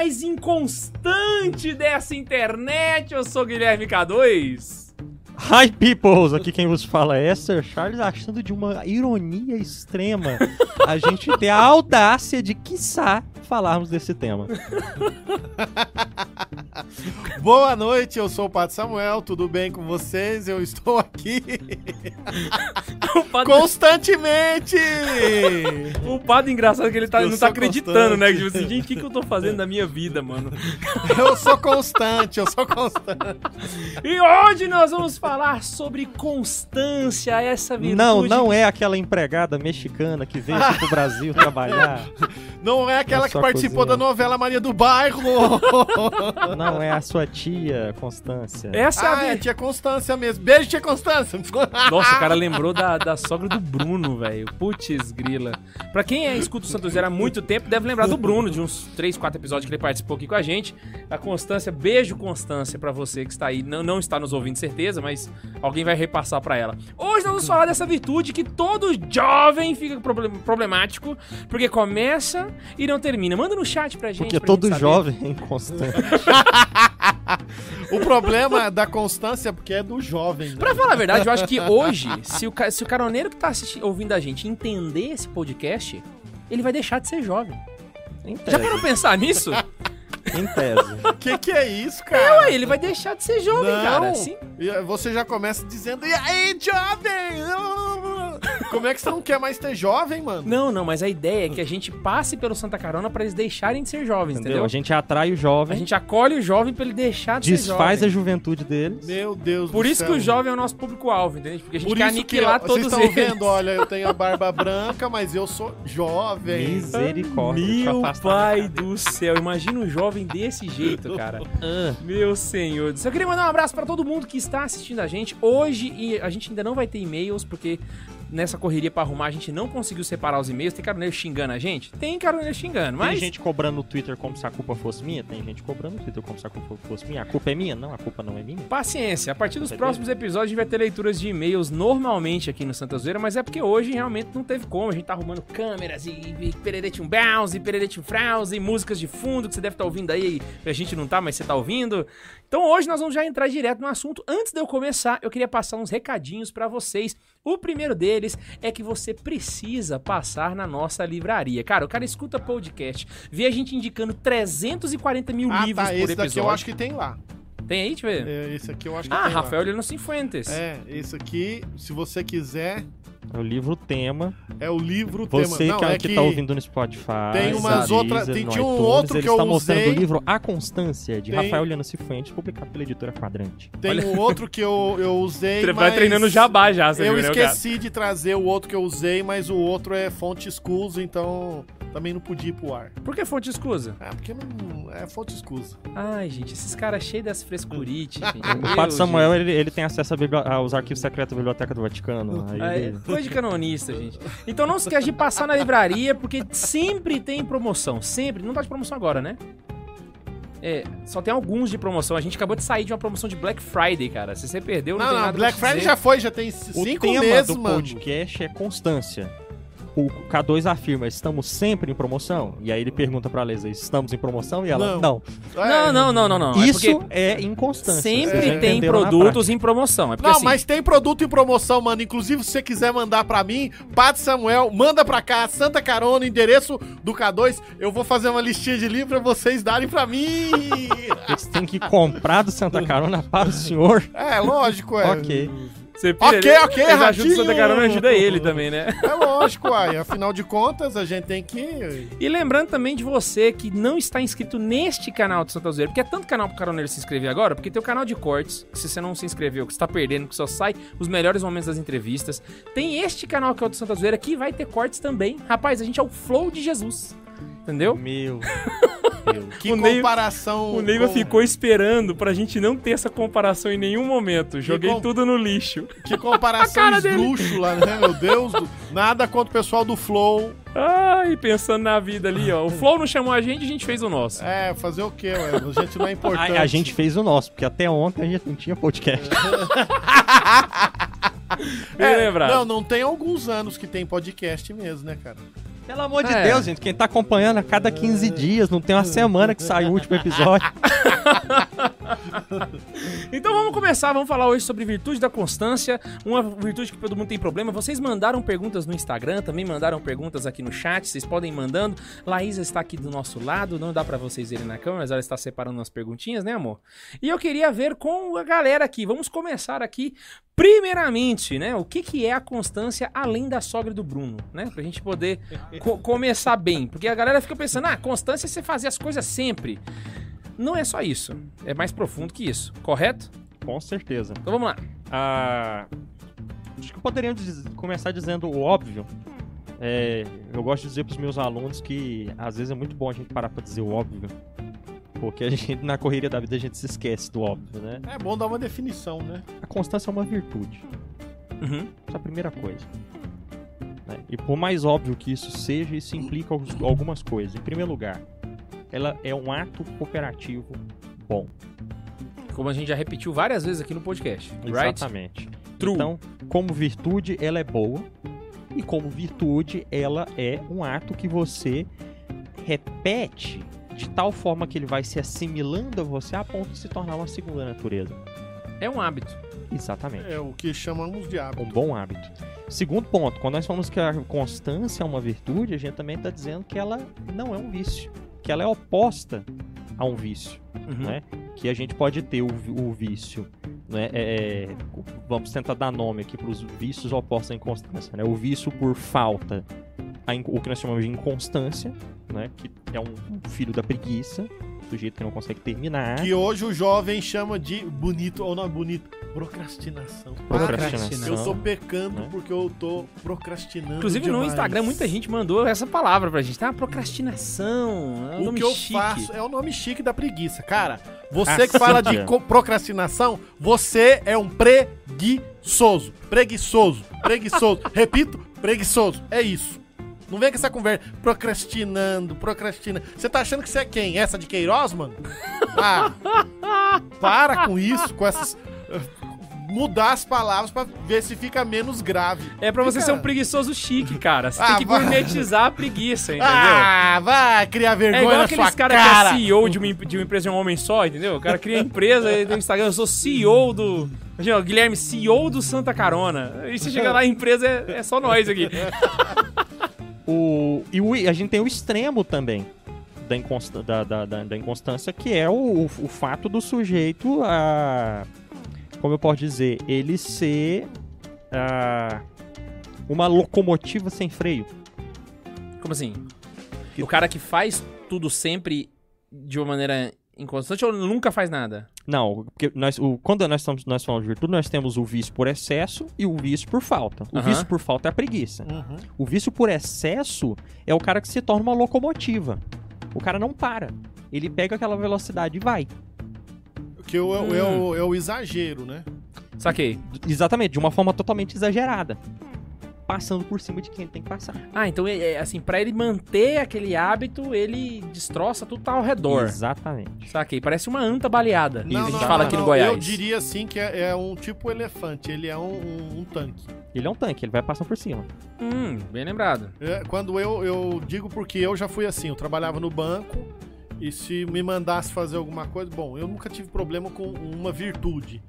mais inconstante dessa internet. Eu sou Guilherme K2. Hi peoples, aqui quem vos fala é Sir Charles, achando de uma ironia extrema a gente ter a audácia de, quiçá, falarmos desse tema. Boa noite, eu sou o Pato Samuel, tudo bem com vocês? Eu estou aqui O padre, constantemente! o padre engraçado que ele tá, não tá acreditando, né? constante. Tipo assim, gente, o que, que eu tô fazendo da minha vida, mano? Eu sou constante, eu sou constante. E hoje nós vamos falar sobre constância, essa virtude. Não, não é aquela empregada mexicana que veio aqui pro Brasil trabalhar. Não é aquela Na que participou cozinha. da novela Maria do Bairro! Não é a sua tia, Constância. Essa é a Ah, é tia Constância mesmo. Beijo, tia Constância! Nossa, o cara lembrou da, da sogra do Bruno, velho. Putz, grila. Pra quem é, escuta o Santos Zero há muito tempo, deve lembrar do Bruno, de uns 3, 4 episódios que ele participou aqui com a gente. A Constância, beijo Constância pra você que está aí. Não, não está nos ouvindo, certeza, mas alguém vai repassar pra ela. Hoje nós vamos falar dessa virtude que todo jovem fica problem- problemático, porque começa e não termina. Manda no chat pra gente. Porque pra todo gente jovem é inconstante. O problema da constância é porque é do jovem. Né? Pra falar a verdade, eu acho que hoje, se o, se o caroneiro que tá ouvindo a gente entender esse podcast, ele vai deixar de ser jovem. Em Já parou pra pensar nisso? Em tese. O que, que é isso, cara? Ué, ele vai deixar de ser jovem, Não. cara. Assim, E Você já começa dizendo, e aí, jovem? Como é que você não quer mais ter jovem, mano? não, não, mas a ideia é que a gente passe pelo Santa Carona pra eles deixarem de ser jovens, Entendeu? entendeu? A gente atrai o A jovem, gente acolhe o jovem pra ele deixar de desfaz ser a jovem. juventude deles. Meu Deus Por do isso céu. que o jovem é o nosso público-alvo, entendeu? Porque a gente Por quer isso aniquilar que, todos vocês estão eles. vendo, olha, eu tenho a barba branca, mas eu sou jovem. Misericórdia. eu Meu pai do céu, imagina um jovem desse jeito, cara. Ah, Meu senhor. Só queria mandar um abraço pra todo mundo que está assistindo a gente. Hoje, e a gente ainda não vai ter e-mails, porque nessa correria pra arrumar a gente não conseguiu separar os e-mails. Tem caroneiro xingando a gente? Tem caroneiro xingando, Tem mas... gente cobrando no Twitter como se a culpa fosse minha? Tem gente cobrando no Twitter como se a culpa fosse minha? A culpa é minha? Não, a culpa não é minha. Paciência, a partir dos próximos episódios a gente vai ter leituras de e-mails normalmente aqui no Santa Zoeira, mas é porque hoje realmente não teve como. A gente tá arrumando câmeras e, e pererete um bounce, e pererete um frause, e músicas de fundo que você deve estar ouvindo aí. A gente não tá, mas você tá ouvindo. Então hoje nós vamos já entrar direto no assunto. Antes de eu começar, eu queria passar uns recadinhos pra vocês. O primeiro deles é que você precisa passar na nossa livraria. Cara, o cara escuta podcast, vê a gente indicando 340 mil Ah, livros tá, por esse episódio. daqui eu acho que tem lá. Tem aí, deixa eu ver. É, esse aqui eu acho que Ah, tem lá. Rafael Leandro Cifuentes. É, esse aqui, se você quiser, É o livro tema. é o livro Você tema. Não, que, é que que tá ouvindo no Spotify. tem umas outras- tem- tinha um iTunes, outro ele que eu está mostrando usei. o livro A Constância, de Tem- Rafael Liano Cifuentes, publicado pela editora Quadrante. tem Olha- um outro que eu, eu usei, Ele mas... vai treinando jabá já, você Eu viu, né, esqueci de trazer o outro que eu usei, mas o outro é fonte escusa, então também não podia ir pro ar. Por que fonte escusa? É, porque não é fonte escusa. Ai, gente, esses caras cheios das frescurites, gente. O Pato Samuel, ele, ele tem acesso aos arquivos secretos da Biblioteca do Vaticano. Aí Ai, ele- coisa de canonista, gente. Então não se esquece de passar na livraria, porque sempre tem promoção. Sempre. Não tá de promoção agora, né? É, só tem alguns de promoção. A gente acabou de sair de uma promoção de Black Friday, cara. Se você perdeu, não, Não, tem não, nada Black Friday dizer. já foi, já tem O cinco tema meses, do mano. podcast é constância. O K2 afirma, estamos sempre em promoção? E aí ele pergunta pra Lesa, estamos em promoção? E ela, Não. não. É, Não, não, não, não, não. Isso é é inconstância. sempre Vocês tem produtos em promoção. É porque Não, assim, mas tem produto em promoção, mano. Inclusive, se você quiser mandar pra mim, Pato Samuel, manda pra cá, Santa Carona, endereço do K2. Eu vou fazer uma listinha de livros pra vocês darem pra mim. Eles têm que comprar do Santa Carona para o senhor. é, lógico, é. Ok. Você pira, Ok, ele- ok, ele ajuda o Santa ratinho. Carona ajuda ele também, né? É lógico, uai. Afinal de contas, a gente tem que. E lembrando também de você que não está inscrito neste canal do Santa Zoeira, porque é tanto canal pro caroneiro se inscrever agora, porque tem o canal de cortes, que se você não se inscreveu, que você tá perdendo, que só sai os melhores momentos das entrevistas. Tem este canal que é o do Santa Zoeira, que vai ter cortes também. Rapaz, a gente é o flow de Jesus. Entendeu? Meu. Que O Neiva- comparação. O Neiva com- ficou esperando pra gente não ter essa comparação em nenhum momento. Joguei com- tudo no lixo. Que comparação esdrúxula, né? Meu Deus. do- Nada contra o pessoal do Flow. Ai, pensando na vida ali, ó. O Flow não chamou a gente, a gente fez o nosso. É, fazer o quê, ué? A gente não é importante. A, a gente fez o nosso, porque até ontem a gente não tinha podcast. É. Não, não tem alguns anos que tem podcast mesmo, né, cara? Pelo amor de É. Deus, gente, quem tá acompanhando a cada 15 dias, não tem uma semana que sai o último episódio. Então vamos começar, vamos falar hoje sobre virtude da constância, uma virtude que todo mundo tem problema. Vocês mandaram perguntas no Instagram, também mandaram perguntas aqui no chat, vocês podem ir mandando. Laísa está aqui do nosso lado, não dá pra vocês verem na câmera, mas ela está separando as perguntinhas, né, amor? E eu queria ver com a galera aqui. Vamos começar aqui primeiramente, né? O que que é a constância além da sogra do Bruno, né? Pra gente poder co- começar bem, porque a galera fica pensando: "Ah, constância é você fazer as coisas sempre". Não é só isso, é mais profundo que isso, correto? Com certeza. Então vamos lá. Ah, acho que poderíamos começar dizendo o óbvio. É, eu gosto de dizer pros meus alunos que às vezes é muito bom a gente parar pra dizer o óbvio. Porque a gente, na correria da vida, a gente se esquece do óbvio, né? É bom dar uma definição, né? A constância é uma virtude. Uhum. Essa é a primeira coisa. né? E por mais óbvio que isso seja, isso implica algumas coisas. Em primeiro lugar, ela é um ato cooperativo bom. Como a gente já repetiu várias vezes aqui no podcast, right? Exatamente. True. Então, como virtude, ela é boa. E como virtude, ela é um ato que você repete de tal forma que ele vai se assimilando a você a ponto de se tornar uma segunda natureza. É um hábito. Exatamente. É o que chamamos de hábito. Um bom hábito. Segundo ponto, quando nós falamos que a constância é uma virtude, a gente também está dizendo que ela não é um vício. Que ela é oposta a um vício. Uhum. né? Que a gente pode ter o, o vício, né? É, é, vamos tentar dar nome aqui para os vícios opostos à inconstância, né? O vício por falta, a o que nós chamamos de inconstância, né? Que é um filho da preguiça, do jeito que não consegue terminar. Que hoje o jovem chama de bonito, ou não é bonito, procrastinação. Procrastinação. Eu tô pecando né? porque eu tô procrastinando. Inclusive no demais. Instagram muita gente mandou essa palavra pra gente, tá? Procrastinação. É um O nome que eu chique. faço é o nome chique da preguiça. Cara, você que fala de procrastinação, você é um preguiçoso. Preguiçoso. Preguiçoso. Repito, preguiçoso. É isso. Não vem com essa conversa. Procrastinando, procrastinando. Você tá achando que você é quem? Essa de Queiroz, mano? Ah, para com isso, com essas. eh, Mudar as palavras pra ver se fica menos grave. É pra você Fica- ser um preguiçoso chique, cara. Você Ah, tem que vai. gourmetizar a preguiça, entendeu? Ah, vai criar É vergonha igual na aqueles sua caras cara. que é CEO de uma, de uma empresa de um homem só, entendeu? O cara cria empresa e tem Instagram, eu sou CEO do. Imagina, o Guilherme, CEO do Santa Carona. E você chega lá, a empresa é, é só nós aqui. O, e o- a gente tem o extremo também da, inconsta- da- da- da- inconstância, que é o, o- o fato do sujeito a. Como eu posso dizer? Ele ser. ah, uma locomotiva sem freio. Como assim? O cara que faz tudo sempre de uma maneira inconstante ou nunca faz nada? Não, porque nós, o, quando nós, estamos, nós falamos de virtude, nós temos o vício por excesso e o vício por falta. O Aham. vício por falta é a preguiça. Uhum. O vício por excesso é o cara que se torna uma locomotiva. O cara não para. Ele pega aquela velocidade e vai. Que é o, é o- é Hum. o- é o exagero, né? Saquei. Exatamente, de uma forma totalmente exagerada. Passando por cima de quem tem que passar. Ah, então, é, é, assim, pra ele manter aquele hábito, ele destroça tudo tá ao redor. Exatamente. Saquei. Parece uma anta baleada. que a gente não, fala não, aqui no não. Goiás. Eu diria assim que é, é um tipo elefante, ele é um, um- um tanque. Ele é um tanque, ele vai passando por cima. Hum, bem lembrado. É, quando eu, eu digo porque eu já fui assim, eu trabalhava no banco e se me mandasse fazer alguma coisa, bom, eu nunca tive problema com uma virtude.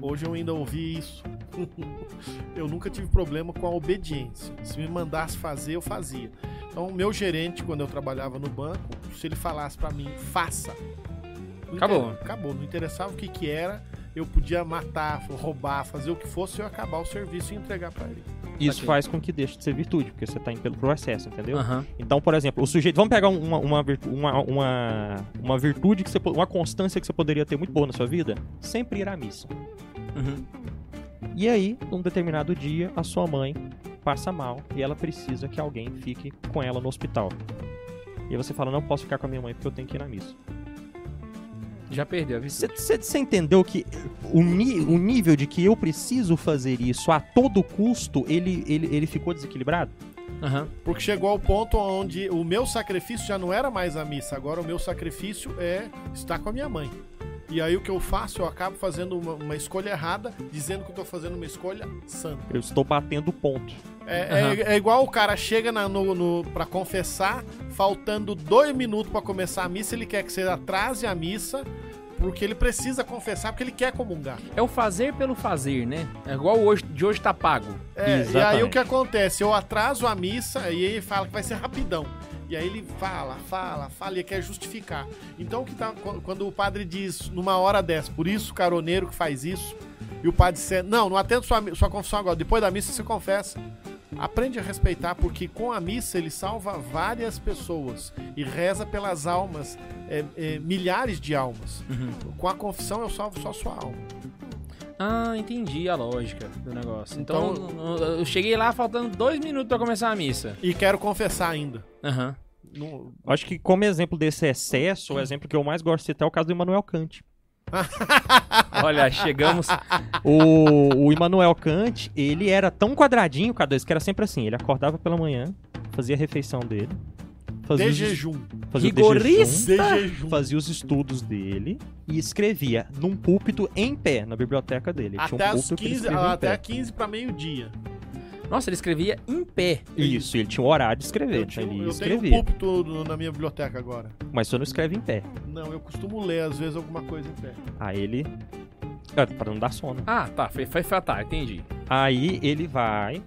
Hoje eu ainda ouvi isso. eu nunca tive problema com a obediência. Se me mandasse fazer, eu fazia. Então, o meu gerente, quando eu trabalhava no banco, se ele falasse pra mim, faça. Acabou. inter- Acabou. Não interessava o que que era, eu podia matar, roubar, fazer o que fosse, eu acabar o serviço e entregar pra ele. Isso faz com que deixe de ser virtude, porque você tá indo pelo processo, entendeu? Aham. Então, por exemplo, o sujeito. Vamos pegar uma, uma, uma, uma, virtude que você. Uma constância que você poderia ter muito boa na sua vida? Sempre ir à missa. Uhum. E aí, num determinado dia, a sua mãe passa mal e ela precisa que alguém fique com ela no hospital. E aí você fala, não posso ficar com a minha mãe porque eu tenho que ir na missa. Já perdeu a vista. Você entendeu que o, ni- o nível de que eu preciso fazer isso a todo custo, ele, ele, ele ficou desequilibrado? Aham. Porque chegou ao ponto onde o meu sacrifício já não era mais a missa, agora o meu sacrifício é estar com a minha mãe. E aí o que eu faço, eu acabo fazendo uma, uma escolha errada, dizendo que eu tô fazendo uma escolha santa. Eu estou batendo ponto. É, Aham. é- é igual o cara chega na, no, no, pra confessar, faltando dois minutos pra começar a missa, ele quer que você atrase a missa, porque ele precisa confessar, porque ele quer comungar. É o fazer pelo fazer, né? É igual hoje, de hoje tá pago. É, e aí Exatamente. o que acontece? Eu atraso a missa e ele fala que vai ser rapidão. E aí ele fala, fala, fala e quer justificar. Então que tá, qu- quando o padre diz numa hora dessa, por isso o caroneiro que faz isso, e o padre disser, não, não atendo sua, sua confissão agora, depois da missa você confessa. Aprende a respeitar, porque com a missa ele salva várias pessoas e reza pelas almas, é, é, milhares de almas. Com a confissão eu salvo só sua alma. Ah, entendi a lógica do negócio. Então, Então- eu cheguei lá faltando dois minutos pra começar a missa. E quero confessar ainda. Aham. Não- Acho que como exemplo desse excesso, o exemplo que eu mais gosto de citar é o caso do Immanuel Kant. Olha, chegamos. O, o Immanuel Kant, ele era tão quadradinho, cada vez que era sempre assim. Ele acordava pela manhã, fazia a refeição dele. Fazia De os- jejum. fazia o Rigorista. jejum, De jejum. Fazia os estudos dele e escrevia num púlpito em pé, na biblioteca dele. Ele tinha Até um as púlpito que ele 15, escrevia em até pé. 15 para meio-dia. Nossa, ele escrevia em pé. Isso, ele tinha um horário de escrever. Eu, então tinha- ele eu tenho um escrevia. púlpito no- na minha biblioteca agora. Mas você não escreve em pé. Não, eu costumo ler, às vezes, alguma coisa em pé. Aí ele. É, pra não dar sono. Ah, tá. Foi, foi, foi tá, entendi. Aí ele vai.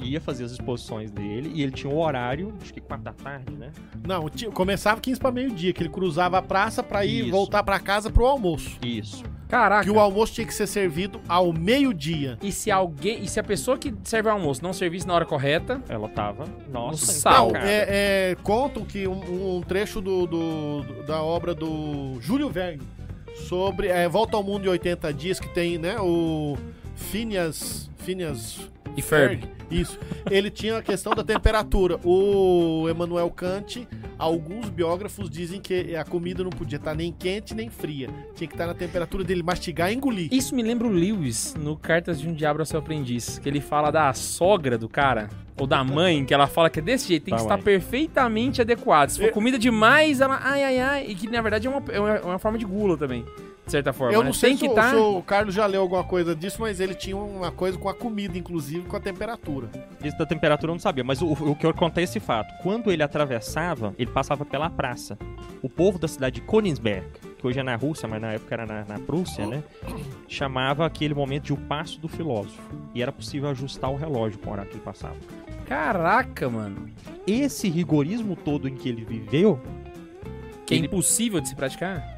Ia fazer as exposições dele e ele tinha um horário, acho que 4 da tarde, né? Não, tinha- começava 15 para meio-dia, que ele cruzava a praça pra ir Isso. voltar pra casa pro almoço. Isso. Caraca. Que o almoço tinha que ser servido ao meio-dia. E se alguém. E se a pessoa que serve o almoço não servisse na hora correta. Ela tava. Nossa, sal. Não, cara. é, é, contam que um, um trecho do, do- do- da obra do Júlio Verne sobre é, Volta ao Mundo em 80 Dias, que tem, né, o Phineas... Phineas E Ferb. Isso. Ele tinha a questão da temperatura. O Emmanuel Kant, alguns biógrafos dizem que a comida não podia estar nem quente nem fria. Tinha que estar na temperatura dele mastigar e engolir. Isso me lembra o Lewis no Cartas de um Diabo ao Seu Aprendiz. Que ele fala da sogra do cara. Ou da mãe, que ela fala que é desse jeito, tem que Da estar mãe. perfeitamente adequado. Se for comida demais, ela. Ai, ai, ai. E que na verdade é uma, é uma, é uma forma de gula também. De certa forma. Eu né? não sei tem se, que o- tá... se o Carlos já leu alguma coisa disso, mas ele tinha uma coisa com a comida, inclusive com a temperatura. Isso da temperatura eu não sabia, mas o, o que eu contei é esse fato. Quando ele atravessava, ele passava pela praça. O povo da cidade de Königsberg, que hoje é na Rússia, mas na época era na, na Prússia, né? Chamava aquele momento de o passo do filósofo. E era possível ajustar o relógio com a hora que ele passava. Caraca, mano. Esse rigorismo todo em que ele viveu, Que é Ele- impossível de se praticar.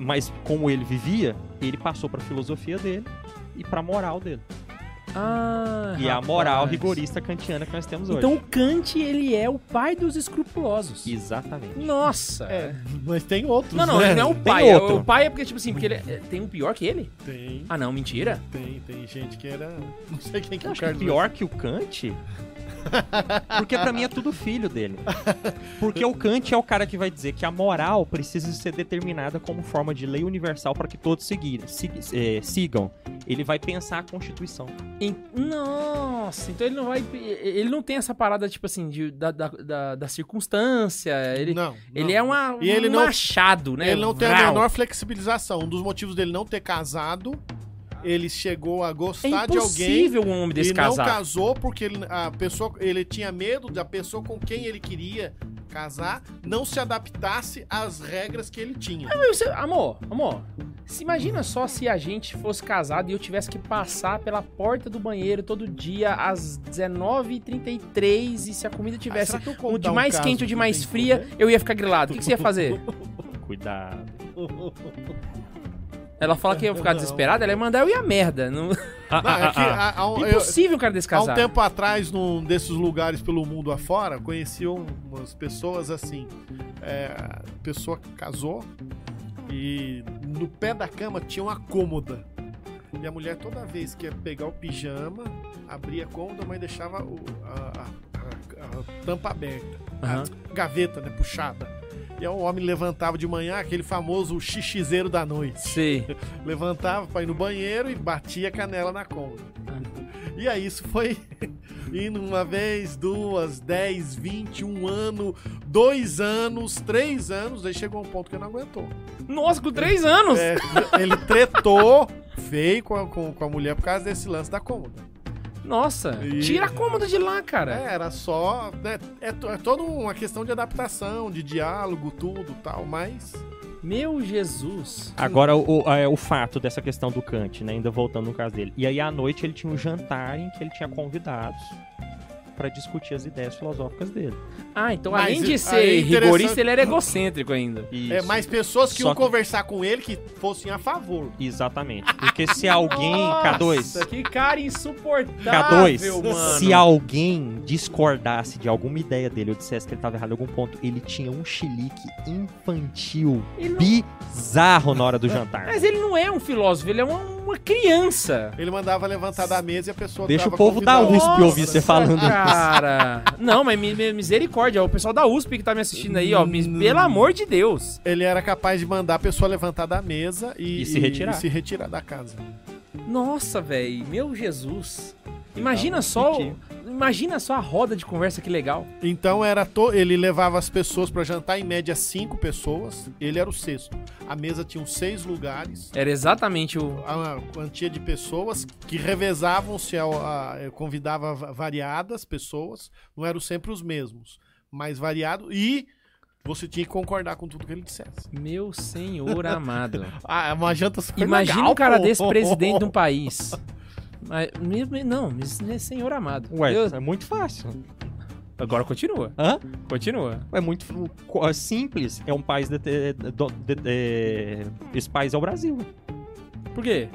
Mas como ele vivia, ele passou pra filosofia dele e pra moral dele. Ah, E a moral rapaz. rigorista kantiana que nós temos hoje. Então o Kant, ele é o pai dos escrupulosos. Exatamente. Nossa. É, mas tem outros, Não, não, né? ele não é o pai. é o- outro. O pai é porque, tipo assim, porque ele é- tem um pior que ele? Tem, Ah, não, mentira. tem, tem gente que era... Não sei quem que Eu é o acho que Carlos. pior que o Kant. Porque pra mim é tudo filho dele. Porque o Kant é o cara que vai dizer que a moral precisa ser determinada como forma de lei universal para que todos seguirem, sig- eh, sigam. Ele vai pensar a Constituição. Em- Nossa, então ele não vai. Ele não tem essa parada, tipo assim, de, da, da, da, da circunstância. Ele, Não, ele não. é uma, E ele um não- machado, né? Ele não tem a menor flexibilização. Um dos motivos dele não ter casado, ele chegou a É gostar de alguém impossível um homem desse e não casar. casou porque ele, a pessoa, ele tinha medo da pessoa com quem ele queria casar não se adaptasse às regras que ele tinha. Você- amor, amor, se imagina só se a gente fosse casado e eu tivesse que passar pela porta do banheiro todo dia às 19h33 e se a comida tivesse eu um de um mais caso quente ou de que mais fria, eu ia ficar grilado. O que, que você ia fazer? Cuidado. Ela fala que ia ficar Não. desesperada, ela ia mandar eu ir a merda. Não... Não, é que há, há um, eu- Impossível um cara desse há um casar. tempo atrás, num desses lugares pelo mundo afora, conheci um- umas pessoas assim. É, a pessoa casou e no pé da cama tinha uma cômoda. E a mulher toda vez que ia pegar o pijama, abria a cômoda, mas deixava o- a, a- a- a tampa aberta, Aham. a gaveta, né, puxada. E o homem levantava de manhã, aquele famoso xixizeiro da noite. Sei. Levantava pra ir no banheiro e batia a canela na cômoda. E aí isso foi indo uma vez, duas, dez, vinte, um ano, dois anos, três anos, aí chegou um ponto que ele não aguentou. Nossa, com três anos! É, ele tretou feio com a, com, com a mulher por causa desse lance da cômoda. Nossa, E- tira a cômoda de lá, cara. É, era só. né, é, é toda uma questão de adaptação, de diálogo, tudo tal, mas. Meu Jesus. Agora, o, o- é, o fato dessa questão do Kant, né? Ainda voltando no caso dele. E aí, à noite, ele tinha um jantar em que ele tinha convidados pra discutir as ideias filosóficas dele. Ah, então Mas além de ser é rigorista, ele era egocêntrico ainda. Isso. É, mais pessoas que Só iam que- conversar com ele que fossem a favor. Exatamente. Porque se alguém, Nossa, K2, que cara insuportável, K2, mano. se alguém discordasse de alguma ideia dele ou dissesse que ele tava errado em algum ponto, ele tinha um chilique infantil não- bizarro na hora do jantar. Mas ele não é um filósofo, ele é uma, uma criança. Ele mandava levantar da mesa e a pessoa Deixa tava o povo da. USP ouvir você falando isso. Cara, não, mas mi- mi- misericórdia, o pessoal da USP que tá me assistindo aí, ó, pelo amor de Deus. Ele era capaz de mandar a pessoa levantar da mesa e, E se retirar. e se retirar da casa. Nossa, velho, meu Jesus. Imagina só, imagina só a roda de conversa que legal. Então era to... ele levava as pessoas pra jantar, em média cinco pessoas. Ele era o sexto. A mesa tinha uns seis lugares. Era exatamente o A quantia de pessoas que revezavam-se, ao- a- eu convidava va- variadas pessoas, não eram sempre os mesmos, mas variado e você tinha que concordar com tudo que ele dissesse. meu senhor amado. Ah, é uma janta super Imagina legal, um cara pô. desse presidente de um país. Mas, não, né, senhor amado. Ué, é muito fácil. agora continua. Hã? Continua. É muito é simples. É um país. De, de- de- de- esse país é o Brasil. Por quê?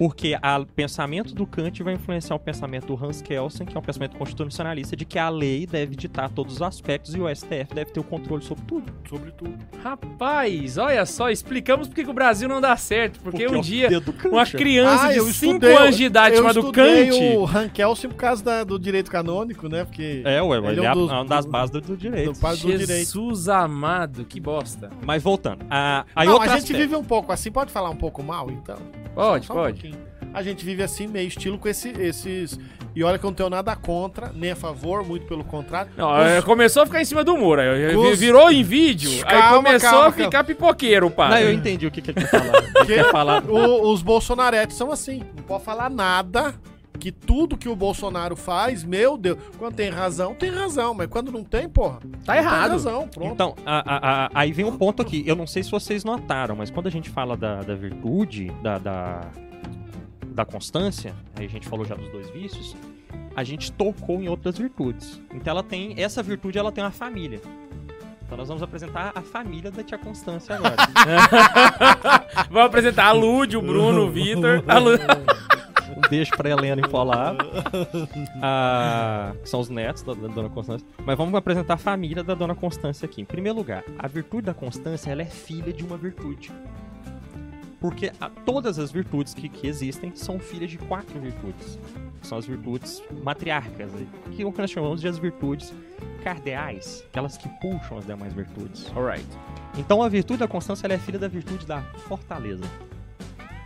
Porque o pensamento do Kant vai influenciar o pensamento do Hans Kelsen, que é um pensamento constitucionalista, de que a lei deve ditar todos os aspectos e o STF deve ter o controle sobre tudo. Sobre tudo. Rapaz, olha só, explicamos porque que o Brasil não dá certo. Porque, é um o dia dedo do Kant. uma criança Ah, de eu 5 estudei- anos de idade eu chamada estudei Kant. o Rankelsen por causa da- do direito canônico, né? Porque É, ué, Ele ele, é um é, a- dos- uma das bases do, do direito. do do direito. Jesus amado, que bosta. Mas voltando. A, aí Não, a gente aspecto. vive um pouco assim, pode falar um pouco mal, então? Pode, Só um pode. pouquinho. A gente vive assim, meio estilo com esse- esses. E olha que eu não tenho nada contra, nem a favor, muito pelo contrário. Não, Os- é, começou a ficar em cima do muro. aí Os- Virou em vídeo. aí Calma, começou calma, a ficar pipoqueiro, Não, pai. eu entendi o que, que ele quer Que- falar. O- os bolsonaretes são assim, não pode falar nada. Que tudo que o Bolsonaro faz, meu Deus, quando tem razão, tem razão, mas quando não tem, porra, Tá não errado. Tem razão, pronto. Então, a- a- a- aí vem um ponto aqui. Eu não sei se vocês notaram, mas quando a gente fala da, da virtude, da, da, da constância, aí a gente falou já dos dois vícios, a gente tocou em outras virtudes. Então ela tem, essa virtude ela tem uma família. Então nós vamos apresentar a família da tia Constância agora. Vamos apresentar a Lud, o Bruno, o Vitor. A Lu... Um beijo pra Helena Impolar. Ah, que são os netos da, da Dona Constância. Mas vamos apresentar a família da Dona Constância aqui. Em primeiro lugar, a virtude da Constância ela é filha de uma virtude. Porque a- todas as virtudes que, que existem são filhas de quatro virtudes. São as virtudes matriarcas, que é o que nós chamamos de as virtudes cardeais, aquelas que puxam as demais virtudes. Alright. Então a virtude da constância é filha da virtude da fortaleza.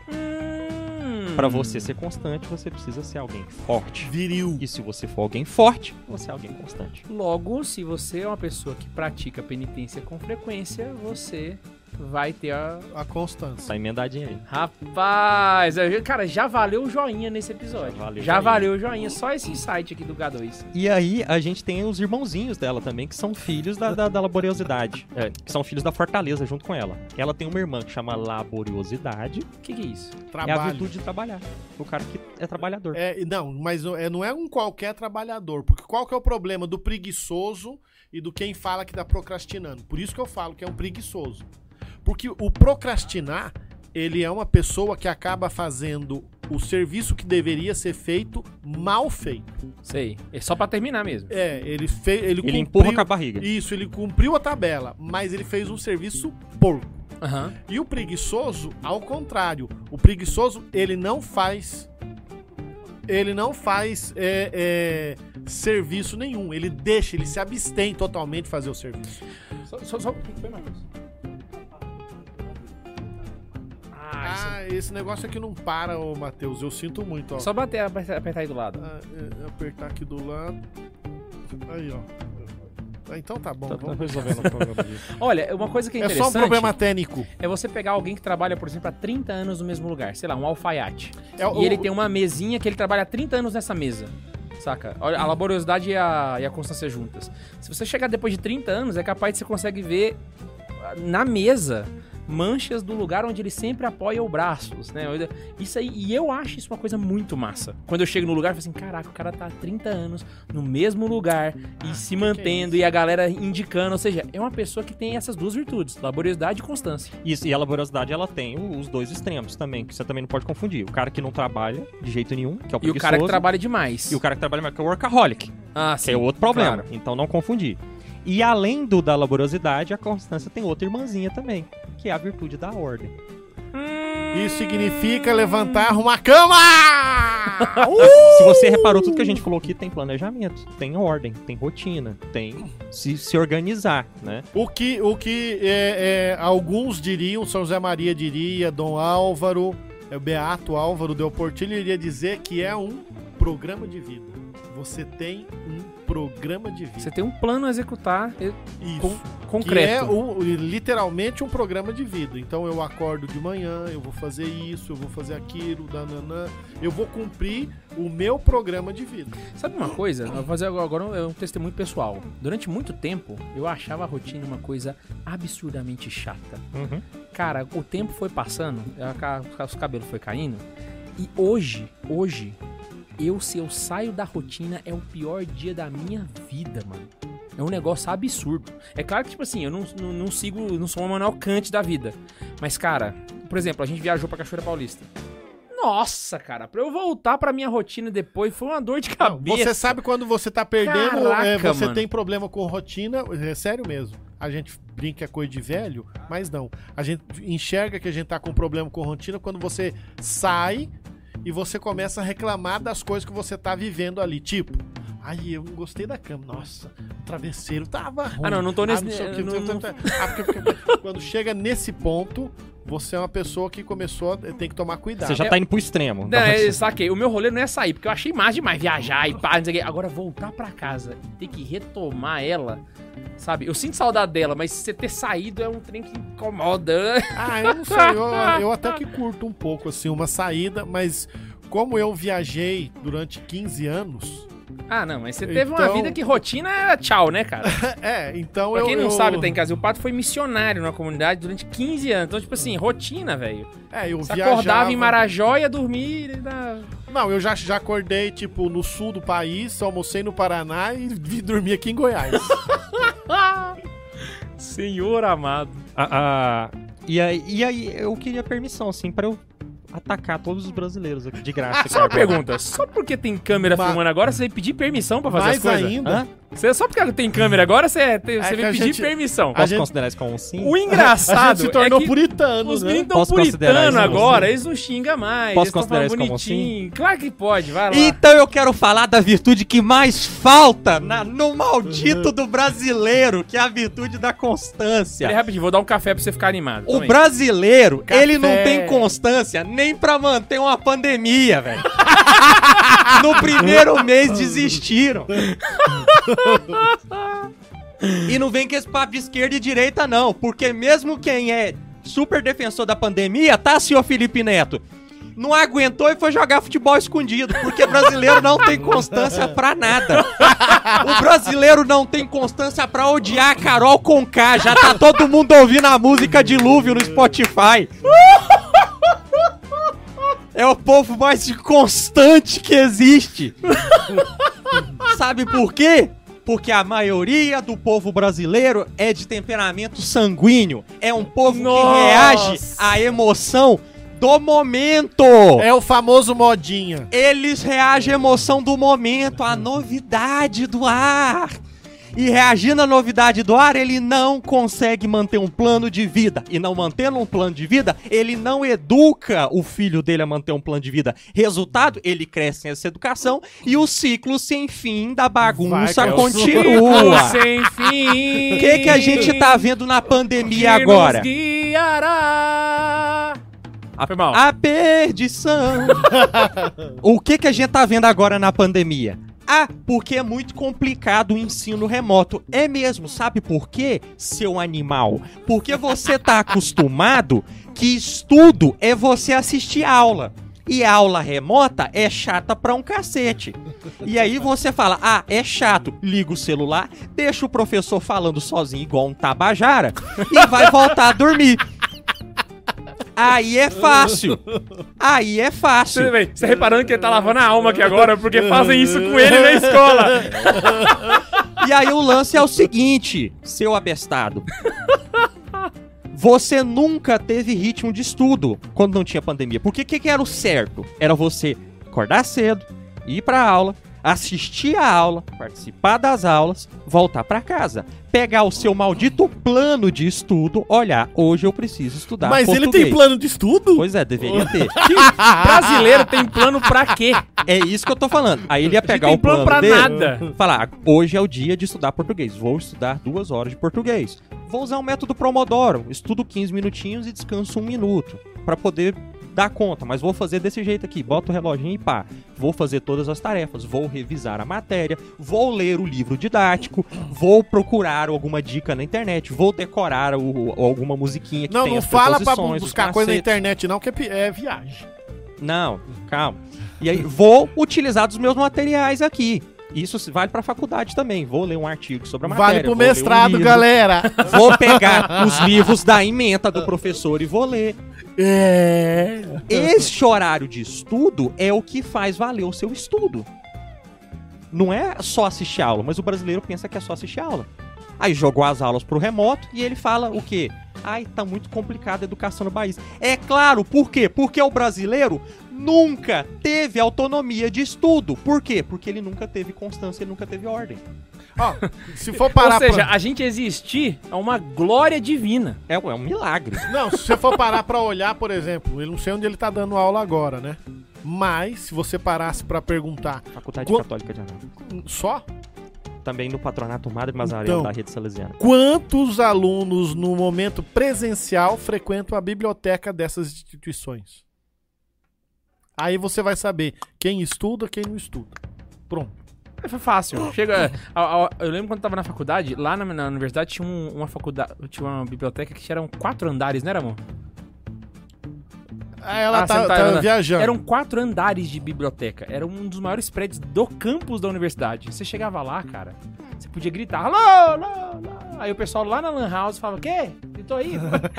Hum. Pra você ser constante, você precisa ser alguém forte. Viril. E se você for alguém forte, você é alguém constante. Logo, se você é uma pessoa que pratica penitência com frequência, você vai ter a. A constância. Tá emendadinho aí. Rapaz, eu- cara, já valeu o joinha nesse episódio. Já valeu o já joinha. valeu o joinha, só esse insight aqui do K2. E aí a gente tem os irmãozinhos dela também, que são filhos da, da, da laboriosidade. É, que são filhos da fortaleza junto com ela. Ela tem uma irmã que chama laboriosidade. O que, que é isso? É a Trabalho. virtude de trabalhar. O cara que é trabalhador. É, não, mas não é, não é um qualquer trabalhador. Porque qual que é o problema do preguiçoso e do quem fala que tá procrastinando? Por isso que eu falo que é um preguiçoso. Porque o procrastinar, ele é uma pessoa que acaba fazendo o serviço que deveria ser feito mal feito. Sei. É só pra terminar mesmo. É, ele fez. Ele, Ele cumpriu- empurra com a barriga. Isso, ele cumpriu a tabela, mas ele fez um serviço porco. Aham. E o preguiçoso, ao contrário, o preguiçoso, ele não faz ele não faz é, é, serviço nenhum. Ele deixa, ele se abstém totalmente de fazer o serviço. Só, só, só... O Matheus? Ah, isso- Ah, esse negócio aqui não para, ô Matheus. Eu sinto muito, ó. Só bater, apertar, aí do lado. Ah, é, apertar aqui do lado. Aí, ó. Ah, então tá bom. Tá, tá vamos. resolvendo o problema disso. Olha, uma coisa que é É interessante só um problema técnico. é você pegar alguém que trabalha, por exemplo, há 30 anos no mesmo lugar. Sei lá, um alfaiate. É, o- E ele tem uma mesinha que ele trabalha há 30 anos nessa mesa. Saca? Olha, a laboriosidade e a, e a constância juntas. Se você chegar depois de 30 anos, é capaz de você consegue ver ah, na mesa manchas do lugar onde ele sempre apoia os braços, né? Isso aí, e eu acho isso uma coisa muito massa. Quando eu chego no lugar, eu falo assim, caraca, o cara tá há 30 anos no mesmo lugar e se mantendo é e a galera indicando, ou seja, é uma pessoa que tem essas duas virtudes, laboriosidade e constância. Isso, e a laboriosidade ela tem os dois extremos também, que você também não pode confundir. O cara que não trabalha de jeito nenhum, que é o E o cara que preguiçoso, trabalha demais. e o cara que trabalha mais, que é o workaholic, Ah, que é outro problema. claro. Então não confundir. E além do da laboriosidade, a constância tem outra irmãzinha também, que é a virtude da ordem. Isso significa levantar uma cama! Se você reparou, tudo que a gente falou aqui tem planejamento, tem ordem, tem rotina, tem se, se organizar, né? O que, o que é, é, alguns diriam, São José Maria diria, Dom Álvaro, é, o Beato Álvaro Del Portillo iria dizer que é um programa de vida. Você tem um programa de vida. Você tem um plano a executar e- Isso. con- Que concreto. é o- literalmente um programa de vida. Então eu acordo de manhã, eu vou fazer isso, eu vou fazer aquilo, dananã. Eu vou cumprir o meu programa de vida. Sabe uma coisa? Eu vou fazer agora um, é um testemunho pessoal. Durante muito tempo, eu achava a rotina uma coisa absurdamente chata. Uhum. Cara, o tempo foi passando, os cabelos foi caindo. E hoje, hoje, eu, se eu saio da rotina, é o pior dia da minha vida, mano. É um negócio absurdo. É claro que, tipo assim, eu não, não, não sigo, não sou um Manuel Kant da vida. Mas, cara, por exemplo, a gente viajou pra Cachoeira Paulista. Nossa, cara, pra eu voltar pra minha rotina depois foi uma dor de Não, cabeça. você sabe quando você tá perdendo, Caraca, é, você mano. tem problema com rotina, é sério mesmo. A gente brinca é coisa de velho, mas não. A gente enxerga que a gente tá com problema com rotina quando você sai e você começa a reclamar das coisas que você tá vivendo ali. Tipo, ai, eu não gostei da cama. Nossa, o travesseiro tava ruim. Ah, não, não tô nesse- sei o que, não- não- Ah, porque- porque- Quando chega nesse ponto, você é uma pessoa que começou a tem que tomar cuidado. Você já tá indo pro extremo. Não, é, saquei. O meu rolê não é sair, porque eu achei mais demais viajar e pá, não sei o quê. Agora, voltar pra casa e ter que retomar ela, sabe? Eu sinto saudade dela, mas você ter saído é um trem que incomoda. Ah, eu não sei. Eu, eu até que curto um pouco, assim, uma saída, mas como eu viajei durante 15 anos, Ah, não, mas você teve uma Então- vida que rotina era tchau, né, cara? é, então Pra eu. quem não eu- sabe, tá em casa. O Pato foi missionário na comunidade durante 15 anos. Então, tipo assim, rotina, velho. É, eu Você viajava. acordava em Marajó, ia dormir e. Não, eu já, já acordei, tipo, no sul do país, almocei no Paraná e vi dormir aqui em Goiás. Senhor amado. Ah, ah, e, aí, e aí eu queria permissão, assim, pra eu atacar todos os brasileiros aqui de graça. Ah, só uma pergunta. Só porque tem câmera Ma- filmando agora, você vai pedir permissão pra fazer as Mais coisas? ainda, Hã? Você, só porque tem câmera agora, você, você É a pedir gente- permissão. Posso gente- considerar isso como um sim? O engraçado se tornou é puritano, os né? meninos tão Posso considerar puritano agora, sim? eles não xingam mais. Posso considerar isso como bonitinho. Claro que pode, vai lá. Então eu quero falar da virtude que mais falta na- no maldito do brasileiro, que é a virtude da constância. Peraí, rapidinho, vou dar um café pra você ficar animado. O brasileiro, Café. ele não tem constância nem pra manter uma pandemia, velho. no primeiro mês desistiram. e não vem com esse papo de esquerda e direita, não. Porque mesmo quem é super defensor da pandemia, tá, senhor Felipe Neto? Não aguentou e foi jogar futebol escondido, porque brasileiro não tem constância pra nada. O brasileiro não tem constância pra odiar a Carol Conká. Já tá todo mundo ouvindo a música Dilúvio no Spotify. É o povo mais inconstante que existe. Sabe por quê? Porque a maioria do povo brasileiro é de temperamento sanguíneo. É um povo Nossa. que reage à emoção do momento. É o famoso modinha. Eles reagem à emoção do momento, à novidade do ar. E reagindo à novidade do ar, ele não consegue manter um plano de vida. E não mantendo um plano de vida, ele não educa o filho dele a manter um plano de vida. Resultado, ele cresce sem essa educação e o ciclo sem fim da bagunça Vai, continua. Sem fim. O que, que a gente tá vendo na pandemia agora? guiará. A, Foi mal. a perdição. o que, que a gente tá vendo agora na pandemia? Ah, porque é muito complicado o ensino remoto. É mesmo, sabe por quê, seu animal? Porque você tá acostumado que estudo é você assistir aula. E aula remota é chata pra um cacete. E aí você fala: "Ah, é chato". Liga o celular, deixa o professor falando sozinho igual um tabajara e vai voltar a dormir. Aí é fácil. Aí é fácil. vê, você tá reparando que ele tá lavando a alma aqui agora, porque fazem isso com ele na escola. E aí o lance é o seguinte, seu abestado. Você nunca teve ritmo de estudo quando não tinha pandemia. Porque o que, que era o certo? Era você acordar cedo, ir pra aula, assistir a aula, participar das aulas, voltar pra casa. Pegar o seu maldito plano de estudo, olhar, hoje eu preciso estudar Mas ele português. tem plano de estudo? Pois é, deveria ter. Brasileiro tem plano pra quê? É isso que eu tô falando. Aí ele ia pegar o plano, plano pra dele, nada. falar, hoje é o dia de estudar português, vou estudar duas horas de português. Vou usar o método Promodoro, estudo 15 minutinhos e descanso um minuto, pra poder dar conta, mas vou fazer desse jeito aqui, bota o reloginho e pá. Vou fazer todas as tarefas, vou revisar a matéria, vou ler o livro didático, vou procurar alguma dica na internet, vou decorar o- alguma musiquinha que Não, tem não fala pra buscar coisa na internet, não, que é, é viagem. Não, calma. E aí, vou utilizar dos meus materiais aqui. Isso vale pra faculdade também. Vou ler um artigo sobre a matéria. Vale pro um mestrado, livro, galera. Vou pegar os livros da ementa do professor e vou ler. É. Este horário de estudo é o que faz valer o seu estudo. Não é só assistir aula, mas o brasileiro pensa que é só assistir aula. Aí jogou as aulas pro remoto e ele fala o quê? Ai, tá muito complicada a educação no país. É claro, por quê? Porque o brasileiro nunca teve autonomia de estudo. Por quê? Porque ele nunca teve constância, ele nunca teve ordem. Ó, se for parar Ou seja, pra... a gente existir é uma glória divina. É, é um milagre. Não, se você for parar pra olhar, por exemplo, eu não sei onde ele tá dando aula agora, né? Mas, se você parasse pra perguntar Faculdade Católica de Anápolis. só Também no patronato Madre Mazarel Então. da rede salesiana. quantos alunos no momento presencial frequentam a biblioteca dessas instituições. Aí você vai saber quem estuda, quem não estuda. Pronto. É, Foi fácil. Chega. a- a- eu lembro quando eu tava na faculdade, lá na, na universidade tinha um- uma faculdade. Tinha uma biblioteca que eram quatro andares, né, Ramon? Aí ela Ah, tá, não tá viajando. Eram quatro andares de biblioteca. Era um dos maiores prédios do campus da universidade. Você chegava lá, cara, você podia gritar, alô, alô, alô. Aí o pessoal lá na Lan House falava, o quê? Gritou aí?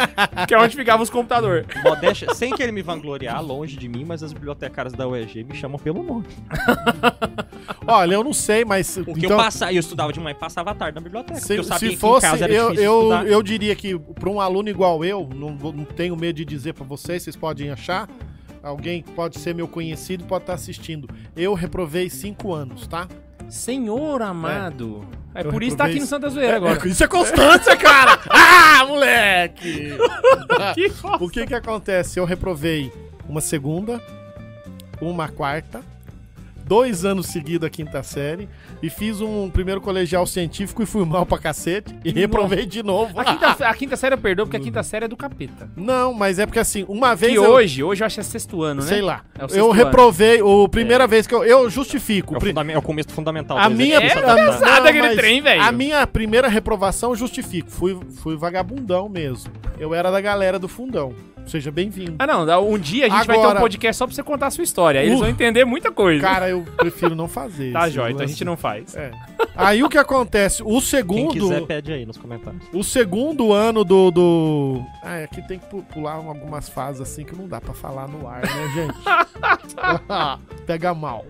que é onde ficavam os computadores. Modéstia, sem querer me vangloriar, longe de mim, mas as bibliotecárias da UEG me chamam pelo nome. Olha, eu não sei, mas. Porque então, eu passava, eu estudava de manhã e passava a tarde na biblioteca. se, eu sabia se que fosse, eu, eu, eu diria que pra um aluno igual eu, não, não tenho medo de dizer pra vocês, vocês podem achar. Alguém que pode ser meu conhecido pode estar assistindo. Eu reprovei cinco anos, tá? Senhor amado. É, Eu por isso tá aqui no Santa Zoeira agora. Isso é constância, cara! ah, moleque! Que O que que acontece? Eu reprovei uma segunda, uma quarta, dois anos seguidos a quinta série e fiz um primeiro colegial científico e fui mal pra cacete e reprovei de novo. A quinta, a quinta série eu perdoo, porque a quinta série é do capeta. Não, mas é porque assim, uma vez Que eu, hoje, hoje eu acho que é sexto ano, né? sei lá, É eu ano. reprovei, o primeira vez que eu, eu justifico. É o, fundame- é o começo fundamental. A do minha, É, a- adaptado. pesado não, aquele trem, velho. A minha primeira reprovação eu justifico. Fui, fui vagabundão mesmo. Eu era da galera do fundão. Seja bem-vindo. Ah, não. dá- Um dia a gente vai ter Agora- um podcast só pra você contar a sua história. Aí eles Uh. vão entender muita coisa. Cara, eu prefiro não fazer. tá, Jó, então a gente não faz. É. Aí o que acontece? O Quem segundo. quiser, pede aí nos comentários. O segundo ano do. do... Ah, aqui tem que pu- pular algumas fases assim que não dá pra falar no ar, né, gente? Pega mal.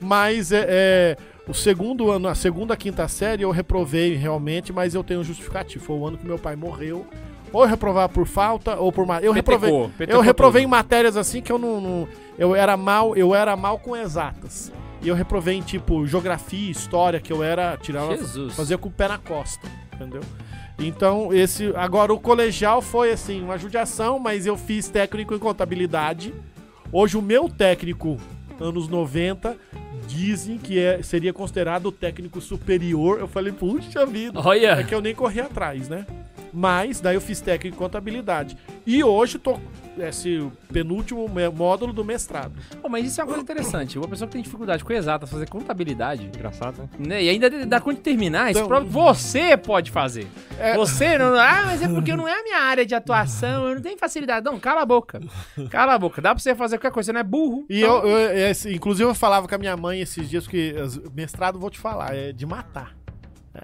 Mas é, é, O segundo ano, a segunda, quinta série, eu reprovei realmente, mas eu tenho um justificativo. Foi o ano que meu pai morreu. Ou eu reprovava por falta, ou por. Eu reprovei. Eu reprovei em matérias assim que eu não, não- eu era mal, eu era mal com exatas. E eu reprovei em tipo geografia, história, que eu era. Tirava. Jesus. Fazia com o pé na costa, entendeu? Então, esse. Agora, o colegial foi assim, uma judiação, mas eu fiz técnico em contabilidade. Hoje, o meu técnico, anos 90, dizem que é, seria considerado o técnico superior. Eu falei, puxa vida. É Olha. que eu nem corri atrás, né? Mas daí eu fiz técnico em contabilidade. E hoje tô esse penúltimo módulo do mestrado. Pô, mas isso é uma coisa interessante. Uma pessoa que tem dificuldade com exatas, fazer contabilidade, Engraçado, né? né? E ainda dá conta de terminar, isso Então- prova você pode fazer. É. Você não. Ah, mas é porque não é a minha área de atuação, eu não tenho facilidade. Não, cala a boca. Cala a boca. Dá pra você fazer qualquer coisa, você não é burro. E Então, eu, eu- esse- inclusive, eu falava com a minha mãe esses dias, que mestrado, vou te falar, é de matar. né?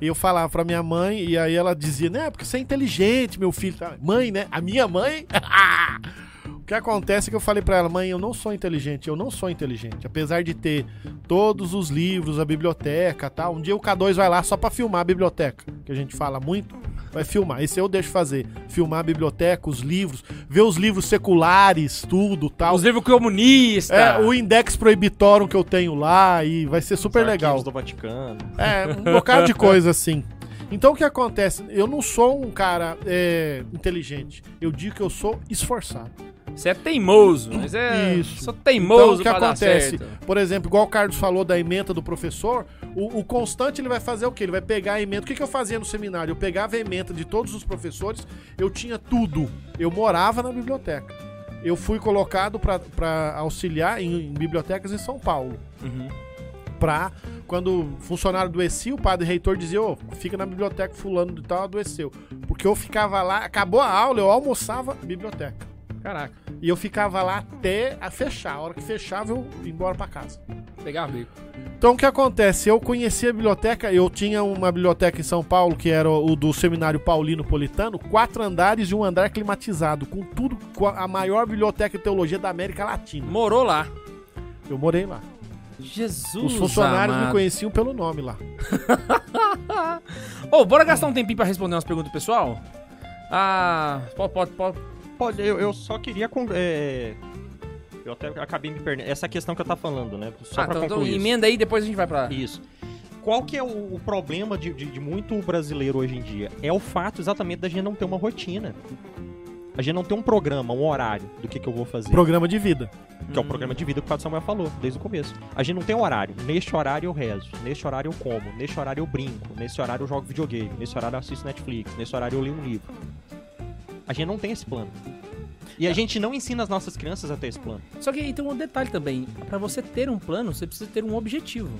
E eu falava pra minha mãe, e aí ela dizia, né, porque você é inteligente, meu filho. tá? Mãe, né? A minha mãe. o que acontece é que eu falei pra ela, mãe, eu não sou inteligente, eu não sou inteligente. Apesar de ter todos os livros, a biblioteca tal. Um dia o K2 vai lá só pra filmar a biblioteca, que a gente fala muito. Vai filmar. Esse eu deixo fazer. Filmar a biblioteca, os livros, ver os livros seculares, tudo tal. Os livros comunistas. É, o Index Prohibitorum que eu tenho lá e vai ser super Os legal. do Vaticano. É, um bocado de coisa assim. Então o que acontece? Eu não sou um cara é, inteligente. Eu digo que eu sou esforçado. Você é teimoso. Mas é. Isso. Sou teimoso então o que acontece? Por exemplo, igual o Carlos falou da ementa do professor, o, o constante ele vai fazer o quê? Ele vai pegar a ementa. O que, que eu fazia no seminário? Eu pegava a ementa de todos os professores, eu tinha tudo. Eu morava na biblioteca. Eu fui colocado para auxiliar em, em bibliotecas em São Paulo. Uhum. pra quando o funcionário adoecia, o padre reitor dizia, ô, fica na biblioteca fulano de tal adoeceu. Porque eu ficava lá, acabou a aula, eu almoçava biblioteca. Caraca, E eu ficava lá até a fechar. A hora que fechava, eu ia embora pra casa. pegar bico. Então o que acontece? Eu conhecia a biblioteca, eu tinha uma biblioteca em São Paulo, que era o do Seminário Paulino Politano, quatro andares e um andar climatizado, com tudo, com a maior biblioteca de teologia da América Latina. Morou lá. Eu morei lá. Jesus. Os funcionários me amado. conheciam pelo nome lá. Ô, bora gastar um tempinho pra responder umas perguntas pessoal? Ah, pode, pode, pode. Pode, eu, eu só queria. con- é, Eu até acabei me perdendo. Essa questão que eu tava falando, né? Só ah, pra então, então concluir. isso. emenda aí, depois a gente vai pra... Isso. Qual que é o, o problema de, de- de muito brasileiro hoje em dia? É o fato exatamente da gente não ter uma rotina. A gente não tem um programa, um horário do que, que eu vou fazer. Programa de vida. Que é o programa de vida que o Padre Samuel falou desde o começo. A gente não tem um horário. Neste horário eu rezo. Neste horário eu como. Neste horário eu brinco. Neste horário eu jogo videogame. Neste horário eu assisto Netflix. Neste horário eu leio um livro. A gente não tem esse plano. E a gente não ensina as nossas crianças a ter esse plano. Só que aí tem um detalhe também. Pra você ter um plano, você precisa ter um objetivo.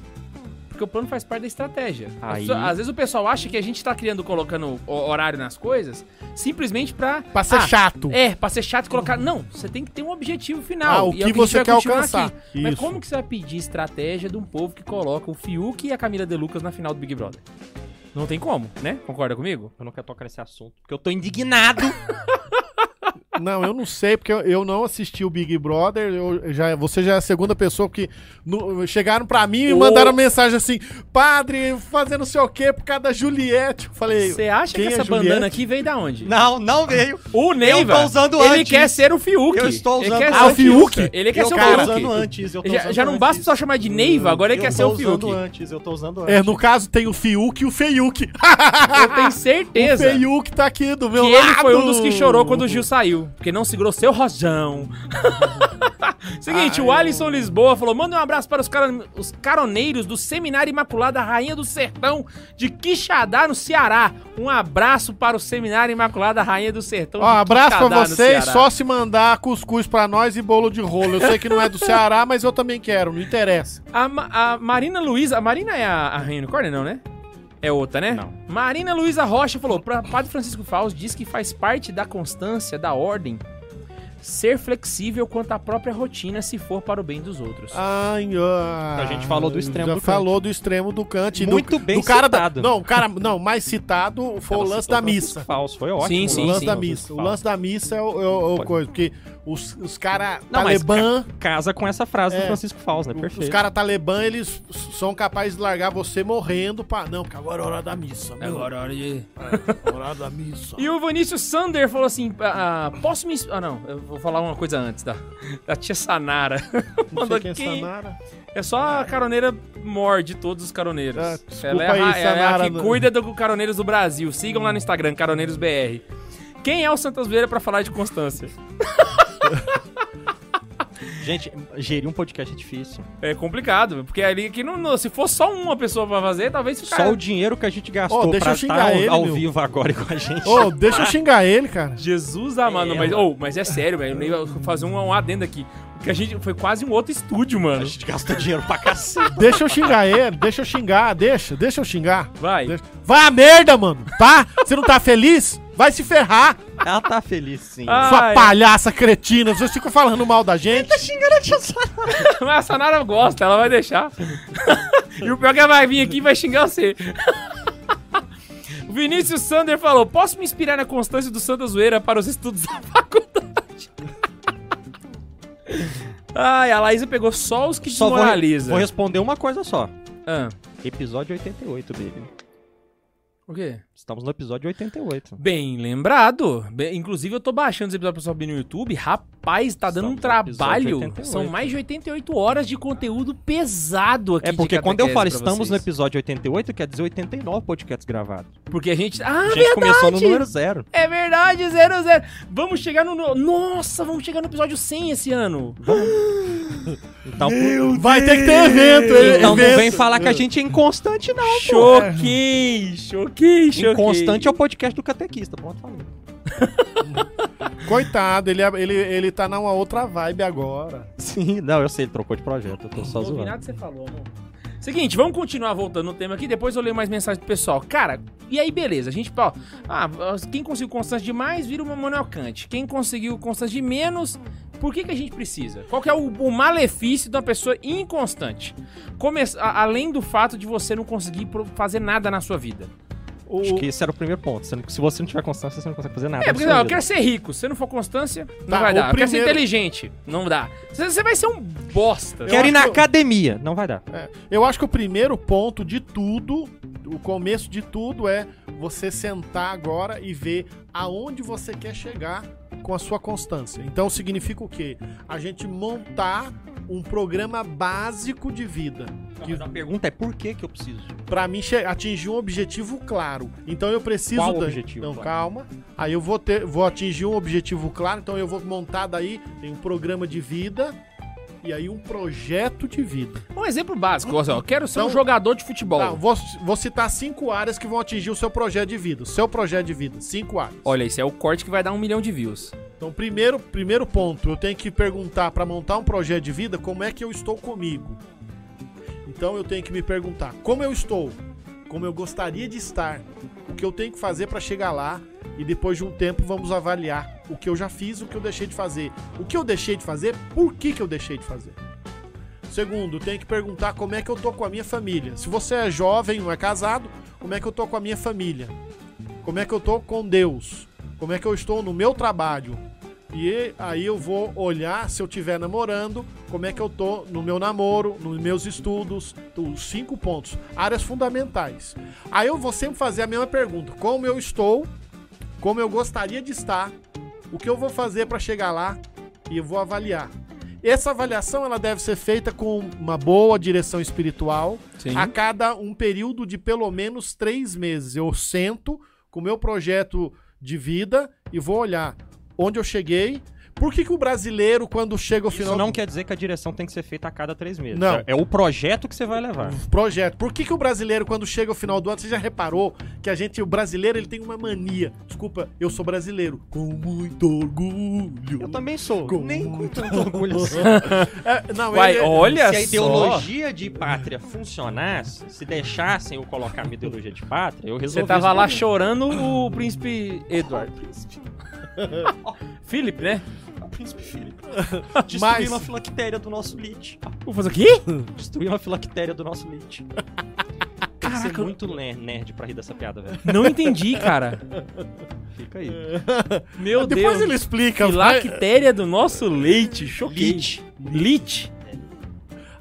Porque o plano faz parte da estratégia. Aí- pessoas- Às vezes o pessoal acha que a gente tá criando, colocando o- horário nas coisas, simplesmente pra... Pra ser Ah, chato. É, pra ser chato e colocar... Não, você tem que ter um objetivo final. Ah, o E é que a gente você vai quer alcançar. aqui. Mas como que você vai pedir estratégia de um povo que coloca o Fiuk e a Camila De Lucas na final do Big Brother? Não tem como, né? Concorda comigo? Eu não quero tocar nesse assunto. Porque eu tô indignado. Não, eu não sei, porque eu, eu não assisti o Big Brother. Eu já, você já é a segunda pessoa que no- chegaram pra mim e Ô. mandaram mensagem assim: Padre, fazendo não sei o quê por causa da Juliette. Eu falei: Você acha que é essa Juliette? bandana aqui veio da onde? não, não veio. O Neiva, Eu tô usando ele antes. quer ser o Fiuk. Eu estou Ele usando quer antes. ser Ah, o Fiuk? Ele quer eu ser o tô Fiuk. usando antes. Eu tô Já, usando já não antes. basta só chamar de Neiva, agora ele eu quer tô ser o usando Fiuk. antes, eu tô usando antes. É, no caso tem o Fiuk e o Feiuk. Eu tenho O certeza que Feiuk tá aqui do meu lado. ele foi um dos que chorou quando o Gil saiu. Porque não segurou seu rojão. Seguinte, o Alisson Lisboa falou: manda um abraço para os, os caroneiros do Seminário Imaculada Rainha do Sertão de Quixadá, no Ceará. Um abraço para o Seminário Imaculada Rainha do Sertão. Ó, de abraço no vocês, só se mandar cuscuz pra nós e bolo de rolo. Eu sei que não é do Ceará, mas eu também quero, não interessa. A, Ma- a Marina Luiza. A Marina é a, a Rainha Unicórnio, não, né? É outra, né? Não. Marina Luiza Rocha falou: Padre Francisco Faus diz que faz parte da constância da ordem ser flexível quanto à própria rotina se for para o bem dos outros. Ai, ah, A gente falou do extremo já do Kant. falou do extremo do Kant. e do- Muito bem do cara da- citado. não, o cara, não, mais citado foi o Ela lance citou da missa. Falso, foi ótimo. Sim, o sim, lance sim. da missa. O lance da missa é o, é o- é o coisa, porque os, os caras talibã, Casa com essa frase do É. Francisco Fausto, né? os Perfeito. caras talibã, eles são capazes de largar você morrendo pra... Não, porque agora é hora da missa. meu. Agora, hora de... É, hora da missa. E o Vinícius Sander falou assim: ah, posso me. Ah, não, eu vou falar uma coisa antes, tá? Da tia Sanara. Não Mandou sei quem é Sanara. É só a caroneira mor de todos os caroneiros. Ah, ela é a, aí, ela é a que não- cuida do Caroneiros do Brasil. Sigam lá no Instagram, CaroneiroSBR. Quem é o Santos Vieira pra falar de Constância? Gente, gerir um podcast é difícil. É complicado, porque ali aqui não, não- se fosse só uma pessoa pra fazer, talvez ficasse. Só o dinheiro que a gente gastou deixa pra eu xingar estar ao, ele, ao meu. vivo agora com a gente. Ô, deixa eu xingar ele, cara. Jesus amado, É, mas, oh, mas é sério, velho. Eu vou fazer um, um adendo aqui. Porque a gente foi quase um outro estúdio, A mano. gente gastou dinheiro pra cacete. Deixa eu xingar ele, deixa eu xingar, deixa, deixa eu xingar. Vai. Deixa- Vai a merda, mano, tá? Você não tá feliz? Vai se ferrar, Ela tá feliz, sim. Ah, sua Ai. palhaça cretina. Vocês ficam falando mal da gente. xingando a tia Sara. Mas a Sanara gosta, ela vai deixar. e o pior é que ela vai vir aqui e vai xingar você. o Vinícius Sander falou: Posso me inspirar na constância do Santa Zoeira para os estudos da faculdade? Ai, a Laísa pegou só os que Só vou, vou responder uma coisa só. Ah, Episódio 88 dele. o quê? Estamos no episódio 88. Bem lembrado. Bem- inclusive, eu tô baixando os episódios pra subir no YouTube. Rapaz, tá dando um Estamos episódio trabalho. 88. São mais de 88 horas de conteúdo pesado aqui É porque quando eu falo estamos no episódio 88, quer dizer 89 podcasts gravados. Porque a gente. Ah, A gente verdade! começou no número zero. É verdade, zero, zero. Vamos chegar no. no- Nossa, vamos chegar no episódio 100 esse ano. Então, Vai ter que ter evento, então não evento. vem falar que a gente é inconstante, não. pô. Choquei, choquei, choquei. Inconstante é o podcast do catequista. Pronto, falei. Coitado, ele, é- ele, ele tá numa outra vibe agora. Sim, não, eu sei, ele trocou de projeto. Eu tô só Não zoando. nada que você falou, amor. Seguinte, vamos continuar voltando no tema aqui, depois eu leio mais mensagens do pessoal. Cara, e aí beleza, a gente, ó, ah, quem conseguiu constância demais vira uma Manuel Kant. Quem conseguiu constância de menos, por que, que a gente precisa? Qual que é o, o malefício de uma pessoa inconstante? Come a- além do fato de você não conseguir fazer nada na sua vida. O- Acho que esse era o primeiro ponto. Se se você não tiver constância, você não consegue fazer nada. É, porque não, eu quero ser rico. Se não for constância, não Tá, vai dar. Eu quero ser inteligente. Não dá. Você, você vai ser um bosta. Quero ir na que eu- academia. Não vai dar. É, eu acho que o primeiro ponto de tudo, o começo de tudo é você sentar agora e ver aonde você quer chegar com a sua constância. Então significa o quê? A gente montar um programa básico de vida. Que Mas a pergunta é por que que eu preciso? Pra mim atingir um objetivo claro. Então eu preciso Qual da- objetivo, Não, claro? calma. Aí eu vou ter, vou atingir um objetivo claro, então eu vou montar daí tem um programa de vida e aí um projeto de vida. Um exemplo básico. ó, Eu quero ser um Então- jogador de futebol. Tá, vou, vou citar cinco áreas que vão atingir o seu projeto de vida. O seu projeto de vida, cinco áreas. Olha, esse é o corte que vai dar um milhão de views. Então, primeiro, primeiro ponto, eu tenho que perguntar para montar um projeto de vida como é que eu estou comigo. Então, eu tenho que me perguntar como eu estou, como eu gostaria de estar, o que eu tenho que fazer para chegar lá e depois de um tempo vamos avaliar o que eu já fiz, o que eu deixei de fazer, o que eu deixei de fazer, por que que eu deixei de fazer. Segundo, tenho que perguntar como é que eu tô com a minha família. Se você é jovem, não é casado, como é que eu tô com a minha família? Como é que eu tô com Deus? Como é que eu estou no meu trabalho? E aí eu vou olhar se eu estiver namorando, como é que eu tô no meu namoro, nos meus estudos, os cinco pontos, áreas fundamentais. Aí eu vou sempre fazer a mesma pergunta: como eu estou, como eu gostaria de estar, o que eu vou fazer para chegar lá e eu vou avaliar. Essa avaliação ela deve ser feita com uma boa direção espiritual Sim. a cada um período de pelo menos três meses. Eu sento com o meu projeto de vida e vou olhar onde eu cheguei. Por que, que o brasileiro, quando chega ao final Isso não quer dizer que a direção tem que ser feita a cada três meses. Não. É, é o projeto que você vai levar. do projeto, por que, que o brasileiro, quando chega ao final do ano, você já reparou que a gente, o brasileiro, ele tem uma mania. Desculpa, eu sou brasileiro. Com muito orgulho. Eu também sou. Com Nem com muito tanto orgulho assim. É, não, Vai, ele- olha Se a só. ideologia de pátria funcionasse, se deixassem eu colocar minha ideologia de pátria, eu Você resolvi. tava esse lá chorando o príncipe Edward. Philip, né? Príncipe Filipe. Destruiu Mas- uma filactéria do nosso lit. Vou fazer o quê? Destruiu uma filactéria do nosso lit. Tem que ser Caraca, muito ner- nerd pra rir dessa piada, velho. Não entendi, cara. Fica aí. Meu Depois Deus. ele explica. Que vai- lactéria do nosso leite. Choquei. Leite. Leite.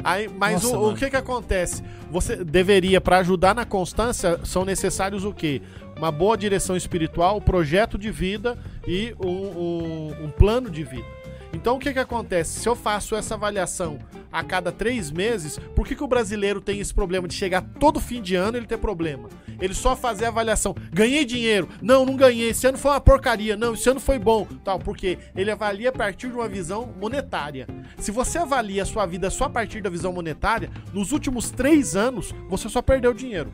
Aí, mas Nossa, o, o que que acontece? Você deveria, pra ajudar na constância, são necessários o quê? Uma boa direção espiritual, um projeto de vida e um, um- um plano de vida. Então o que que acontece? Se eu faço essa avaliação a cada três meses, por que, que o brasileiro tem esse problema de chegar todo fim de ano ele ter problema? Ele só fazer a avaliação. Ganhei dinheiro? Não, não ganhei. Esse ano foi uma porcaria. Não, esse ano foi bom. Tal, porque ele avalia a partir de uma visão monetária. Se você avalia a sua vida só a partir da visão monetária, nos últimos três anos você só perdeu dinheiro.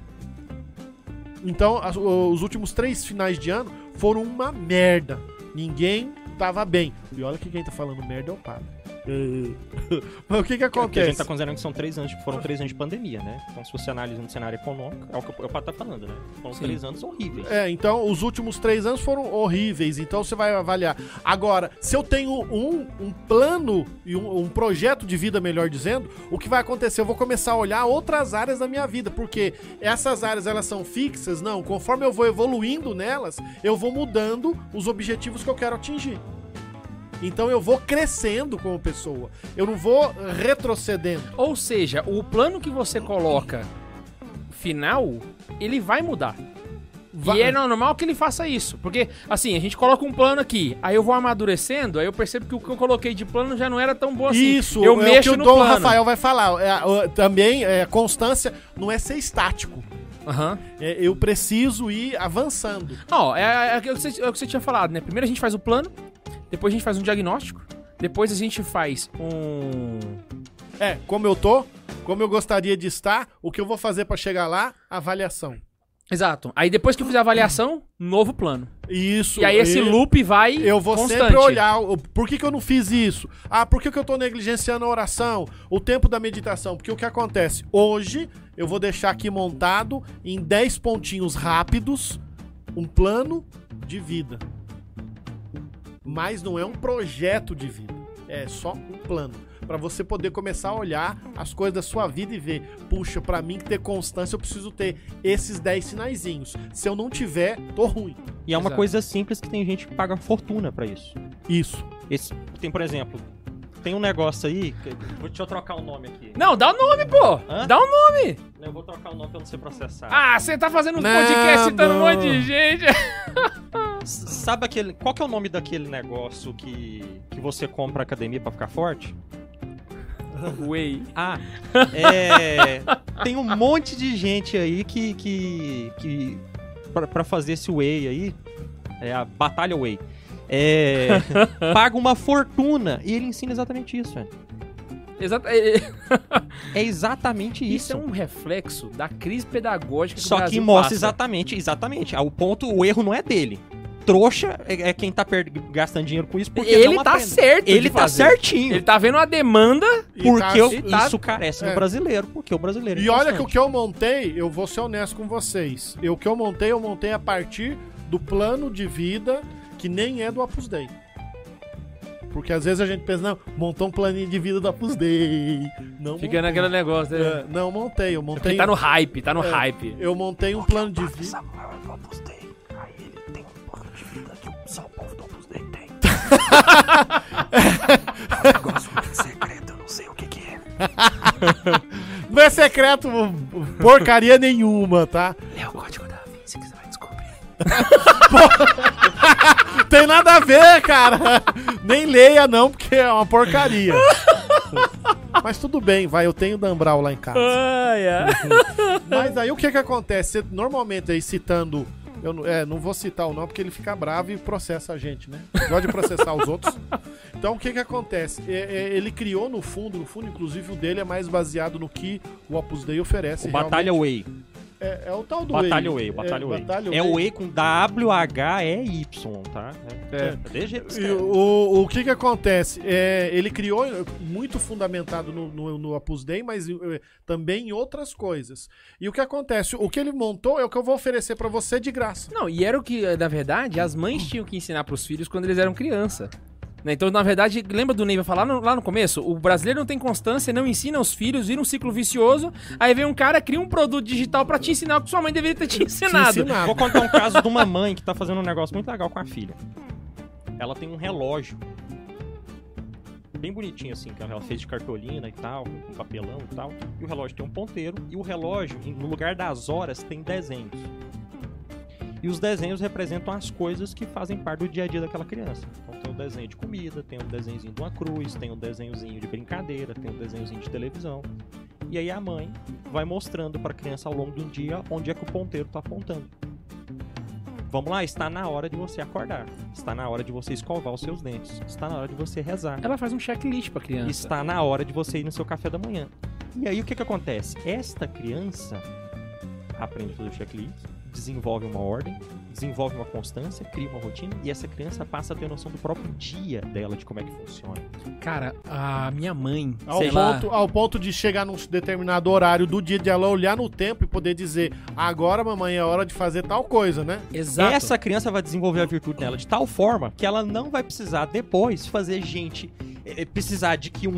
Então, os últimos três finais de ano foram uma merda. Ninguém tava bem. E olha que quem tá falando merda é o padre. Mas o que que Porque a acontece? gente tá considerando que são três anos, foram três anos de pandemia, né? Então, se você analisa no cenário econômico, é o que o Pato tá falando, né? Foram Sim. três anos horríveis. É, então os últimos três anos foram horríveis. Então você vai avaliar. Agora, se eu tenho um, um plano e um, um projeto de vida, melhor dizendo, o que vai acontecer? Eu vou começar a olhar outras áreas da minha vida, porque essas áreas elas são fixas, não. Conforme eu vou evoluindo nelas, eu vou mudando os objetivos que eu quero atingir. Então eu vou crescendo como pessoa. Eu não vou retrocedendo. Ou seja, o plano que você coloca final, ele vai mudar. Vai- E é normal que ele faça isso. Porque, assim, a gente coloca um plano aqui, aí eu vou amadurecendo, aí eu percebo que o que eu coloquei de plano já não era tão bom assim. Isso, eu é o mexo que o Dom plano. Rafael vai falar. É, o- também, é, constância não é ser estático. Aham. É, eu preciso ir avançando. Ó, é, é, é o que você, é o que você tinha falado, né? Primeiro a gente faz o plano, depois a gente faz um diagnóstico, depois a gente faz um. É, como eu tô, como eu gostaria de estar, o que eu vou fazer pra chegar lá? Avaliação. Exato. Aí depois que eu fizer a avaliação, novo plano. Isso. E aí esse loop vai. Eu vou constante. sempre olhar, por que, que eu não fiz isso? Ah, por que, que eu tô negligenciando a oração? O tempo da meditação? Porque o que acontece? Hoje, eu vou deixar aqui montado em 10 pontinhos rápidos um plano de vida. Mas não é um projeto de vida. É só um plano. Pra você poder começar a olhar as coisas da sua vida e ver, puxa, pra mim ter constância eu preciso ter esses 10 sinaizinhos. Se eu não tiver, tô ruim. E é uma Exato. coisa simples que tem gente que paga fortuna pra isso. Isso. Esse, tem, por exemplo, tem um negócio aí. que- vou- deixa eu trocar o nome aqui. Não, dá o nome, pô! Hã? Dá o nome! Eu vou trocar o nome pra não ser processado. Ah, você tá fazendo uns Não, podcasts citando um não. monte de gente. Sabe aquele. Qual que é o nome daquele negócio que, que você compra academia pra ficar forte? Whey. Ah, é. tem um monte de gente aí que. que, que pra, pra fazer esse whey aí, é a Batalha Whey. É, paga uma fortuna e ele ensina exatamente isso, velho. Exato. é- exatamente Isso isso. é um reflexo da crise pedagógica que Só que mostra passa. exatamente, exatamente. O ponto, o erro não é dele. Trouxa é, é quem tá per- gastando dinheiro com isso porque Ele não tá aprende. certo. Ele tá fazer. certinho. Ele tá vendo a demanda. Porque tá- eu- e tá- isso carece é. no brasileiro, porque o brasileiro é E olha que o que eu montei, eu vou ser honesto com vocês. Eu, o que eu montei, eu montei a partir do plano de vida que nem é do Opus Dei. Porque às vezes a gente pensa, não, montou um planinho de vida do Opus Dei. Não Fica montei. naquele negócio, né? É, não montei, eu Porque montei. tá no hype, tá no É. hype. Eu montei um plano de vida. Não é secreto porcaria nenhuma, tá? É o código da Vinci que você vai descobrir. Tem nada a ver, cara. Nem leia, não, porque é uma porcaria. Mas tudo bem, vai, eu tenho Dambral lá em casa. Ai. Mas aí o que que acontece? Você, normalmente aí citando. Eu não, é, não vou citar o nome porque ele fica bravo e processa a gente, né? Gosta de processar os outros. Então o que que acontece? É, é, ele criou no fundo, no fundo, inclusive o dele é mais baseado no que o Opus Dei oferece. O Batalha Whey. É, é o tal do Batalha Whey. Batalha é, Whey. Batalha É o Whey com W-H-E-Y, tá? É, É. é E o, o que que acontece? É, ele criou muito fundamentado no, no, no Opus Dei, mas também em outras coisas. E o que acontece? O que ele montou é o que eu vou oferecer pra você de graça. Não, e era o que, na verdade, as mães tinham que ensinar pros filhos quando eles eram criança. Né, Então, na verdade, lembra do Neiva falar no- lá no começo? O brasileiro não tem constância, não ensina os filhos, vira um ciclo vicioso. Aí vem um cara, cria um produto digital pra te ensinar o que sua mãe deveria ter te ensinado. ensinado. Vou contar um caso de uma mãe que tá fazendo um negócio muito legal com a filha. Ela tem um relógio. Bem bonitinho assim, que ela fez de cartolina e tal, com papelão e tal. E o relógio tem um ponteiro. E o relógio, no lugar das horas, tem desenhos. E os desenhos representam as coisas que fazem parte do dia a dia daquela criança. Desenho de comida, tem um desenhozinho de uma cruz, tem um desenhozinho de brincadeira, tem um desenhozinho de televisão. E aí a mãe vai mostrando para a criança ao longo do dia onde é que o ponteiro está apontando. Vamos lá, está na hora de você acordar. Está na hora de você escovar os seus dentes. Está na hora de você rezar. Ela faz um checklist pra criança. Está na hora de você ir no seu café da manhã. E aí o que que acontece? Esta criança aprende todo o checklist, desenvolve uma ordem, desenvolve uma constância, cria uma rotina e essa criança passa a ter noção do próprio dia dela, de como é que funciona. Cara, a minha mãe, Ao sei lá... ponto, ao ponto de chegar num determinado horário do dia de ela olhar no tempo e poder dizer: agora, mamãe, é hora de fazer tal coisa, né? Exato. Essa criança vai desenvolver a virtude dela de tal forma que ela não vai precisar depois fazer gente precisar de que um, um-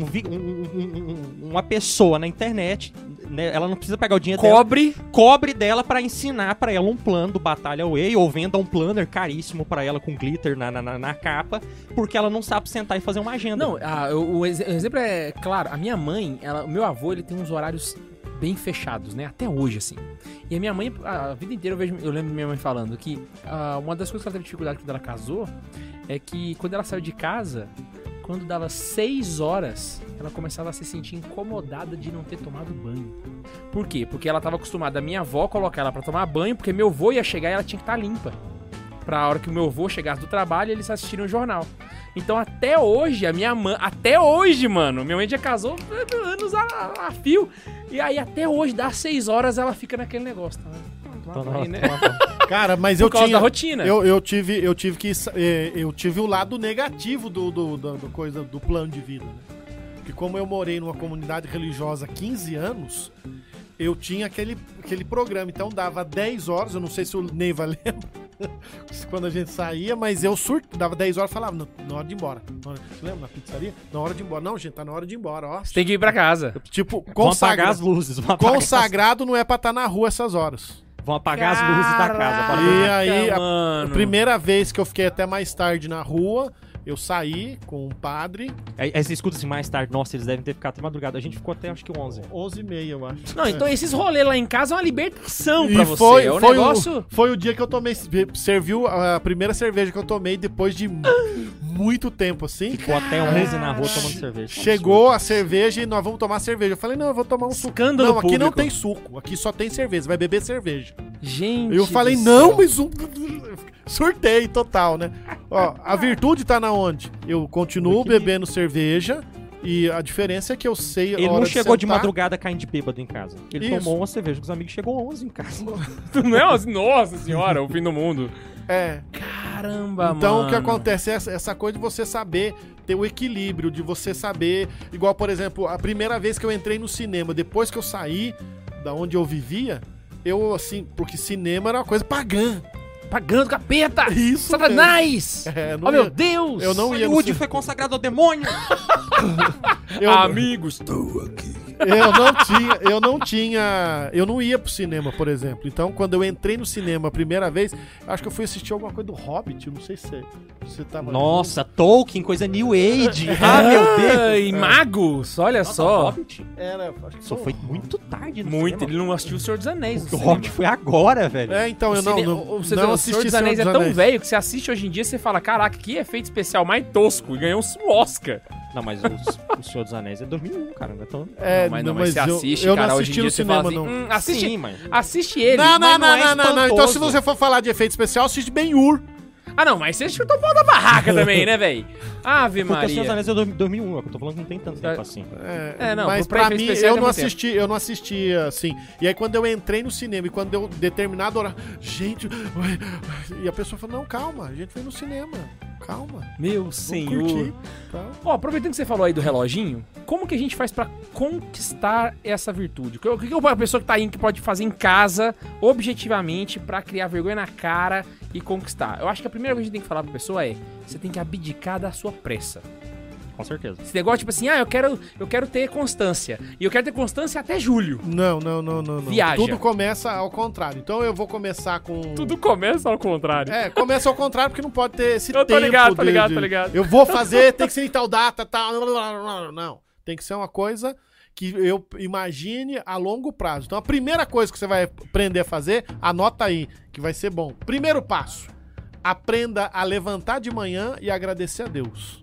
um- um- uma pessoa na internet, né, ela não precisa pegar o dinheiro dela, Cobre. cobre dela pra ensinar pra ela um plano do Batalha Way ou venda um planner caríssimo pra ela com glitter na, na, na- capa, porque ela não sabe sentar e fazer uma agenda. Não, a- o, o exemplo é claro. A minha mãe, ela- o meu avô, ele tem uns horários bem fechados, né? Até hoje, assim. E a minha mãe, a vida inteira eu, vejo, eu lembro minha mãe falando que ah, uma das coisas que ela teve dificuldade quando ela casou é que quando ela saiu de casa, quando dava 6 horas, ela começava a se sentir incomodada de não ter tomado banho. Por quê? Porque ela tava acostumada a minha avó colocar ela pra tomar banho, porque meu avô ia chegar e ela tinha que estar limpa. Pra hora que o meu avô chegasse do trabalho, eles assistirem o jornal. Então até hoje, a minha mãe. Até hoje, mano. Minha mãe já casou anos a, a fio. E aí até hoje, das 6 horas, ela fica naquele negócio, tá? Então, Né? Cara, mas Por eu causa tinha. da rotina. Eu, eu tive, eu tive que. eh, Eu tive o lado negativo do, do, do- do coisa, do plano de vida, né? Porque como eu morei numa comunidade religiosa há 15 anos, eu tinha aquele, aquele programa. Então dava 10 horas, eu não sei se o Neiva lembra. Quando a gente saía, mas eu surto, dava 10 horas e falava, "Não, na hora de ir embora. Lembra na pizzaria? Na hora de ir embora. Não, gente, tá na hora de ir embora, ó. Você tem que ir pra casa. Vão Tipo, apagar consagra... as luzes. Consagrado não é pra estar na rua essas horas. vão apagar as luzes da casa. Caraca, E aí, a- primeira vez que eu fiquei até mais tarde na rua, eu saí com um padre, Aí, aí você escuta assim mais tarde, nossa, eles devem ter ficado até madrugada. A gente ficou até acho que 11. 11 e meia, eu acho. Não, então esses rolês lá em casa é uma libertação E pra você. foi, é um foi, negócio. o, foi o dia que eu tomei, serviu a primeira cerveja que eu tomei depois de mu- muito tempo, assim. Ficou até 11 na rua tomando cerveja. Chegou a cerveja e nós vamos tomar cerveja. Eu falei, não, eu vou tomar um suco. Escândalo Não, aqui não público. tem suco, aqui só tem cerveja, vai beber cerveja. Gente. Eu falei, não, céu. mas um. Surtei total, né? Ó, a virtude tá na onde? Eu continuo bebendo cerveja e a diferença é que eu sei. a Ele hora não chegou de sentar. madrugada caindo de bêbado em casa. Ele Isso. tomou uma cerveja com os amigos chegou 11 em casa. Não é assim, nossa senhora, o fim do mundo. É. Caramba, Então mano. o que acontece é essa, essa coisa de você saber ter o equilíbrio, de você saber. Igual, por exemplo, a primeira vez que eu entrei no cinema, depois que eu saí da onde eu vivia, eu assim, porque cinema era uma coisa pagã. Pagando capeta! Isso. Satanás! É, Oh, meu ia- Deus! Eu não ia Hollywood foi consagrado ao demônio! Eu, Amigos, eu não tinha, eu não tinha, eu não ia pro cinema, por exemplo. Então, quando eu entrei no cinema a primeira vez, acho que eu fui assistir alguma coisa do Hobbit, não sei se você, tava Nossa, Tolkien, coisa New Age. Ah, meu Deus! Ai, magos, olha Nossa, só. Hobbit. Era, acho que Só foi muito tarde no Muito, cinema. ele não assistiu o Senhor dos Anéis. O. Hobbit foi agora, velho. É, então, eu O não, cine- não, o- você não vê, o assisti Senhor dos Anéis é tão Anéis. velho que você assiste hoje em dia e você fala, caraca, que efeito especial mais tosco. E ganhou um Oscar. Não, mas o, o Senhor dos Anéis é 2001, cara. Não é tão... É, não, mas não, mas você eu- assiste, eu, cara, não hoje em assisti dia no você cinema, assim, não. hum, assiste, Sim, mas... assiste ele. Não, não, mas não, não é não, não, não. Então, se você for falar de efeito especial, assiste Ben-Hur. Ah, não, mas você chutou o pau da barraca também, né, velho? Ave Porque o Senhor dos. Anéis é 2001, é o que eu tô falando que não tem tanto tempo assim. É, É, não, mas pra mim, eu é não tempo. assisti, eu não assisti assim. E aí quando eu entrei no cinema e quando eu determinado horário, gente, ué, e a pessoa falou: "Não, calma, a gente foi no cinema". Calma. Meu senhor. curtir? Ó, aproveitando que você falou aí do reloginho, como que a gente faz pra conquistar essa virtude? O que, que a pessoa que tá aí que pode fazer em casa, objetivamente, pra criar vergonha na cara e conquistar? Eu acho que a primeira coisa que a gente tem que falar pra pessoa é: você tem que abdicar da sua pressa. Com certeza. Esse negócio, tipo assim, ah, eu quero, eu quero ter constância. E eu quero ter constância até julho. Não, não, não, não, não. Viaja. Tudo começa ao contrário. Então eu vou começar com. Tudo começa ao contrário. É, começa ao contrário porque não pode ter esse Eu tô tempo. ligado, tô de- ligado, de- tô ligado. Eu vou fazer, tem que ser em tal data, tal. Não. Tem que ser uma coisa que eu imagine a longo prazo. Então a primeira coisa que você vai aprender a fazer, anota aí, que vai ser bom. Primeiro passo: aprenda a levantar de manhã e agradecer a Deus.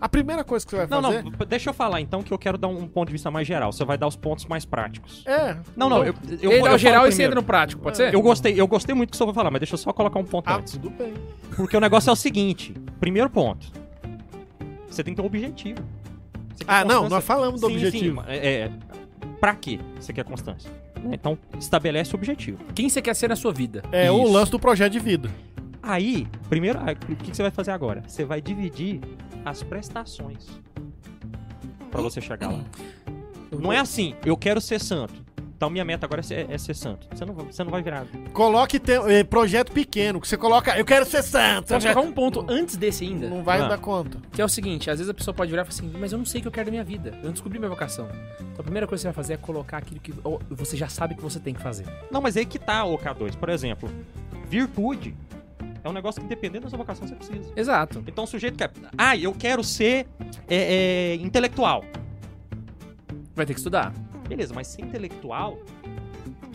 A primeira coisa que você vai Não, fazer. não, deixa eu falar então que eu quero dar um ponto de vista mais geral. Você vai dar os pontos mais práticos. É. Não, não, eu, eu, Ele eu dá o geral e você entra no prático, pode ser? Eu gostei, eu gostei muito do que você vai falar, mas deixa eu só colocar um ponto Ah, antes. tudo bem. Porque o negócio é o seguinte: primeiro ponto, você tem que ter um objetivo. Ah, não, nós falamos do Sim, objetivo. Sim, é, é, pra quê você quer constância? Então, estabelece o objetivo. Quem você quer ser na sua vida? É o Isso. lance do projeto de vida. Aí, primeiro, ah, o que você vai fazer agora? Você vai dividir as prestações pra você chegar lá. Não é assim, eu quero ser santo. Então minha meta agora é ser, é ser santo. Você não, vai- você não vai virar. Coloque te- eh, projeto pequeno, que você coloca, eu quero ser santo. Vou colocar um ponto antes desse ainda. Não vai Ah. dar conta. Que é o seguinte, às vezes a pessoa pode virar e falar assim, mas eu não sei o que eu quero da minha vida. Eu não descobri minha vocação. Então a primeira coisa que você vai fazer é colocar aquilo que você já sabe que você tem que fazer. Não, mas aí que tá o K2. Por exemplo, virtude é um negócio que dependendo da sua vocação você precisa. Exato. Então o sujeito quer. Ah, eu quero ser é, é, intelectual. Vai ter que estudar. Beleza, mas ser intelectual.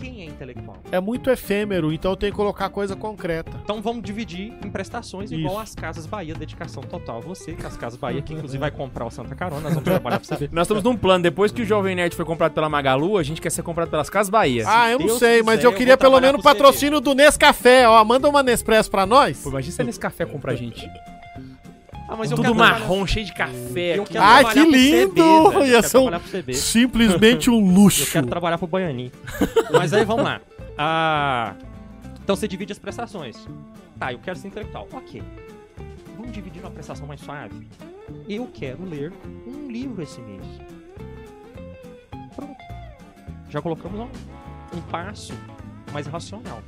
Quem é intelectual? É muito efêmero, então tem que colocar coisa concreta. Então vamos dividir em prestações igual Isso. às Casas Bahia, dedicação total a você, que as Casas Bahia, que inclusive vai comprar o Santa Carona, nós vamos trabalhar pra você ver. Nós estamos num plano, depois que o Jovem Nerd foi comprado pela Magalu, a gente quer ser comprado pelas Casas Bahia. Ah, eu não Deus sei, mas quiser, eu eu queria pelo menos patrocínio do Nescafé, ó. Manda uma Nespresso pra nós. Pô, imagina se nesse café compra a gente. Ah, mas eu Tudo trabalhar- marrom, cheio de café. Eu quero trabalhar que pro CB, lindo! Eu Ia ser um- trabalhar pro CB. Simplesmente um Eu luxo. quero trabalhar pro Baianinho. Mas aí vamos lá. Ah, então você divide as prestações. Tá, eu quero ser intelectual. Ok. Vamos dividir uma prestação mais suave. Eu quero ler um livro esse mês. Pronto. Já colocamos um, um passo mais racional.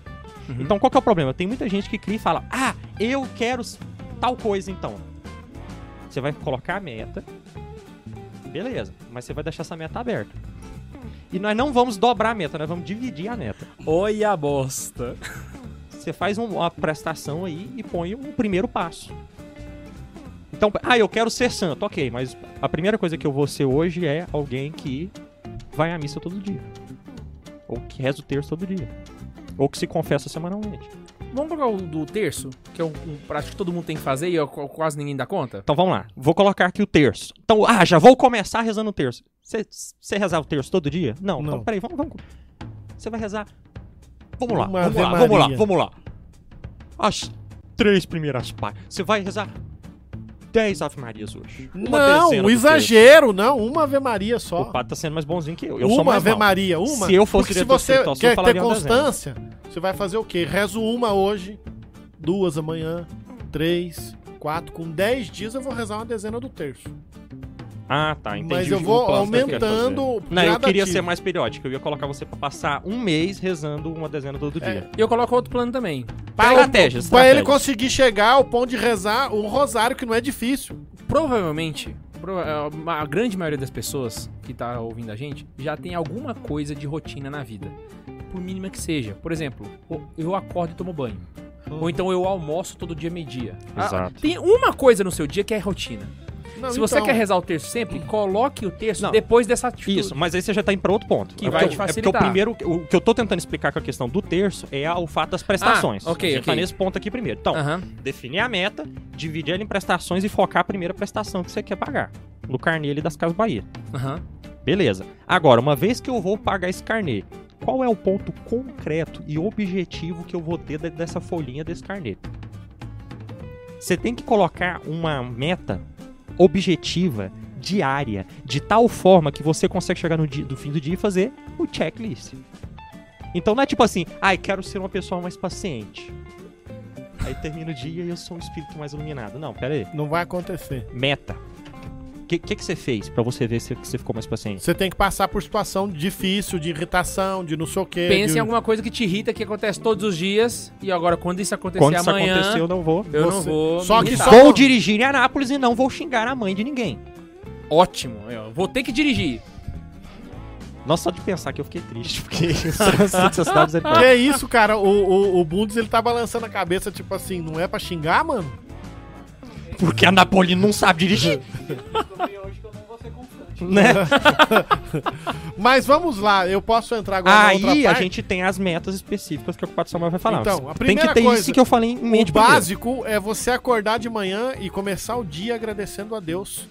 Uhum. Então qual que é o problema? Tem muita gente que cria e fala: Ah, eu quero tal coisa então. Você vai colocar a meta. Beleza, mas você vai deixar essa meta aberta. E nós não vamos dobrar a meta, nós vamos dividir a meta. Olha a bosta. Você faz um- uma prestação aí e põe um primeiro passo. Então, ah, eu quero ser santo, ok, mas a primeira coisa que eu vou ser hoje é alguém que vai à missa todo dia. Ou que reza o terço todo dia. Ou que se confessa semanalmente. Vamos colocar o do terço, que é um, um prático que todo mundo tem que fazer e eu- quase ninguém dá conta? Então vamos lá, vou colocar aqui o terço. Então, ah, já vou começar rezando o terço. Você- Você rezar o terço todo dia? Não, Não. então peraí, vamos, vamos. Você vai rezar. Vamos lá, vamos lá, vamos lá, Maria. vamos lá. As três primeiras páginas. Você vai rezar 10 Ave Marias hoje. Uma Não, um exagero, não. Uma Ave Maria só. O padre tá sendo mais bonzinho que eu. Eu sou uma mais Ave mal. Maria, uma. Se eu fosse Porque se você quer ter constância, você vai fazer o quê? Rezo uma hoje, duas amanhã, três, quatro. Com dez dias eu vou rezar uma dezena do terço. Ah, tá, entendi. Mas o eu vou que quer aumentando. fazer. Não, eu queria ser mais periódico. Eu ia colocar você pra passar um mês rezando uma dezena todo É, dia. E eu coloco outro plano também. Pra, Estratégia, pra ele conseguir chegar ao ponto de rezar um rosário, que não é difícil. Provavelmente, prova- a grande maioria das pessoas que tá ouvindo a gente já tem alguma coisa de rotina na vida. Por mínima que seja. Por exemplo, o- eu acordo e tomo banho. Ou então eu almoço todo dia meio-dia. Ah, Exato. Tem uma coisa no seu dia que é rotina. Não, Se você então, quer rezar o terço sempre, coloque o terço Não. depois dessa atitude. Isso, mas aí você já tá indo pra outro ponto. Que é vai porque, te eu- É facilitar. porque o primeiro, o que eu tô tentando explicar com a questão do terço é o fato das prestações. Ah, ok, a gente ok. tá nesse ponto aqui primeiro. Então, Aham. definir a meta, dividir ela em prestações e focar a primeira prestação que você quer pagar. No carnê ali das Casas Bahia. Aham. Beleza. Agora, uma vez que eu vou pagar esse carnê, qual é o ponto concreto e objetivo que eu vou ter de- dessa folhinha desse carnê? Você tem que colocar uma meta objetiva, diária, de tal forma que você consegue chegar no dia, do fim do dia e fazer o checklist. Então não é tipo assim, ai, quero ser uma pessoa mais paciente. Aí termina o dia e eu sou um espírito mais iluminado. Não, pera aí. Não vai acontecer. Meta. O que, que, que você fez pra você ver se você ficou mais paciente? Você tem que passar por situação difícil, de irritação, de não sei o quê. Pensa de... em alguma coisa que te irrita, que acontece todos os dias. E agora, quando isso acontecer Quando isso amanhã, acontecer, eu não vou. eu não Você- vou. Só que só- Vou dirigir em Anápolis e não vou xingar a mãe de ninguém. Ótimo. Eu vou ter que dirigir. Nossa, só de pensar que eu fiquei triste, porque é Que é isso, cara? O, o, o Bundes, ele tá balançando a cabeça, tipo assim, não é pra xingar, mano? Porque a Napolina não sabe dirigir. né? Mas vamos lá, eu posso entrar agora na outra Aí a parte? gente tem as metas específicas que o Ocupado Samuel vai falar. Então, Tem a que primeira ter coisa, isso que eu falei em mente O primeiro. básico é você acordar de manhã e começar o dia agradecendo a Deus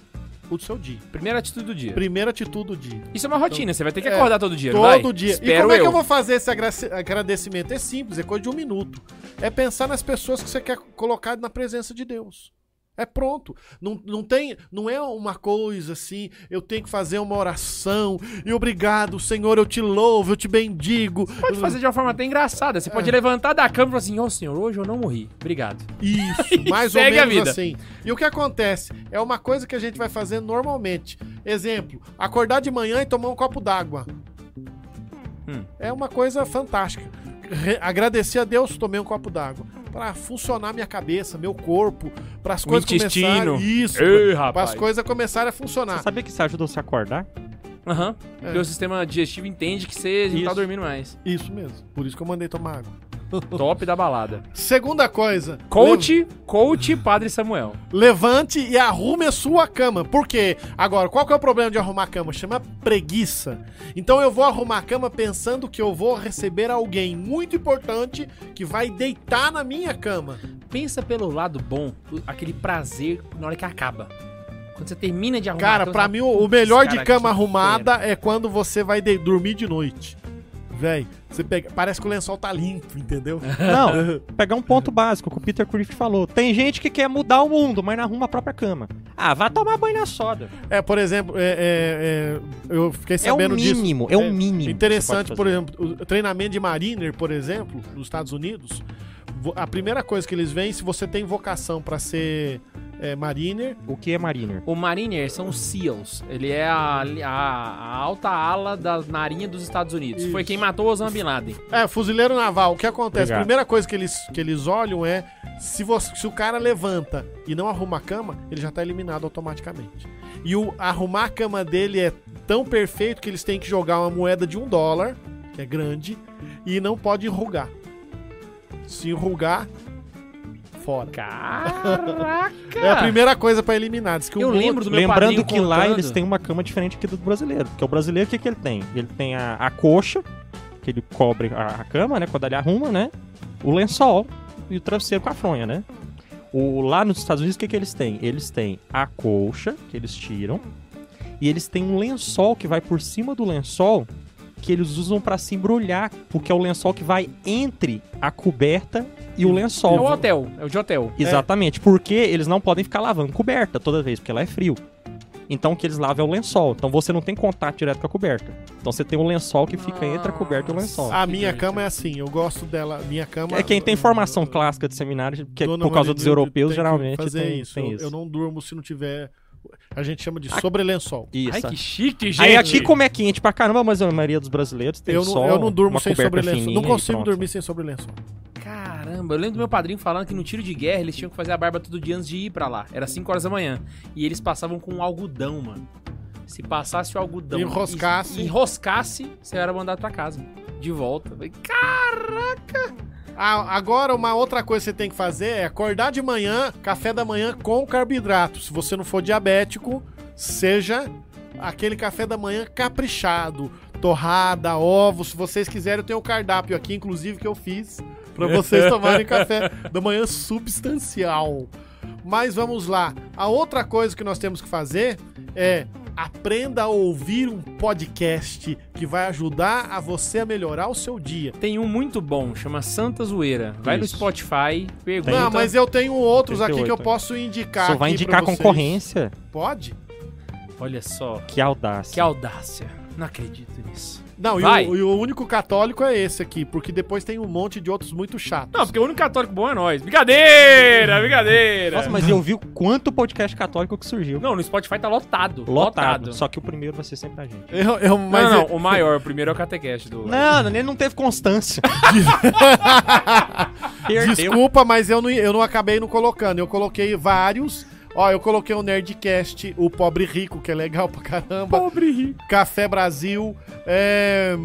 o seu dia. Primeira atitude do dia. Primeira atitude do dia. Isso é uma rotina, você vai ter que É, acordar todo dia? Todo dia. Espero e como é que eu. vou fazer esse agra- agradecimento? É simples, é coisa de um minuto. É pensar nas pessoas que você quer colocar na presença de Deus. É pronto. Não, não tem, não é uma coisa assim, eu tenho que fazer uma oração e obrigado, Senhor, eu te louvo, eu te bendigo. Pode fazer de uma forma até engraçada. Você É. pode levantar da cama e falar assim: Ô senhor, hoje eu não morri. Obrigado. Isso, mais ou menos vida. assim. E o que acontece? É uma coisa que a gente vai fazer normalmente. Exemplo, acordar de manhã e tomar um copo d'água. Hum. É uma coisa fantástica. Re- agradecer a Deus, tomei um copo d'água. Pra funcionar minha cabeça, meu corpo, para as coisas intestino. começarem. Isso, Ei, para rapaz. as coisas começarem a funcionar. Você sabia que isso ajuda você a acordar? Aham. É. Porque o sistema digestivo entende que você não tá dormindo mais. Isso mesmo. Por isso que eu mandei tomar água. Top da balada. Segunda coisa. Coach, coach Padre Samuel. Levante e arrume a sua cama. Por quê? Agora, qual que é o problema de arrumar a cama? Chama preguiça. Então eu vou arrumar a cama pensando que eu vou receber alguém muito importante que vai deitar na minha cama. Pensa pelo lado bom, aquele prazer na hora que acaba. Quando você termina de arrumar a Cara, pra mim o, o "Putz, melhor de cama arrumada é quando você vai de- dormir de noite. Véi, você pega, parece que o lençol tá limpo, entendeu? Não, pegar um ponto básico que o Peter Crift falou. Tem gente que quer mudar o mundo, mas não arruma a própria cama. Ah, vá tomar banho na soda. É, por exemplo, é, é, é, eu fiquei É o sabendo disso. mínimo, é o mínimo. que você Interessante, pode por fazer. exemplo, o treinamento de Mariner, por exemplo, nos Estados Unidos, a primeira coisa que eles veem, se você tem vocação pra ser é, Mariner, O que é Mariner? O Mariner são os SEALs. Ele é a, a- a alta ala da Marinha dos Estados Unidos. Isso. Foi quem matou Osama Bin Laden. é, fuzileiro naval, o que acontece? Obrigado. A primeira coisa que eles, que eles olham é se, você, se o cara levanta e não arruma a cama, ele já tá eliminado automaticamente. E o arrumar a cama dele é tão perfeito que eles têm que jogar uma moeda de um dólar, que é grande, e não pode enrugar. Se enrugar, fora. Caraca! É a primeira coisa pra eliminar. Diz que Eu lembro do meu Lembrando que lá contando. eles têm uma cama diferente aqui do brasileiro. Porque o brasileiro, o que, que ele tem? Ele tem a, a coxa, que ele cobre a, a cama, né? Quando ele arruma, né? O lençol e o travesseiro com a fronha, né? O, lá nos Estados Unidos, o que, que eles têm? Eles têm a colcha, que eles tiram, e eles têm um lençol que vai por cima do lençol, que eles usam pra se embrulhar, porque é o lençol que vai entre a coberta e o É lençol. o hotel, é o de hotel. Exatamente, porque eles não podem ficar lavando coberta toda vez, porque lá é frio. Então o que eles lavam é o lençol. Então você não tem contato direto com a coberta. Então você tem um lençol que fica entre a coberta e o lençol. A minha cama é assim, eu gosto dela. Minha cama. É quem tem formação clássica de seminário, que é por causa dos europeus, geralmente fazer tem isso. tem Eu- isso. Eu não durmo se não tiver. A gente chama de sobrelençol. Isso. Ai, que chique, gente. Aí aqui, como é quente pra caramba, mas a maioria dos brasileiros tem Eu só não, eu não durmo sem sobrelençol. Não consigo dormir sem sobrelençol. Caramba, eu lembro do meu padrinho falando que no tiro de guerra eles tinham que fazer a barba todo dia antes de ir pra lá. Era 5 horas da manhã. E eles passavam com algodão, mano. Se passasse o algodão Enroscasse. e- enroscasse, você era mandado pra casa. De volta. Caraca! Ah, agora, uma outra coisa que você tem que fazer é acordar de manhã, café da manhã com carboidrato. Se você não for diabético, seja aquele café da manhã caprichado. Torrada, ovos. Se vocês quiserem, eu tenho o cardápio aqui, inclusive, que eu fiz pra vocês tomarem café da manhã substancial. Mas vamos lá. A outra coisa que nós temos que fazer é aprenda a ouvir um podcast que vai ajudar a você a melhorar o seu dia. Tem um muito bom, chama Santa Zoeira. Vai Isso. no Spotify, pergunta. Não, mas eu tenho outros aqui que eu 38, posso indicar. Só vai aqui indicar pra vocês. concorrência. Pode? Olha só, Que audácia. que audácia. Não acredito nisso. Não, e o, e o único católico é esse aqui, porque depois tem um monte de outros muito chatos. Não, porque o único católico bom é nós. Brincadeira, brincadeira. Nossa, mas eu vi o quanto podcast católico que surgiu. Não, no Spotify tá lotado. Lotado. Só que o primeiro vai ser sempre a gente. Eu, eu, Mas mas não, é- o maior, o primeiro é o Catecast do. Não, ele não teve constância. Desculpa, mas eu não, eu não acabei não colocando. Eu coloquei vários. Ó, eu coloquei o Nerdcast, o Pobre Rico, que é legal pra caramba. Pobre rico. Café Brasil, é,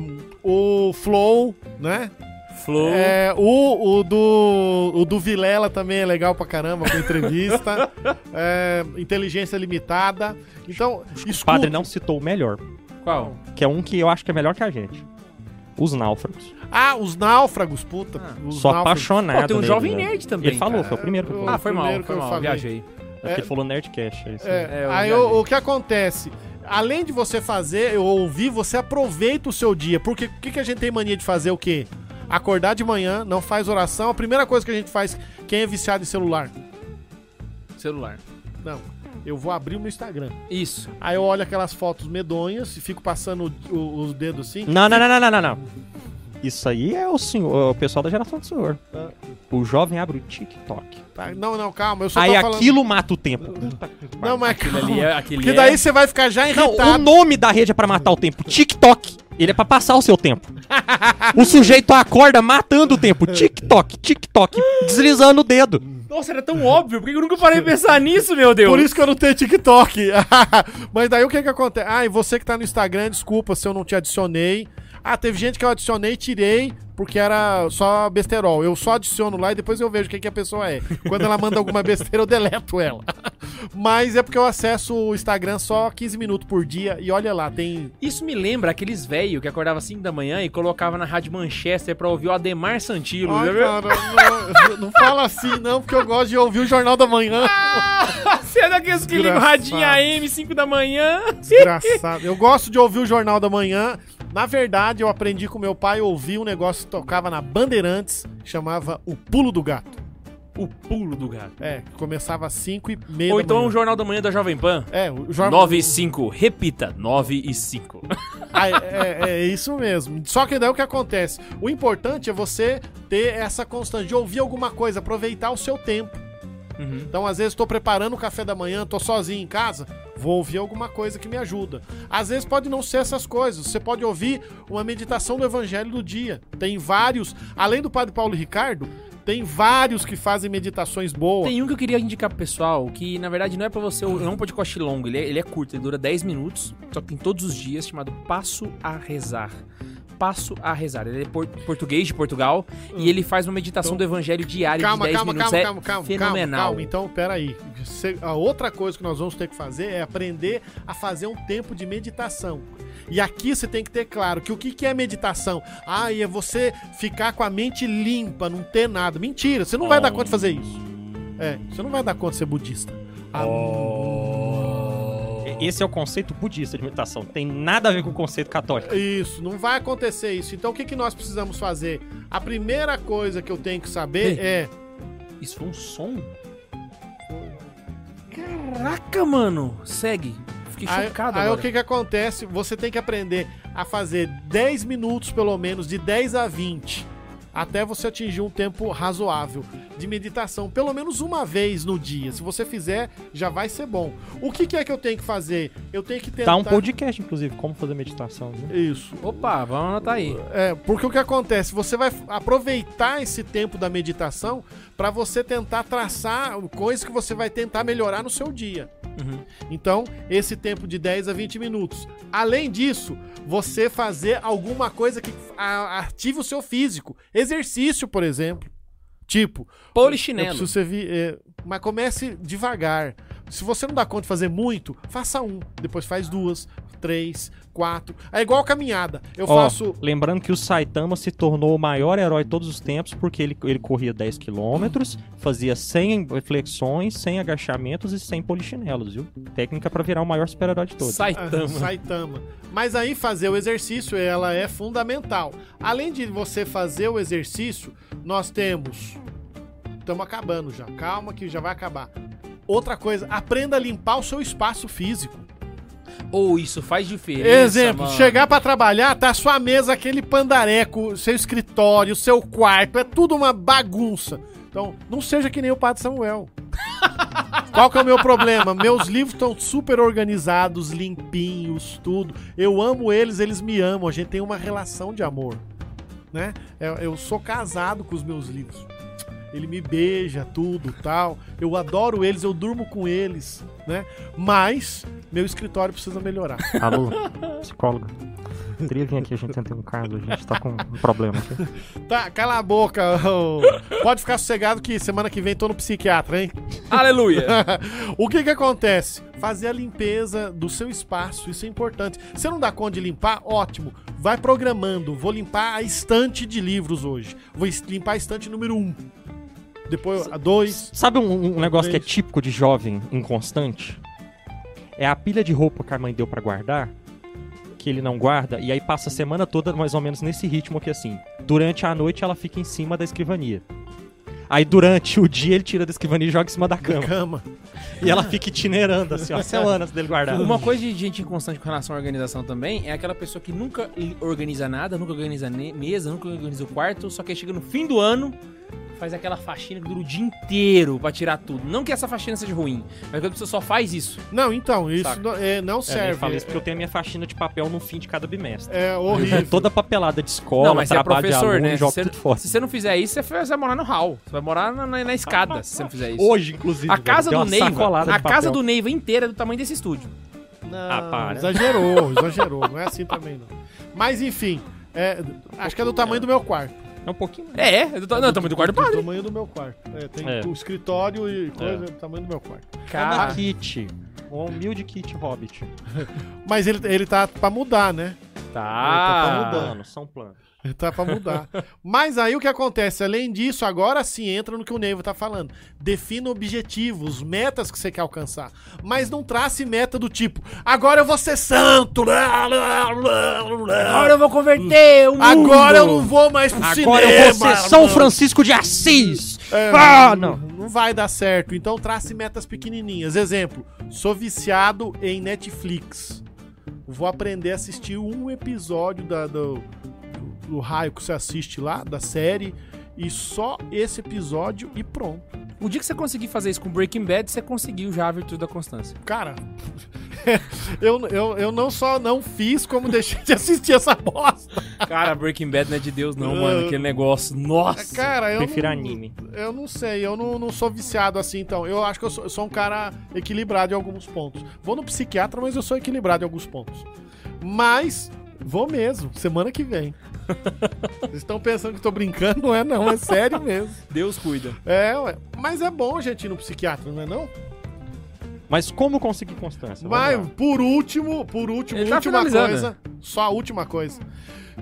o Flow, né? Flow. É, o, o, do, o do Vilela também é legal pra caramba, com entrevista. É, inteligência Limitada. Então, O escuta. padre não citou o melhor, Qual? que é um que eu acho que é melhor que a gente. Os náufragos. Ah, os náufragos, puta. Ah. os Sou náufragos. apaixonado. Pô, tem um nele, jovem né? nerd também. Ele falou, foi o primeiro que eu Eu- falei. Ah, foi mal, primeiro foi que eu mal. falei. Viajei. É porque ele falou Nerdcast. É isso aí. É, É, eu aí o, o que acontece? Além de você fazer ou ouvir, você aproveita o seu dia. Porque o que, que a gente tem mania de fazer? O quê? Acordar de manhã, não faz oração. A primeira coisa que a gente faz, quem é viciado em celular? Celular. Não. Eu vou abrir o meu Instagram. Isso. Aí eu olho aquelas fotos medonhas e fico passando o- o- os dedos assim. Não, não, não, não, não, não, não. Isso aí é o senhor, o pessoal da geração do senhor. Ah. O jovem abre o TikTok. Tá, Não, não, calma. Eu só Aí tô falando. aquilo mata o tempo. Não, mas Aquele calma. ali é. Aquele Porque é... daí você vai ficar já Não, o irritado. nome da rede é pra matar o tempo. TikTok. Ele é pra passar o seu tempo. o sujeito acorda matando o tempo. TikTok, TikTok, deslizando o dedo. Nossa, era tão óbvio. Por que eu nunca parei de pensar nisso, meu Deus? Por isso que eu não tenho TikTok. Mas daí o que que acontece? Ah, e você que tá no Instagram, desculpa se eu não te adicionei. Ah, teve gente que eu adicionei e tirei porque era só besterol. Eu só adiciono lá e depois eu vejo o que, a pessoa é. Quando ela manda alguma besteira, eu deleto ela. Mas é porque eu acesso o Instagram só 15 minutos por dia e olha lá, tem. Isso me lembra aqueles velhos que acordava 5 da manhã e colocava na Rádio Manchester pra ouvir o Ademar Santilo. Ai, cara, não, não fala assim, não, porque eu gosto de ouvir o Jornal da Manhã. Você é daqueles que ligam radinho AM 5 da manhã. Desgraçado. Eu gosto de ouvir o Jornal da Manhã. Na verdade, eu aprendi com meu pai a ouvir um negócio que tocava na Bandeirantes, chamava O Pulo do Gato. O pulo do gato. É, que começava às 5 e meia Ou então o Jornal da Manhã da Jovem Pan. É, o jornal... 9 e 5. Repita, 9 e 5. Ah, é, é- é isso mesmo. Só que daí o que acontece? O importante é você ter essa constante de ouvir alguma coisa, aproveitar o seu tempo. Uhum. Então, às vezes, estou preparando o café da manhã, tô sozinho em casa, vou ouvir alguma coisa que me ajuda. Às vezes pode não ser essas coisas. Você pode ouvir uma meditação do Evangelho do dia. Tem vários, além do Padre Paulo Ricardo, tem vários que fazem meditações boas. Tem um que eu queria indicar pro pessoal, que na verdade não é pra você, não é um podcast longo, ele é, ele é curto, ele dura 10 minutos, só que tem todos os dias, chamado Passo a Rezar. Passo a Rezar. Ele é por- português de Portugal e ele faz uma meditação Então- do evangelho diário Calma, de 10 calma, minutos. calma, é calma, calma, fenomenal. calma, calma. Então, peraí. Cê- A outra coisa que nós vamos ter que fazer é aprender a fazer um tempo de meditação. E aqui você tem que ter claro que o que que é meditação? Ah, é você ficar com a mente limpa, não ter nada. Mentira, você não vai dar conta de fazer isso. É, você não vai dar conta de ser budista. Ah, Esse é o conceito budista de meditação. Tem nada a ver com o conceito católico. Isso, não vai acontecer isso. Então o que, que nós precisamos fazer? A primeira coisa que eu tenho que saber Ei. é. Isso foi um som? Caraca, mano. Segue. Fiquei Aí, chocado aí o agora. que, que acontece? Você tem que aprender a fazer 10 minutos, pelo menos, de 10 a 20, até você atingir um tempo razoável de meditação, pelo menos uma vez no dia. Se você fizer, já vai ser bom. O que, que é que eu tenho que fazer? Eu tenho que tentar. Tá um podcast, inclusive, como fazer meditação. Né? Isso. Opa, vamos anotar aí. É, porque o que acontece? Você vai aproveitar esse tempo da meditação para você tentar traçar coisas que você vai tentar melhorar no seu dia. Uhum. Então, esse tempo de 10 a 20 minutos. Além disso, você fazer alguma coisa que ative o seu físico. Exercício, por exemplo. Tipo, eu Polichinelo. preciso ser vi- é, mas comece devagar. Se você não dá conta de fazer muito, faça um. Depois faz duas, três, quatro. É igual caminhada. Eu Ó, faço. Lembrando que o Saitama se tornou o maior herói de todos os tempos porque ele, ele corria 10 quilômetros, fazia 100 flexões, 100 agachamentos e 100 polichinelos, viu? Técnica pra virar o maior super-herói de todos. Saitama. Ah, Saitama. Mas aí fazer o exercício, ela é fundamental. Além de você fazer o exercício, nós temos. Estamos acabando já. Calma que já vai acabar. Outra coisa, aprenda a limpar o seu espaço físico. Ou isso faz diferença. Exemplo, mano. chegar pra trabalhar, tá sua mesa, aquele pandareco, seu escritório, seu quarto, é tudo uma bagunça. Então, não seja que nem o Padre Samuel. Qual que é o meu problema? Meus livros estão super organizados, limpinhos, tudo. Eu amo eles, eles me amam. A gente tem uma relação de amor, né? Eu, eu sou casado com os meus livros. Ele me beija, tudo, tal. Eu adoro eles, eu durmo com eles, né? Mas meu escritório precisa melhorar. Alô, psicóloga. Queria vir aqui, a gente tem um caso, a gente tá com um problema aqui. Tá, cala a boca. ô. Pode ficar sossegado que semana que vem tô no psiquiatra, hein? Aleluia. o que que acontece? Fazer a limpeza do seu espaço, isso é importante. Se não dá conta de limpar, ótimo. Vai programando. Vou limpar a estante de livros hoje. Vou limpar a estante número 1. Um. Depois a 2. Sabe um, um negócio que é Três. típico de jovem inconstante? É a pilha de roupa que a mãe deu pra guardar, que ele não guarda, e aí passa a semana toda mais ou menos nesse ritmo que assim, durante a noite ela fica em cima da escrivania. Aí durante o dia ele tira da escrivania e joga em cima da cama. Cama. E ela fica itinerando assim, ó, semanas dele guardar. Uma coisa de gente inconstante com relação à organização também é aquela pessoa que nunca organiza nada, nunca organiza mesa, nunca organiza o quarto, só que aí chega no fim do ano, faz aquela faxina que dura o dia inteiro pra tirar tudo. Não que essa faxina seja ruim, mas quando a pessoa só faz isso. Não, então, isso não, é, não É, serve. falo isso porque eu tenho a minha faxina de papel no fim de cada bimestre. É horrível. Toda papelada de escola, não, mas você é trabalho de professor, aluno, né? Se joga você, tudo fora. se você não fizer isso, você vai morar no hall. Você vai morar na, na- na escada se você não fizer isso. Hoje, inclusive. A velho, casa deu do Neiva, sacolada a de casa do Neiva inteira é do tamanho desse estúdio. Não, Ah. Exagerou, exagerou. Não é assim também, não. Mas enfim, é, acho que é do tamanho do meu quarto. É um pouquinho. É, é do, ta- não, tamanho do quarto do Do padre. tamanho do meu quarto. É, tem É. o escritório e coisa É. do tamanho do meu quarto. É uma Cara, kit. Um humilde kit hobbit. Mas ele, ele tá pra mudar, né? tá. mudando. Planos, são planos. Tá pra mudar. Mas aí o que acontece? Além disso, agora sim entra no que o Neivo tá falando. Defina objetivos, metas que você quer alcançar. Mas não trace meta do tipo, agora eu vou ser santo. Agora eu vou converter o mundo. Agora eu não vou mais pro Agora cinema. eu vou ser São Francisco de Assis! É, Ah, não, não. não vai dar certo. Então trace metas pequenininhas. Exemplo, sou viciado em Netflix. Vou aprender a assistir um episódio da- do, do- raio que você assiste lá, da série, e só esse episódio e pronto. O dia que você conseguir fazer isso com Breaking Bad, você conseguiu já a virtude da constância. Cara, eu, eu, eu não só não fiz, como deixei de assistir essa bosta. Cara, Breaking Bad não é de Deus, não, Ah. mano. Aquele negócio. Nossa. Cara, eu Prefiro não, anime. Eu não sei, eu não, não sou viciado assim, então. Eu acho que eu sou, eu sou um cara equilibrado em alguns pontos. Vou no psiquiatra, mas eu sou equilibrado em alguns pontos. Mas, vou mesmo, semana que vem. Vocês estão pensando que eu tô brincando? Não é não, é sério mesmo. Deus cuida. É, ué. Mas é bom a gente ir no psiquiatra, não é não? Mas como conseguir constância? Mas, lá. por último, por último, Ele tá última finalizando. coisa. Só a última coisa.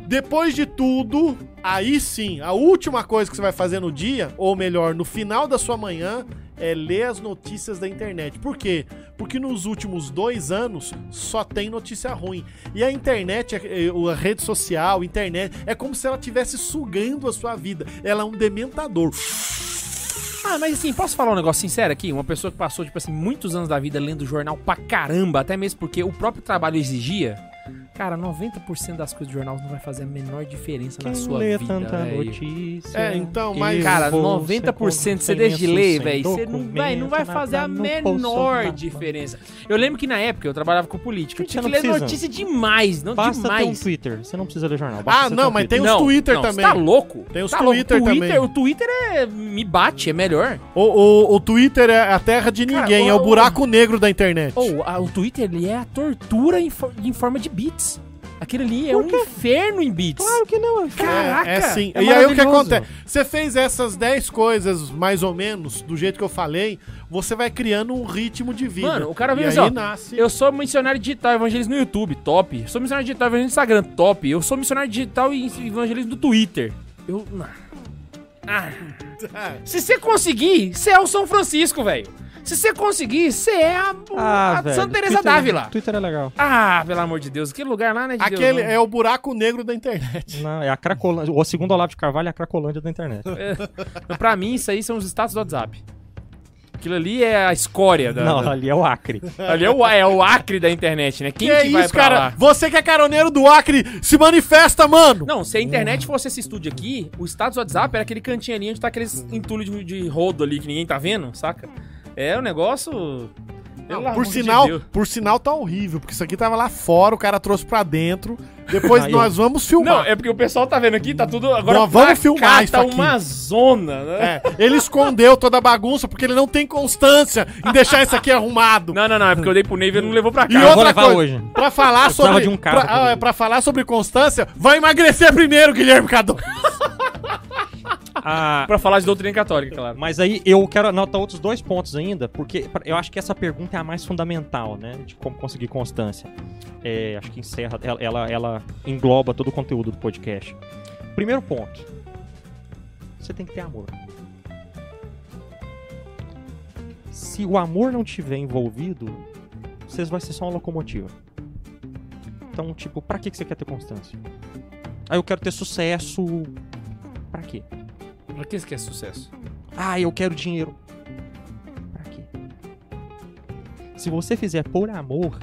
Depois de tudo, aí sim, a última coisa que você vai fazer no dia, ou melhor, no final da sua manhã, é ler as notícias da internet. Por quê? Porque nos últimos dois anos só tem notícia ruim. E a internet, a, a rede social, a internet, é como se ela estivesse sugando a sua vida. Ela é um dementador. Ah, mas assim, posso falar um negócio sincero aqui? Uma pessoa que passou, tipo assim, muitos anos da vida lendo jornal pra caramba, até mesmo porque o próprio trabalho exigia. Cara, 90% das coisas do jornal não vai fazer a menor diferença Quem na sua lê vida, tanta notícia? É, então, que mas- Cara, você 90% você deixa de ler, velho. Você não vai, não vai fazer a menor diferença. Eu lembro que na época eu trabalhava com política. Eu tinha que você ler não precisa. notícia demais, não Basta ter um demais. Twitter. Você não precisa ler jornal. basta Ah, não, um mas Twitter. tem os Twitter não, também. Você tá louco? Tem os tá louco. Twitter também. O Twitter é. Me bate, é melhor. O, o, o Twitter é a terra de ninguém, Cara, é o o- buraco negro da internet. O Twitter ele é a tortura em, em forma de bits. Aquele ali é um inferno em bits. Claro que não. é Caraca! É, é sim. é e aí o que acontece? Você fez essas 10 coisas, mais ou menos, do jeito que eu falei, você vai criando um ritmo de vida. Mano, o cara e vem aí assim, ó, nasce. Eu sou missionário digital evangelista no YouTube, top. Eu sou missionário digital evangelista no Instagram, top. Eu sou missionário digital e evangelista no Twitter. Eu. Ah. Se você conseguir, você é o São Francisco, velho. Se você conseguir, você é a, Ah, a velho. Santa Teresa Twitter- d'Ávila. Twitter é legal. Ah, pelo amor de Deus, aquele lugar lá, né? De Aquele Deus, é o buraco negro da internet. Não, é a Cracolândia. O segundo Olavo de Carvalho é a Cracolândia da internet. Pra mim, isso aí são os status do WhatsApp. Aquilo ali é a escória da. Não, da- ali é o Acre. ali é o, é o acre da internet, né? Quem que, que, vai isso, pra cara? lá? Você que é caroneiro do Acre, se manifesta, mano! Não, se a internet fosse esse estúdio aqui, o status WhatsApp era aquele cantinho ali onde tá aqueles entulhos de, de rodo ali que ninguém tá vendo, saca? É um negócio. Amor Por de sinal, Deus. por sinal tá horrível, porque isso aqui tava lá fora, o cara trouxe pra dentro. Depois Aí, nós vamos Não, filmar. é porque o pessoal tá vendo aqui, tá tudo. Agora Nós vamos filmar isso tá aqui. uma zona, né? É, ele escondeu toda a bagunça porque ele não tem constância em deixar isso aqui arrumado. Não, não, não, é porque eu dei pro Ney e ele não levou pra cá. E outra coisa, hoje. pra falar sobre de um carro pra, pra ah, é, pra falar sobre constância, vai emagrecer primeiro, Guilherme Cadu. Ah, Pra falar de doutrina católica, claro. Mas aí eu quero anotar outros dois pontos ainda, porque eu acho que essa pergunta é a mais fundamental, né? De como conseguir constância. É, acho que encerra, ela, ela, ela engloba todo o conteúdo do podcast. Primeiro ponto. Você tem que ter amor. Se o amor não tiver envolvido, vocês vai ser só uma locomotiva. Então, tipo, pra que você quer ter constância? Ah, eu quero ter sucesso. Pra quê? Pra que isso que é sucesso? Ah, eu quero dinheiro. Pra quê? Se você fizer por amor,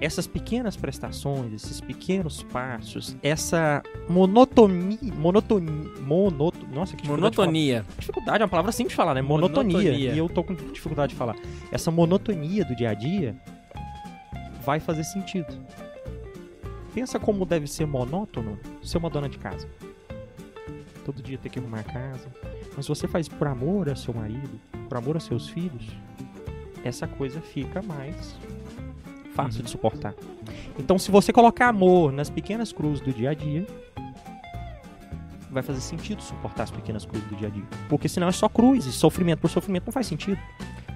essas pequenas prestações, esses pequenos passos, essa monotonia, monotonia, monoto, nossa, que. Monotonia. Dificuldade é uma palavra assim de falar, né? Monotonia. Monotonia. E eu tô com dificuldade de falar. Essa monotonia do dia a dia vai fazer sentido. Pensa como deve ser monótono ser uma dona de casa. Todo dia ter que arrumar a casa. Mas você faz por amor a seu marido, por amor a seus filhos, essa coisa fica mais fácil de suportar. Então, se você colocar amor nas pequenas cruzes do dia a dia, vai fazer sentido suportar as pequenas cruzes do dia a dia. Porque senão é só cruz, e sofrimento por sofrimento não faz sentido.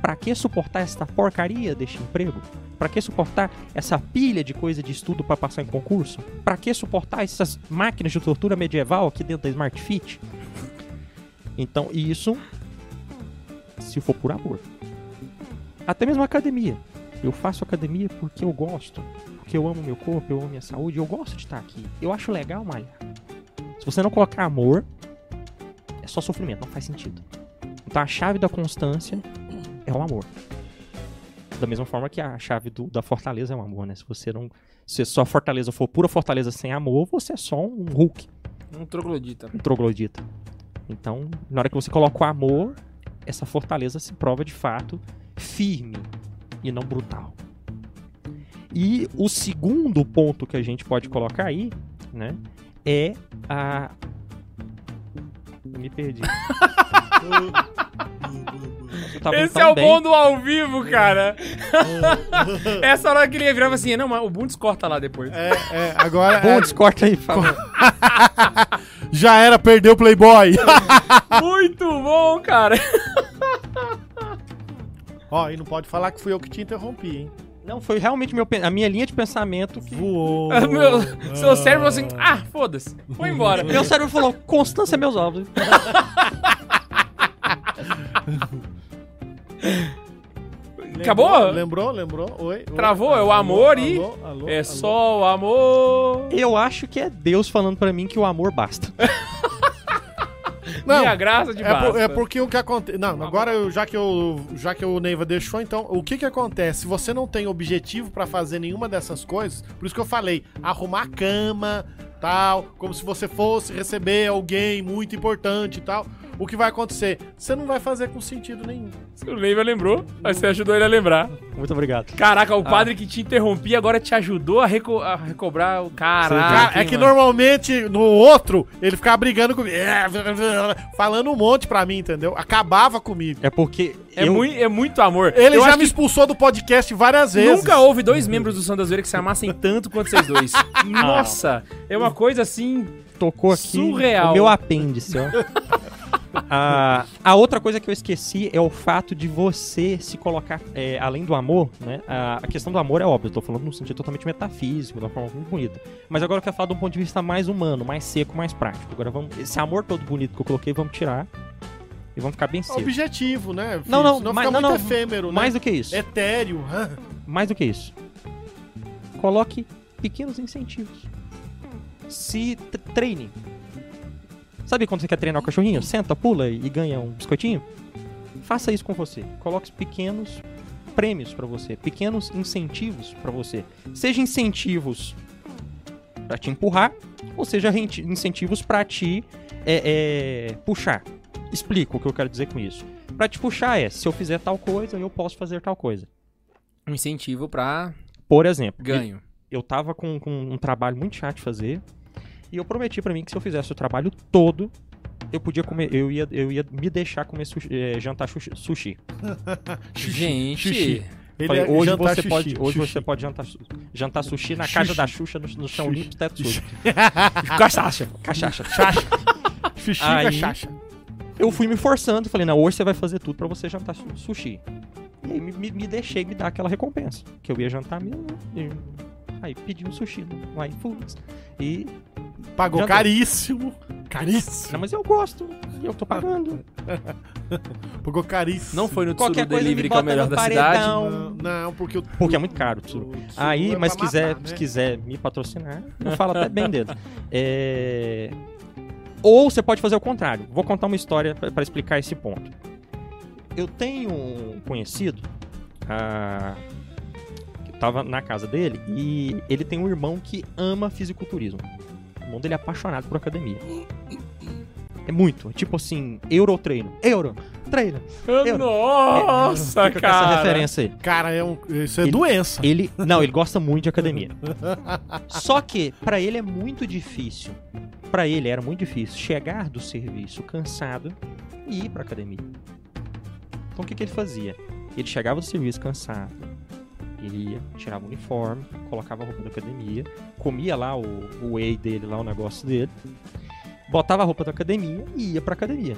Pra que suportar essa porcaria deste emprego? Pra que suportar essa pilha de coisa de estudo pra passar em concurso? Pra que suportar essas máquinas de tortura medieval aqui dentro da Smart Fit? Então, isso se for por amor. Até mesmo academia. Eu faço academia porque eu gosto, porque eu amo meu corpo, eu amo minha saúde, eu gosto de estar aqui. Eu acho legal malhar. Se você não colocar amor, é só sofrimento, não faz sentido. Então a chave da constância é o amor. Da mesma forma que a chave do- da fortaleza é o amor, né? Se você não. Se sua fortaleza for pura fortaleza sem amor, você é só um Hulk, Um troglodita. um troglodita. Então, na hora que você coloca o amor, essa fortaleza se prova de fato firme e não brutal. E o segundo ponto que a gente pode colocar aí, né, é a. Me perdi. Tá Esse é o bem. bom do ao vivo, cara. Essa hora que ele ia virar e falar assim: não, mas o Bundes corta lá depois. É, é, agora Bom, é, descorta aí, favor. já era, perdeu o Playboy. Muito bom, cara. Ó, e não pode falar que fui eu que te interrompi, hein? Não, foi realmente meu, a minha linha de pensamento que. Voou. Meu, seu cérebro falou assim: ah, foda-se, foi embora. Meu cérebro falou, Constância meus ovos. Acabou? Lembrou, lembrou? Oi? oi. Travou, é o Alô, amor e- alô, alô, É alô. só o amor. Eu acho que é Deus falando pra mim que o amor basta. Não, Minha graça de É, por- basta. é porque o que acontece. Não, agora eu- já que eu, já que o Neiva deixou, então, o que que acontece? Se você não tem objetivo pra fazer nenhuma dessas coisas, por isso que eu falei, arrumar a cama, tal, como se você fosse receber alguém muito importante e tal. O que vai acontecer? Você não vai fazer com sentido nenhum. O Leiva lembrou, mas você ajudou ele a lembrar. Muito obrigado. Caraca, o padre que te interrompia agora te ajudou a, reco- a recobrar o caraca. Cara, é que mano. normalmente no outro ele ficava brigando comigo, falando um monte pra mim, entendeu? Acabava comigo. É porque É, eu, mui- é muito amor. Ele Eu já me que expulsou do podcast várias vezes. Nunca houve dois membros do Santa Zoeira que se amassem tanto quanto vocês dois. Nossa, é uma coisa assim. tocou aqui Surreal. o meu apêndice, ó. a, a outra coisa que eu esqueci é o fato de você se colocar, é, além do amor, né? A, a questão do amor é óbvio, eu tô falando num sentido totalmente metafísico, de uma forma muito bonita. Mas agora eu quero falar de um ponto de vista mais humano, mais seco, mais prático. Agora vamos. Esse amor todo bonito que eu coloquei, vamos tirar. E vamos ficar bem seco. Objetivo, né? Não, não, Senão mas- não, não, efêmero, Mais né? do que isso. Etéreo. Mais do que isso. Coloque pequenos incentivos. Se treine. Sabe quando você quer treinar o cachorrinho? Senta, pula e ganha um biscoitinho? Faça isso com você. Coloque pequenos prêmios pra você, pequenos incentivos pra você. Seja incentivos pra te empurrar, ou seja incentivos pra te é, é, puxar. Explico o que eu quero dizer com isso. Pra te puxar é, se eu fizer tal coisa, eu posso fazer tal coisa. Um incentivo pra Por exemplo, ganho. eu tava com, com um trabalho muito chato de fazer. E eu prometi pra mim que se eu fizesse o trabalho todo, eu podia comer, eu ia, eu ia me deixar comer sushi, eh, jantar sushi. sushi. Gente. Ele Falei, é hoje você pode, hoje você pode jantar, jantar sushi na casa da Xuxa no, no chão limpo, teto sujo. cachaça. Cachaça. Xuxi Aí- com chacha. Eu fui me forçando, falei, não, hoje você vai fazer tudo pra você jantar su- sushi. E aí me, me, me deixei me dar aquela recompensa. Que eu ia jantar mesmo. Aí pedi um sushi no, no iFoods. E. Pagou caríssimo. Caríssimo. Não, mas eu gosto. E eu tô pagando. Pagou caríssimo. Não foi no Qualquer Tsuru coisa Delivery me que é o bota melhor no da cidade. paredão. Não, não, porque o. Porque é muito caro, Tsuru. o Tsuru Aí, é mas pra quiser, matar, né? se quiser me patrocinar, eu falo até bem dele. É... Ou você pode fazer o contrário. Vou contar uma história para explicar esse ponto. Eu tenho um conhecido ah, que tava na casa dele e ele tem um irmão que ama fisiculturismo. O irmão dele é apaixonado por academia. É muito. Tipo assim, Eurotreino. Euro, treino. Eu- Nossa, Fica com essa cara. referência aí. Cara, é um, isso é Ele- doença. Ele, não, ele gosta muito de academia. Só que pra ele é muito difícil. Pra ele era muito difícil chegar do serviço cansado e ir pra academia. Então o que, que ele fazia? Ele chegava do serviço cansado, ele ia, tirava o uniforme, colocava a roupa da academia, comia lá o, o whey dele, lá o negócio dele, botava a roupa da academia e ia pra academia.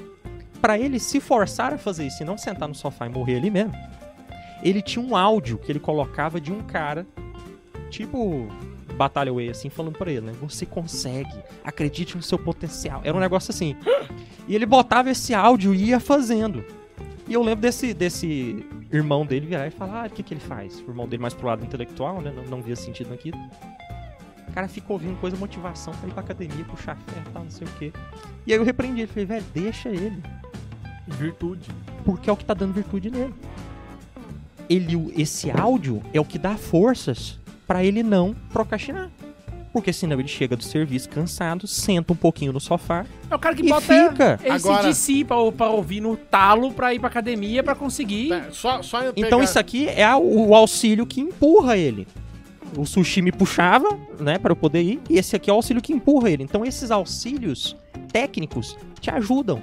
Pra ele se forçar a fazer isso e não sentar no sofá e morrer ali mesmo, ele tinha um áudio que ele colocava de um cara, tipo Batalha Way, assim, falando pra ele, né? Você consegue, acredite no seu potencial. Era um negócio assim. E ele botava esse áudio e ia fazendo. E eu lembro desse, desse irmão dele virar e falar, ah, o que, que ele faz? O irmão dele mais pro lado intelectual, né? Não, não via sentido naquilo. O cara ficou ouvindo coisa, motivação pra ir pra academia, puxar ferro e tal, não sei o quê. E aí eu repreendi ele, falei, velho, deixa ele Virtude. porque é o que tá dando virtude nele. Ele, esse áudio é o que dá forças pra ele não procrastinar. Porque senão ele chega do serviço cansado, senta um pouquinho no sofá É o cara que e bota fica. esse Agora- DC pra, pra ouvir no talo pra ir pra academia pra conseguir. Tá, Só, só eu Então pegar- isso aqui é a- o auxílio que empurra ele. O sushi me puxava, né, para eu poder ir, e esse aqui é o auxílio que empurra ele. Então esses auxílios técnicos te ajudam.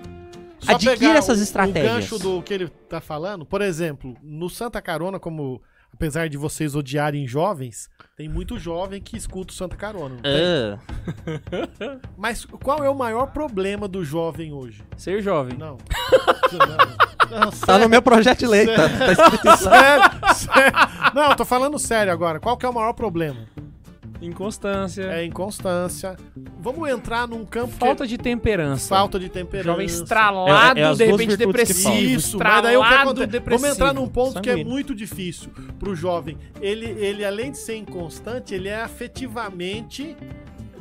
Só Adquira pegar essas estratégias. O gancho do que ele tá falando, por exemplo, no Santa Carona, como apesar de vocês odiarem jovens, tem muito jovem que escuta o Santa Carona. não tem? Ah, Mas qual é o maior problema do jovem hoje? Ser jovem. Não. não, não tá no meu projeto de lei, tá, tá escrito isso. sério, sério. Não, tô falando sério agora. Qual que é o maior problema? Inconstância. É inconstância. Vamos entrar num campo que Falta de temperança. falta de temperança. Jovem estralado, É- é de repente que depressivo. Isso, mas daí o que acontece? depressivo. Vamos entrar num ponto que é muito difícil pro jovem. Ele, ele além de ser inconstante, ele é afetivamente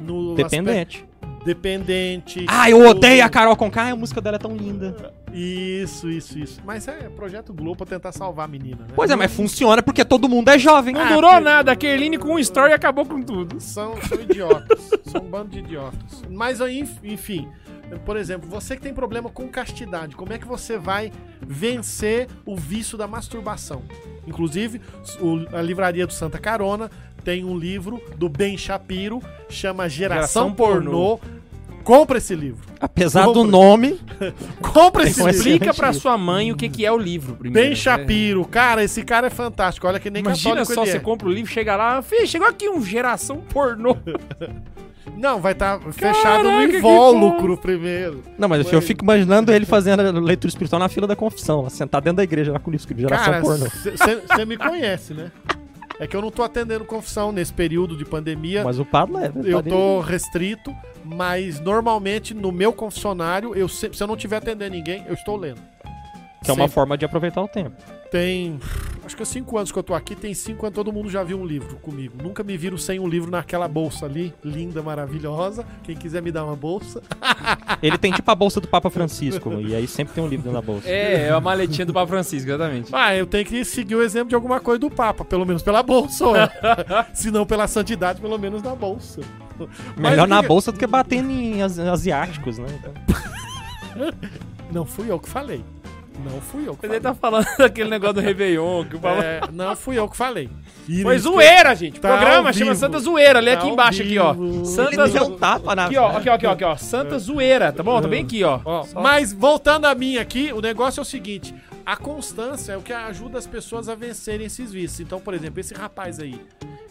no Dependente. aspecto dependente. Ah, eu odeio a Carol Conká, a música dela é tão linda. Isso, isso, isso. Mas é projeto Globo pra tentar salvar a menina, né? Pois é, mas funciona porque todo mundo é jovem. Não Ah, durou porque- nada. A Kerline com um story acabou com tudo. São, são idiotas. são um bando de idiotas. Mas aí, enf- enfim, por exemplo, você que tem problema com castidade, como é que você vai vencer o vício da masturbação? Inclusive, o- a livraria do Santa Carona tem um livro do Ben Shapiro, chama Geração, Geração Pornô. Compra esse livro. Apesar do Compra. nome, Compra esse livro. Explica pra sua mãe o que, que é o livro primeiro. Ben né? Shapiro, cara, esse cara é fantástico. Olha que nem Imagina católico só, ele você é. compra o livro, chega lá, filho, chegou aqui um geração pornô. Não, vai estar fechado no Caraca, que invólucro primeiro. Não, mas eu fico imaginando ele fazendo a leitura espiritual na fila da confissão, lá, sentado dentro da igreja lá com o livro escrito geração Cara, pornô. você me conhece, né? É que eu não tô atendendo confissão nesse período de pandemia. Mas o padre leva. ele eu tá tô restrito, mas normalmente no meu confessionário, eu se, se eu não tiver atendendo ninguém, eu estou lendo. Que é uma Sempre forma de aproveitar o tempo. tem acho que há cinco anos que eu tô aqui, tem cinco anos todo mundo já viu um livro comigo. Nunca me viram sem um livro naquela bolsa ali, linda, maravilhosa. Quem quiser me dar uma bolsa. Ele tem tipo a bolsa do Papa Francisco, e aí sempre tem um livro dentro da bolsa. É, é a maletinha do Papa Francisco, exatamente. Ah, eu tenho que seguir o exemplo de alguma coisa do Papa, pelo menos pela bolsa. Se não pela santidade, pelo menos na bolsa. Melhor na bolsa do que batendo em asi- asiáticos, né? Não fui eu que falei. Não fui eu que Mas ele falei. tá falando daquele negócio do Réveillon, que o. É, não fui eu que falei. E Foi zoeira, gente. O Tá programa chama vivo. Santa Zoeira. Lê Tá aqui embaixo, aqui, ó. Santa ele deu Zoeira. um tapa na Aqui, ó, aqui, ó, aqui, ó, aqui, ó. Santa Zoeira, tá bom? Tá bem aqui, ó. Ó, mas voltando a mim aqui, o negócio é o seguinte: a constância é o que ajuda as pessoas a vencerem esses vícios. Então, por exemplo, esse rapaz aí,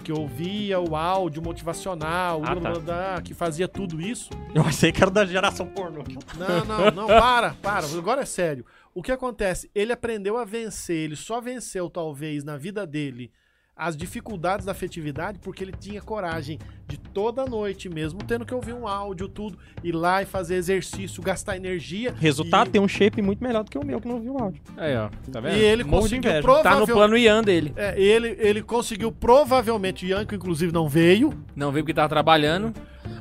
que ouvia o áudio motivacional, Ah, tá. blá, blá, blá, que fazia tudo isso. Eu achei que era da geração pornô. Não, não, não, para, para. Agora é sério. O que acontece? Ele aprendeu a vencer, ele só venceu, talvez, na vida dele. As dificuldades da afetividade, porque ele tinha coragem de toda noite, mesmo tendo que ouvir um áudio, tudo, ir lá e fazer exercício, gastar energia. Resultado, e... tem um shape muito melhor do que o meu, que não viu o áudio. Aí, ó. Tá vendo? E ele Morro conseguiu inveja. Tá no provavelmente. plano Ian dele. É, ele, ele conseguiu provavelmente. Ianco, inclusive, não veio. Não veio porque tava trabalhando.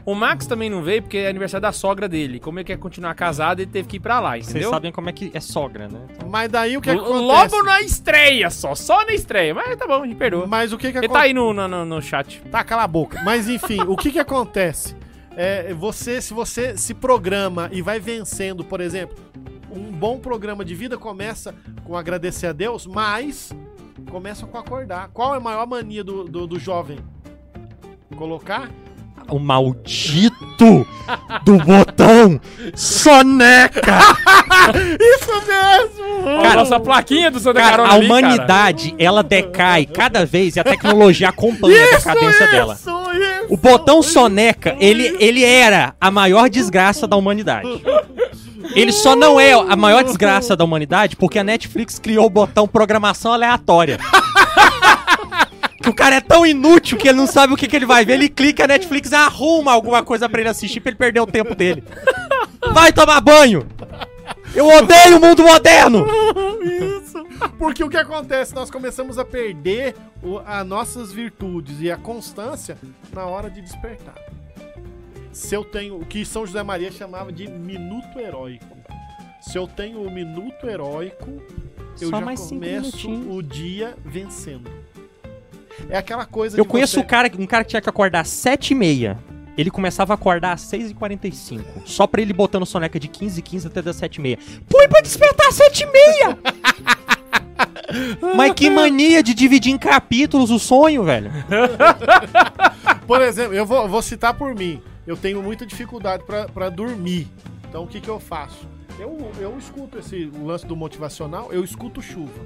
O Max também não veio porque é aniversário da sogra dele. Como ele quer continuar casado, ele teve que ir pra lá, Vocês entendeu? sabem como é que é sogra, né? Então, Mas daí o que, acontece? Logo na estreia só, só na estreia. Mas tá bom, a gente perdoa. Mas o que que Ele acontece? tá aí no, no, no- no chat. Tá, cala a boca. Mas enfim, o que que acontece? É, você, se você se programa e vai vencendo, por exemplo, um bom programa de vida começa com agradecer a Deus, mas começa com acordar. Qual é a maior mania do, do, do jovem? Colocar? O maldito do botão soneca! Isso mesmo! Olha a nossa plaquinha do Santa Cara, Carona a ali, cara. humanidade, ela decai cada vez e a tecnologia acompanha a decadência dela. Isso, isso! O botão soneca, ele, ele era a maior desgraça da humanidade. Ele só não é a maior desgraça da humanidade porque a Netflix criou o botão programação aleatória. Que o cara é tão inútil que ele não sabe o que, que ele vai ver. Ele clica, a Netflix arruma alguma coisa pra ele assistir pra ele perder o tempo dele. Vai tomar banho! Eu odeio o mundo moderno! Isso. Porque o que acontece? Nós começamos a perder o- as nossas virtudes e a constância na hora de despertar. Se eu tenho o que São José Maria chamava de minuto heróico. Se eu tenho o minuto heróico, eu Só já começo o dia vencendo. É aquela coisa Eu conheço você... um cara, um cara que tinha que acordar às 7h30. Ele começava a acordar às 6h45. Só pra ele botando soneca de 15 h 15 até das 7h30. Põe pra despertar às 7h30! Mas que mania de dividir em capítulos o sonho, velho. Por exemplo, eu vou, vou citar por mim. Eu tenho muita dificuldade pra- pra dormir. Então o que, que eu faço? Eu, eu escuto esse lance do motivacional, eu escuto chuva.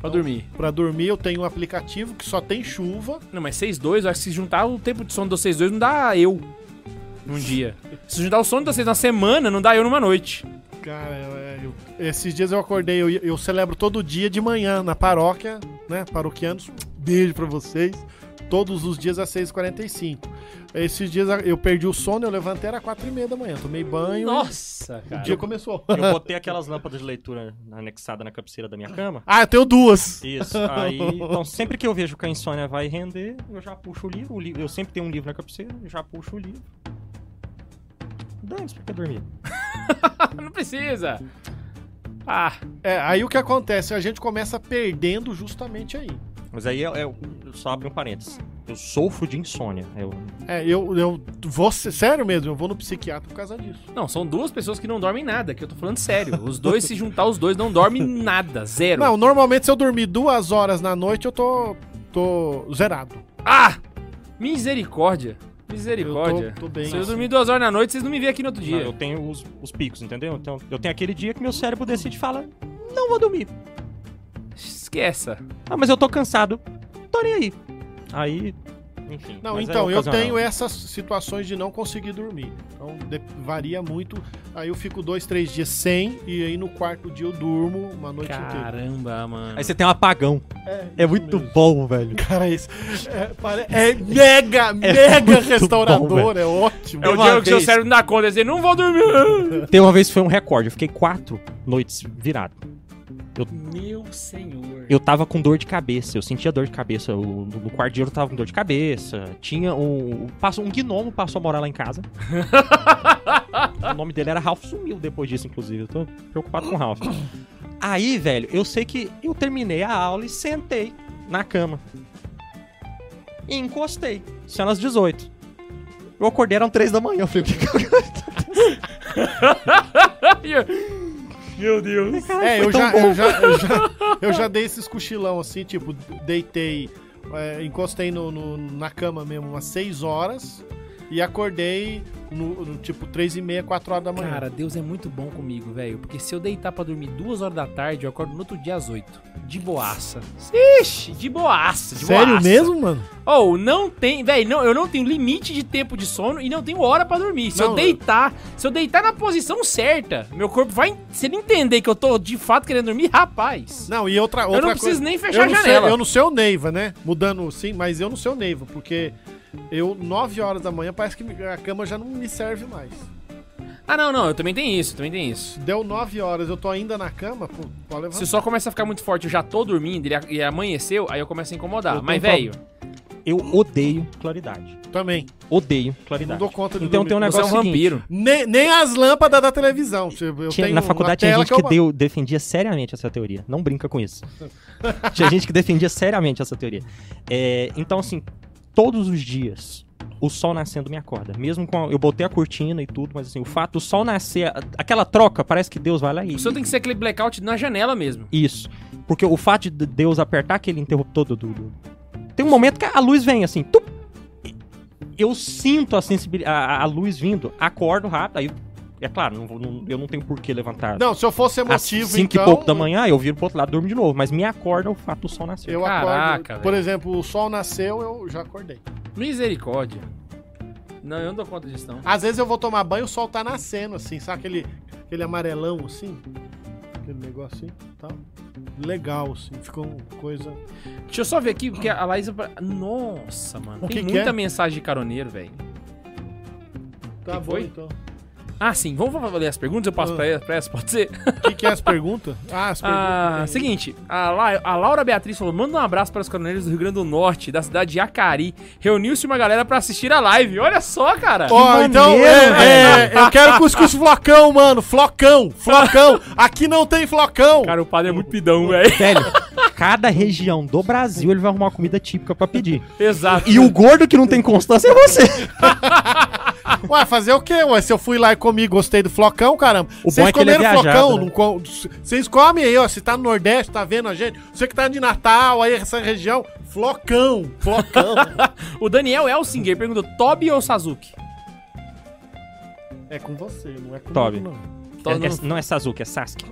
Pra dormir. Pra dormir eu tenho um aplicativo que só tem chuva. Não, mas 6-2, eu acho que se juntar o tempo de sono dos 6-2 não dá eu num dia. Se juntar o sono de vocês na semana, não dá eu numa noite. Cara, é, eu- esses dias eu acordei, eu, eu celebro todo dia de manhã na paróquia, né? Paroquianos, beijo pra vocês. Todos os dias às 6h45. Esses dias eu perdi o sono, eu levantei era 4h30 da manhã. Tomei banho. Nossa, O cara. dia começou. Eu botei aquelas lâmpadas de leitura anexadas na cabeceira da minha cama. Ah, eu tenho duas. Isso. Aí, então, sempre que eu vejo que a insônia vai render, eu já puxo o livro. O livro eu sempre tenho um livro na cabeceira, eu já puxo o livro. Dane-se pra dormir. não precisa. Ah, É, aí o que acontece? A gente começa perdendo justamente aí. Mas aí eu, eu- eu só abro um parênteses. Eu sofro de insônia. Eu, É, eu, eu vou. ser- Sério mesmo, eu vou no psiquiatra por causa disso. não, são duas pessoas que não dormem nada, que eu tô falando sério. Os dois, se juntar os dois, não dormem nada, zero. Não, normalmente se eu dormir duas horas na noite, eu tô. tô zerado. Ah! Misericórdia. Misericórdia. Eu tô- tô bem, Se eu assim. dormir duas horas na noite, vocês não me veem aqui no outro não, dia. eu tenho os, os picos, entendeu? Então eu tenho aquele dia que meu cérebro decide e fala: Não vou dormir. Esqueça. Ah, mas eu tô cansado. Tô nem aí. Aí, enfim. Não, é então, eu ocasional. tenho essas situações de não conseguir dormir. Então, de- varia muito. Aí eu fico dois, três dias sem, e aí no quarto dia eu durmo uma noite inteira. Caramba, mano. Aí você tem um apagão. É isso muito mesmo. bom, velho. Cara, isso é, pare- é mega, mega muito restaurador, é ótimo. É o dia que o seu cérebro não dá conta, dizer, não vou dormir. Tem uma vez que foi um recorde. Eu fiquei quatro noites virado. Meu senhor. Eu tava com dor de cabeça, eu sentia dor de cabeça. O, no quarto dia eu tava com dor de cabeça. Tinha um. Passou, um gnomo passou a morar lá em casa. o nome dele era Ralph, sumiu depois disso, inclusive. Eu tô preocupado com o Ralph. Aí, velho, eu sei que eu terminei a aula e sentei na cama. E encostei. Sendo às 18. Eu acordei, eram 3 da manhã. Eu falei, o que que eu... Meu Deus. É, eu já, eu, já, eu, já, eu já dei esses cochilão assim, tipo, deitei, é, encostei no, no- na cama mesmo umas 6 horas e acordei no, no, tipo 3 e meia, 4 horas da manhã. Cara, Deus é muito bom comigo, velho. Porque se eu deitar pra dormir duas horas da tarde, eu acordo no outro dia às 8. De boaça. Ixi, de boaça. De Sério boaça. mesmo, mano? Ou não tem, velho, não, eu não tenho limite de tempo de sono e não tenho hora pra dormir. Se Não, eu deitar, se eu deitar na posição certa, meu corpo vai, se ele entender que eu tô de fato querendo dormir, rapaz. Não, e outra, outra eu não coisa. preciso nem fechar a janela. Sei, eu não sei o Neiva, né? Mudando sim, mas eu não sei o Neiva, porque eu, 9 horas da manhã, parece que a cama já não me serve mais. Ah, não, não, eu também tenho isso, também tenho isso. Deu 9 horas, eu tô ainda na cama, pô, pode levantar. Se o sol começa a ficar muito forte, eu já tô dormindo e amanheceu, aí eu começo a incomodar. Eu Mas, velho, Eu odeio claridade. Também. Odeio Não claridade. dou conta de Então dormir. tem um você é um negócio seguinte, vampiro. Nem, nem as lâmpadas da televisão. Tipo, Eu Tinha- tenho na faculdade tinha gente que, eu- deu, defendia seriamente essa teoria. Não brinca com isso. tinha gente que defendia seriamente essa teoria. É, então, assim, todos os dias, o sol nascendo me acorda. Mesmo com. a- eu botei a cortina e tudo, mas assim, o fato do sol nascer, aquela troca, parece que Deus vai lá e. O seu tem que ser aquele blackout na janela mesmo. Isso. Porque o fato de Deus apertar aquele interruptor do. do- do- Tem um momento que a luz vem assim. tup, eu sinto a sensibilidade. A, a luz vindo, acordo rápido. Aí, é claro, não não- eu não tenho por que levantar. Não, se eu fosse Às emotivo, 5 então... e pouco da manhã, eu viro pro outro lado e durmo de novo. Mas me acorda o fato do sol nascer. Eu Caraca, acordo. Por exemplo, o sol nasceu, eu já acordei. Misericórdia. Não, eu não dou conta disso, não. Às vezes eu vou tomar banho, o sol tá nascendo, assim, sabe aquele, aquele amarelão, assim? Aquele negócio assim, tal. Legal, assim, ficou uma coisa... Deixa eu só ver aqui, porque a Laísa. Nossa, mano. O tem que que muita é? mensagem de caroneiro, velho. Tá Que bom, foi? então. Ah, sim. Vamos ler as perguntas? Eu passo Ah. pra, essa, pode ser? O que, que é as perguntas? Ah, as perguntas. Ah, seguinte, a, La- a Laura Beatriz falou: manda um abraço para os coroneiros do Rio Grande do Norte, da cidade de Acari. Reuniu-se uma galera pra assistir a live. Olha só, cara. Ó, então, maneiro, é, é, eu quero cuscuz flocão, mano. Flocão, flocão. Aqui não tem flocão. Cara, o padre é muito pidão, velho. Velho, cada região do Brasil ele vai arrumar uma comida típica pra pedir. Exato. E o gordo que não tem constância é você. Ué, fazer o quê? Ué, se eu fui lá e comi e gostei do flocão, caramba. O bom Vocês é que ele é viajado, flocão? né? não com- Vocês comem aí, ó. Se tá no Nordeste, tá vendo a gente? Você que tá de Natal, aí essa região. Flocão, flocão. O Daniel Elsinger perguntou: Toby ou Sazuki? é com você, não é comigo, Toby. não. É- não- é- não é Sasuke, é Sasuke.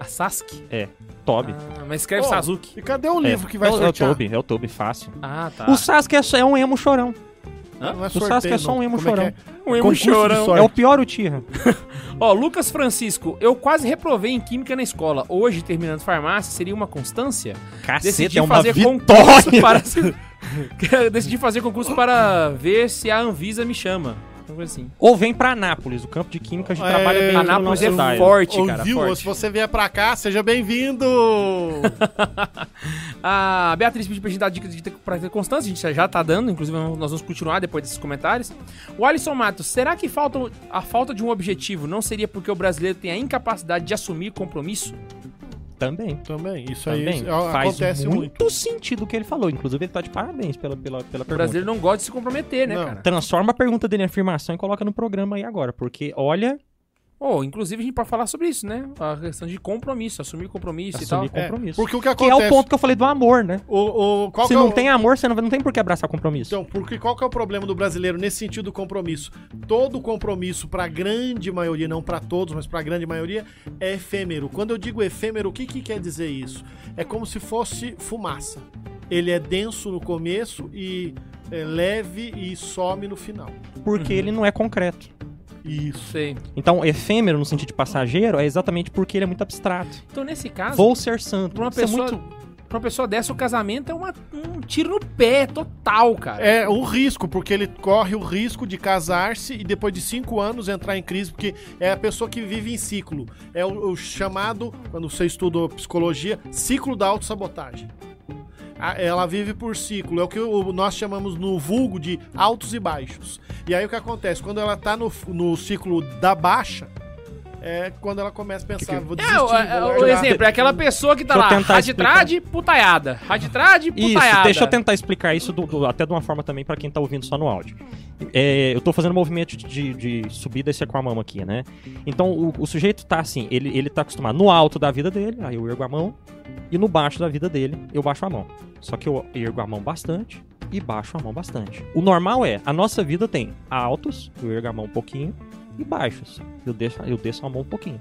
A Sasuke? É, Toby. Ah, mas escreve Ô, Sazuki. E cadê o É, livro que vai é, o- é o sortear? Toby, é o Toby, fácil. Ah, tá. O Sasuke é, só- é um emo chorão. Não é O Sasuke é só um emo Como é chorão. é? Um emo Concurso chorão. É o pior Uchiha. Ó, Lucas Francisco, eu quase reprovei em química na escola. Hoje, terminando farmácia, seria uma constância? Cacete, Decidi é uma fazer concurso vitória. para. Decidi fazer concurso para ver se a Anvisa me chama. Coisa assim. Ou vem pra Anápolis, o campo de química a gente É, trabalha bem no Anápolis nosso é forte, cara, forte. Se você vier pra cá, seja bem-vindo. A Beatriz pediu pra gente dar dicas de ter, pra ter constância, a gente já tá dando, inclusive nós vamos continuar depois desses comentários. O Alisson Matos, será que falta, a falta de um objetivo não seria porque o brasileiro tem a incapacidade de assumir compromisso? Também. Também, isso aí Também. isso Faz acontece muito, muito. sentido o que ele falou. Inclusive, ele tá de parabéns pela, pela, pela O pergunta. brasileiro não gosta de se comprometer, né, Não. cara? Transforma a pergunta dele em afirmação e coloca no programa aí agora. Porque, olha, Oh, inclusive a gente pode falar sobre isso, né? A questão de compromisso, assumir compromisso assumir e tal. É, compromisso. porque o que que é acontece... o ponto que eu falei do amor, né? O, o, qual Se é não o- tem amor, você não, não tem por que abraçar compromisso. Então, porque qual que é o problema do brasileiro nesse sentido do compromisso? Todo compromisso, pra grande maioria, não pra todos, mas pra grande maioria, é efêmero. Quando eu digo efêmero, o que, que quer dizer isso? É como se fosse fumaça. Ele é denso no começo e é leve e some no final. porque Uhum. ele não é concreto. Isso. Sei. Então, efêmero no sentido de passageiro é exatamente porque ele é muito abstrato. Então, nesse caso, Vou ser santo. pra uma é pessoa. muito- pra uma pessoa dessa, o casamento é uma- um tiro no pé total, cara. É um risco, porque ele corre o risco de casar-se e depois de cinco anos entrar em crise, porque é a pessoa que vive em ciclo. É o, o chamado, quando você estuda psicologia, ciclo da autossabotagem. Ela vive por ciclo, é o que nós chamamos no vulgo de altos e baixos. E aí o que acontece? Quando ela tá no, no ciclo da baixa, é quando ela começa a pensar, vou É, desistir, o, vou é, o exemplo é aquela pessoa que tá lá, raditrade, putaiada. Raditrade, Isso, putaiada. deixa eu tentar explicar isso do- do- até de uma forma também pra quem tá ouvindo só no áudio. É, eu tô fazendo um movimento de, de subir e descer com a mão aqui, né? Então o, o sujeito tá assim, ele, ele tá acostumado no alto da vida dele, aí eu ergo a mão, e no baixo da vida dele, eu baixo a mão. Só que eu ergo a mão bastante e baixo a mão bastante. O normal é, a nossa vida tem altos, eu ergo a mão um pouquinho, e baixos, eu desço, eu desço a mão um pouquinho.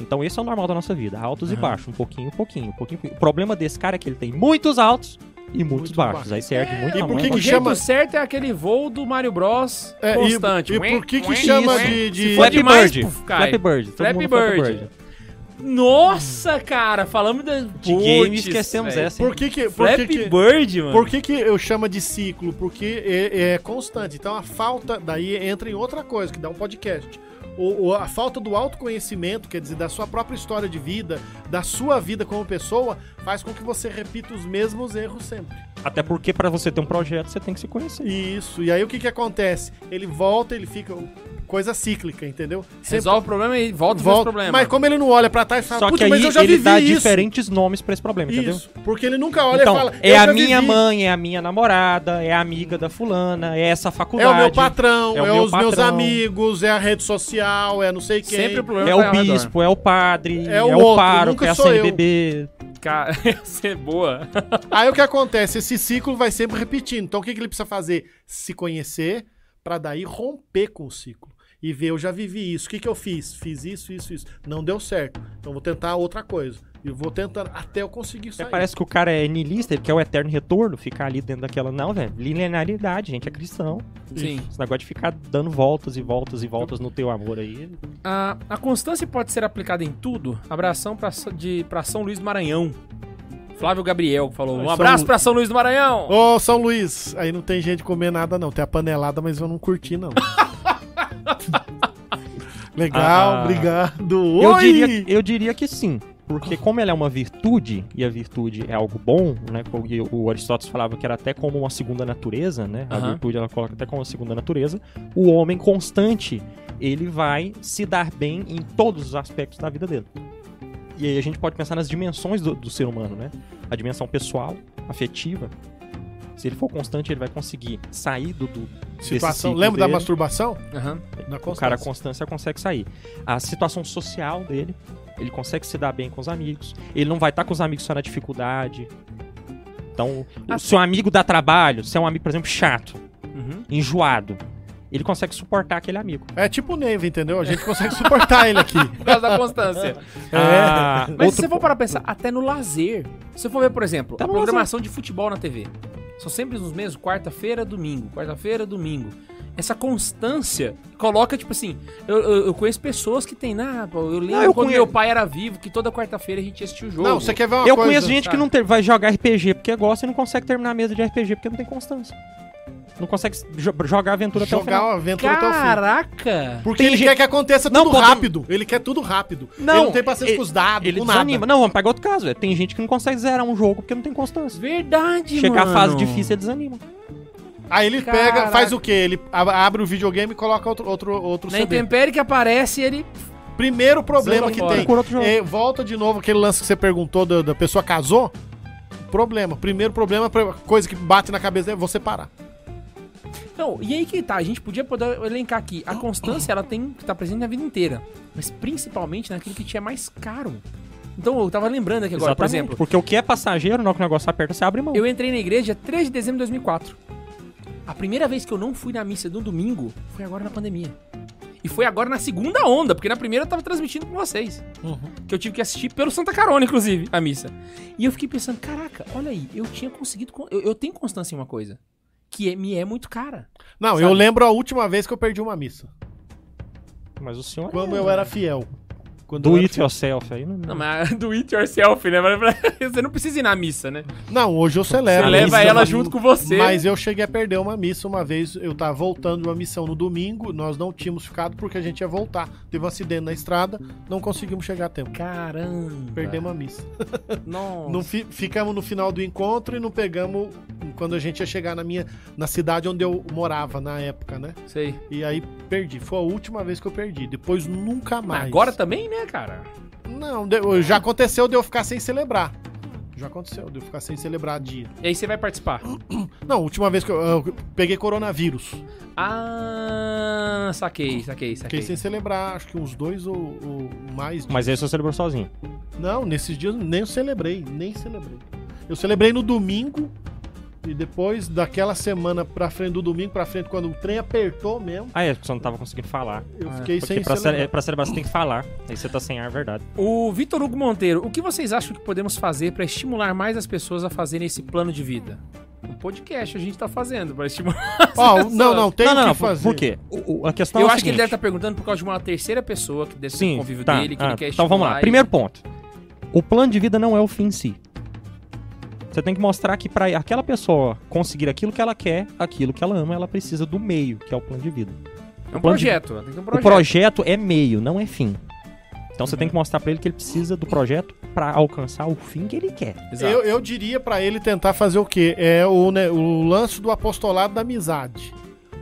Então esse é o normal da nossa vida, altos e Aham. baixos, um pouquinho, um pouquinho, um pouquinho. O problema desse cara é que ele tem muitos altos e muitos Muito baixos. baixo. Aí você ergue muito E por que e que O chama- certo é aquele voo do Mario Bros É, e- constante. e por que que chama de- de- Flappy Bird. puf. Flappy Bird. Flappy mundo Flappy Bird. Nossa, cara, falamos da... De game, esquecemos velho. essa. hein? Por que que... Por Flappy que que... Bird, mano. Por que, que eu chamo de ciclo? Porque é, é constante. Então a falta daí entra em outra coisa, que dá um podcast. O, o- a falta do autoconhecimento, quer dizer, da sua própria história de vida, da sua vida como pessoa, faz com que você repita os mesmos erros sempre. Até porque pra você ter um projeto, você tem que se conhecer. Isso. E aí o que que acontece? Ele volta, ele fica coisa cíclica, entendeu? Sempre Resolve o problema e volta, volta. volta. o problema. Mas como ele não olha pra trás e fala, Só "Putz, que aí mas eu já ele vivi dá isso. diferentes nomes pra esse problema, entendeu? Isso. Porque ele nunca olha então, e fala, é "Eu a já minha vivi". mãe, é a minha namorada, é a amiga da fulana, é essa É faculdade. o meu patrão, é é, o meu os meus patrão. amigos, é a rede social, é não sei quem. Sempre o problema É o redor. bispo, é o padre, É é o o, outro, pároco, nunca é a. CNBB. Cara, essa é boa. Aí o que acontece? Esse ciclo vai sempre repetindo. Então o que, que ele precisa fazer? Se conhecer pra daí romper com o ciclo. E ver, eu já vivi isso. O que, que eu fiz? Fiz isso, isso, isso. Não deu certo. Então vou tentar outra coisa. E vou tentando até eu conseguir É, sair. parece que o cara é niilista, ele quer o eterno retorno, ficar ali dentro daquela. Não, velho, linearidade, gente, é cristão. Sim. Esse negócio de ficar dando voltas e voltas e voltas no teu amor aí. A, a constância pode ser aplicada em tudo. Abração pra, de, pra São Luís do Maranhão. Flávio Gabriel falou. Um abraço Lu- pra São Luís do Maranhão. Ô, São Luís, aí não tem gente comer nada, não. Tem a panelada, mas eu não curti, não. Legal, Ah. obrigado. Eu Oi! diria, eu diria que sim. Porque como ela é uma virtude, e a virtude é algo bom, né? O Aristóteles falava que era até como uma segunda natureza, né? A Aham. virtude ela coloca até como uma segunda natureza. O homem constante, ele vai se dar bem em todos os aspectos da vida dele. E aí a gente pode pensar nas dimensões do, do ser humano, né? A dimensão pessoal, afetiva. Se ele for constante, ele vai conseguir sair do, do Situação. Lembra da dele. masturbação? Aham. Da O cara, a constância consegue sair. A situação social dele, ele consegue se dar bem com os amigos. Ele não vai estar com os amigos só na dificuldade. Então, Ah, se um amigo dá trabalho, se é um amigo, por exemplo, chato, Uhum. enjoado, ele consegue suportar aquele amigo. É tipo o Neiva, entendeu? A gente consegue suportar ele aqui. Por causa da constância. Ah, Mas outro se você for para pensar, até no lazer. Se você for ver, por exemplo, Até a programação de futebol na TV. São sempre nos mesmos, quarta-feira, domingo, quarta-feira, domingo. Essa constância coloca, tipo assim, eu, eu, eu conheço pessoas que tem, nah, pô, eu lembro eu quando conhe- meu pai era vivo, que toda quarta-feira a gente ia assistir o jogo. Não, você quer ver uma Eu coisa? conheço gente sabe? que não ter- vai jogar RPG porque gosta e não consegue terminar a mesa de RPG porque não tem constância. Não consegue jo- jogar aventura até o jogar final. uma aventura até o fim. Caraca! Porque Tem ele gente- quer que aconteça Não, tudo podemos- rápido. Ele quer tudo rápido. Não, ele não tem paciência ele- com os dados, Ele com nada. desanima. Não, vamos pegar outro caso. velho. Tem gente que não consegue zerar um jogo porque não tem constância. Verdade, Chegar mano. à fase difícil, ele desanima. Aí ele Caraca. pega, faz o quê? Ele a- abre o videogame e coloca outro, outro, outro Na CD. intempérie que aparece, ele... Primeiro problema que tem. É, volta de novo aquele lance que você perguntou da, da pessoa casou. Problema. Primeiro problema, coisa que bate na cabeça é você parar. Não, e aí que tá, a gente podia poder elencar aqui. A constância, ela tem que estar presente na vida inteira. Mas principalmente naquilo que te é mais caro. Então, eu tava lembrando aqui agora, por Exatamente. exemplo, Porque o que é passageiro, na hora que o negócio aperta, você abre mão. eu entrei na igreja 3 de dezembro de 2004. A primeira vez que eu não fui na missa no domingo foi agora na pandemia. E foi agora na segunda onda, porque na primeira eu tava transmitindo com vocês. Que eu tive que assistir pelo Santa Carona, inclusive, a missa. E eu fiquei pensando, caraca, olha aí, eu tinha conseguido. con- Eu, eu tenho constância em uma coisa. Que é- me é muito cara. Não, Sabe? eu lembro a última vez que eu perdi uma missa. Mas o senhor. Quando é- eu era fiel. Quando Do it yourself aí. Não, Não, mas do it yourself, né? Você não precisa ir na missa, né? Não, hoje eu celebro. Você a leva ela mas- junto com você. Mas eu cheguei a perder uma missa uma vez. Eu tava voltando de uma missão no domingo. Nós não tínhamos ficado porque a gente ia voltar. Teve um acidente na estrada, não conseguimos chegar a tempo. Caramba. Perdemos a missa. Nossa. Não fi- ficamos no final do encontro e não pegamos quando a gente ia chegar na minha na cidade onde eu morava na época, né? Sei. E aí perdi. Foi a última vez que eu perdi. Depois nunca mais. agora também, né, cara? Não, de- já aconteceu de eu ficar sem celebrar. Já aconteceu de eu ficar sem celebrar dia. E aí você vai participar. Não, a última vez que eu, eu peguei coronavírus. Ah, saquei, saquei, saquei. Fiquei sem celebrar, acho que uns dois ou, ou mais dias. Mas aí você celebrou sozinho. Não, nesses dias nem eu celebrei, nem celebrei. Eu celebrei no domingo e depois daquela semana pra frente, do domingo pra frente, quando o trem apertou mesmo, Ah, é, porque você não tava conseguindo falar. eu Ah, fiquei Porque sem pra, celebrar. cele- pra celebrar você tem que falar. Aí você tá sem ar, verdade. O Vitor Hugo Monteiro, o que vocês acham que podemos fazer pra estimular mais as pessoas a fazerem esse plano de vida? Um podcast a gente tá fazendo pra estimular. Ó, não, não, tem não, o não, que não. Por, fazer. por quê? O- o- a questão Eu é o acho que ele deve estar perguntando por causa de uma terceira pessoa que desse Sim, convívio tá. dele, que Ah, ele quer Então vamos lá. estimular e- Primeiro ponto. O plano de vida não é o fim em si. Você tem que mostrar que para aquela pessoa conseguir aquilo que ela quer, aquilo que ela ama, ela precisa do meio, que é o plano de vida. É um plano de- projeto, tem que ter um O projeto. projeto é meio, não é fim. Então você tem que mostrar pra ele que ele precisa do projeto pra alcançar o fim que ele quer. Exato. Eu, eu diria pra ele tentar fazer o quê? É o, né, o lance do apostolado da amizade.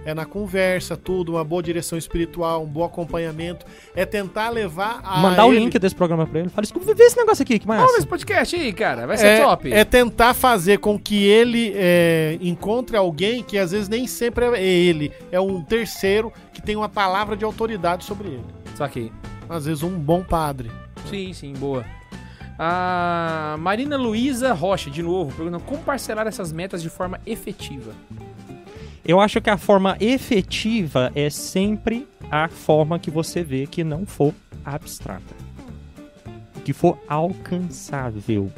É na conversa, tudo, uma boa direção espiritual, um bom acompanhamento. É tentar levar a. Mandar o ele- link desse programa pra ele. Fala, escuta, vê esse negócio aqui, que mais? Vamos esse podcast aí, cara. Vai ser é, top. é tentar fazer com que ele é, encontre alguém que às vezes nem sempre é ele, é um terceiro que tem uma palavra de autoridade sobre ele. Saquei. Às vezes um bom padre. Sim, sim, boa. A Marina Luísa Rocha, de novo, perguntando como parcelar essas metas de forma efetiva. Eu acho que a forma efetiva é sempre a forma que você vê que não for abstrata. Que for alcançável.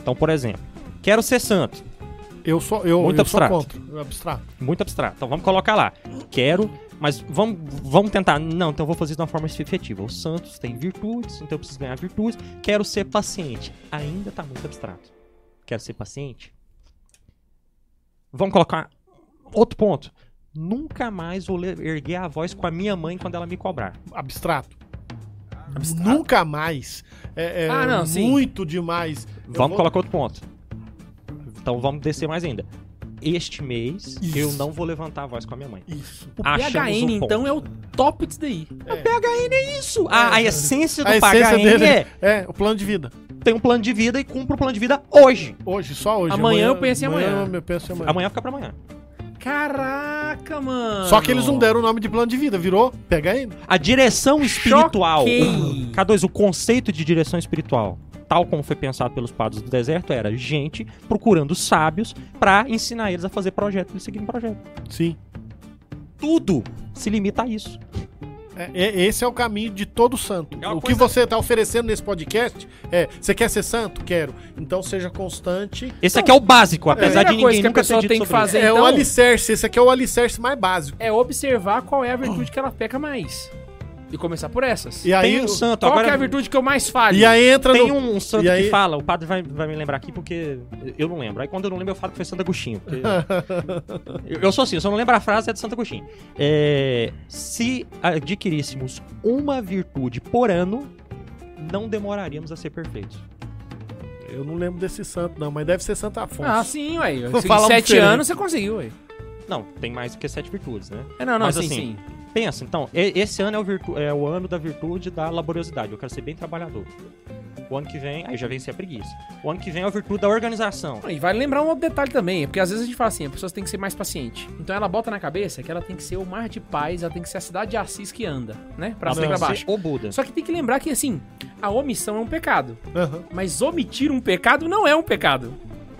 Então, por exemplo, quero ser santo. Eu sou, eu, Muito eu sou abstrato. contra. o Abstrato. Muito abstrato. Então vamos colocar lá. Quero, mas vamos, vamos tentar. Não, então eu vou fazer de uma forma efetiva. Os santos têm virtudes, então eu preciso ganhar virtudes. Quero ser paciente. Ainda tá muito abstrato. Quero ser paciente. Vamos colocar outro ponto. Nunca mais vou erguer a voz com a minha mãe quando ela me cobrar. Abstrato. Abstrato? Nunca mais. É, é Ah, não, sim. muito demais. Eu Vamos vou- colocar outro ponto. Então vamos descer mais ainda. Este mês Isso. eu não vou levantar a voz com a minha mãe. Isso. O Achamos PHN, um então, é o top disso daí. Isso! A, a essência do A essência PHN dele é é o plano de vida. tem um plano de vida e cumpre o plano de vida hoje. Hoje, só hoje. Amanhã eu penso em amanhã. eu penso em amanhã. Amanhã fica pra amanhã. Caraca, mano. Só que eles não deram o nome de plano de vida, virou PHN. A direção espiritual. Choquei. o- K2, o conceito de direção espiritual, tal como foi pensado pelos padres do deserto, era gente procurando sábios pra ensinar eles a fazer projeto, eles seguirem projeto. Sim. Tudo se limita a isso. É, é- esse é o caminho de todo santo. É o que você está oferecendo nesse podcast é: você quer ser santo? Quero. Então seja constante. Esse aqui é o básico, apesar primeira de coisa ninguém que a nunca pessoa ter tem dito que fazer- isso. é então- o alicerce. Esse aqui é o alicerce mais básico. É observar qual é a virtude que ela peca mais. E começar por essas. E aí, Tem um santo, Qual agora que é a virtude que eu mais falho? e aí entra Tem no. um, um santo E aí- que fala, o padre vai, vai me lembrar aqui porque eu não lembro. Aí quando eu não lembro, eu falo que foi Santo Agostinho. porque- eu, eu sou assim, eu só não lembro a frase, é de Santo Agostinho. É, se adquiríssemos uma virtude por ano, não demoraríamos a ser perfeitos. Eu não lembro desse santo, não, mas deve ser Santo Afonso. Ah, sim, ué. Em sete diferente. anos você conseguiu, ué. Não, tem mais do que sete virtudes, né? É, não, não, Mas sim, assim, sim. Pensa, então, esse ano é o, virtu- é o ano da virtude da laboriosidade. Eu quero ser bem trabalhador. O ano que vem, aí já venci a preguiça. O ano que vem é a virtude da organização. E vale lembrar um outro detalhe também, porque às vezes a gente fala assim, a pessoa tem que ser mais paciente. Então ela bota na cabeça que ela tem que ser o mar de paz, ela tem que ser a cidade de Assis que anda, né? Pra cima e pra baixo. ser O Buda. Só que tem que lembrar que, assim, a omissão é um pecado. Aham. Mas omitir um pecado não é um pecado.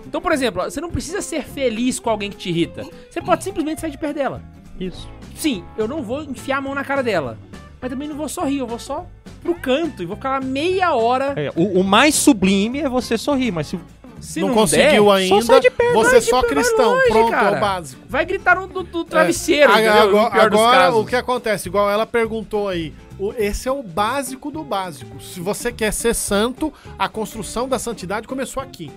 Então, por exemplo, você não precisa ser feliz com alguém que te irrita. Você pode simplesmente sair de perto dela. Isso. Sim, eu não vou enfiar a mão na cara dela. Mas também não vou sorrir, eu vou só pro canto e vou ficar lá meia hora. É, o, o mais sublime é você sorrir, mas se Se não, não conseguiu der, ainda, sai de perto, você é só cristão. longe, Pronto, é cara. o básico. Vai gritar no, do, do travesseiro, É, agora, agora, o que acontece? Igual ela perguntou aí. o- esse é o básico do básico. Se você quer ser santo, a construção da santidade começou aqui.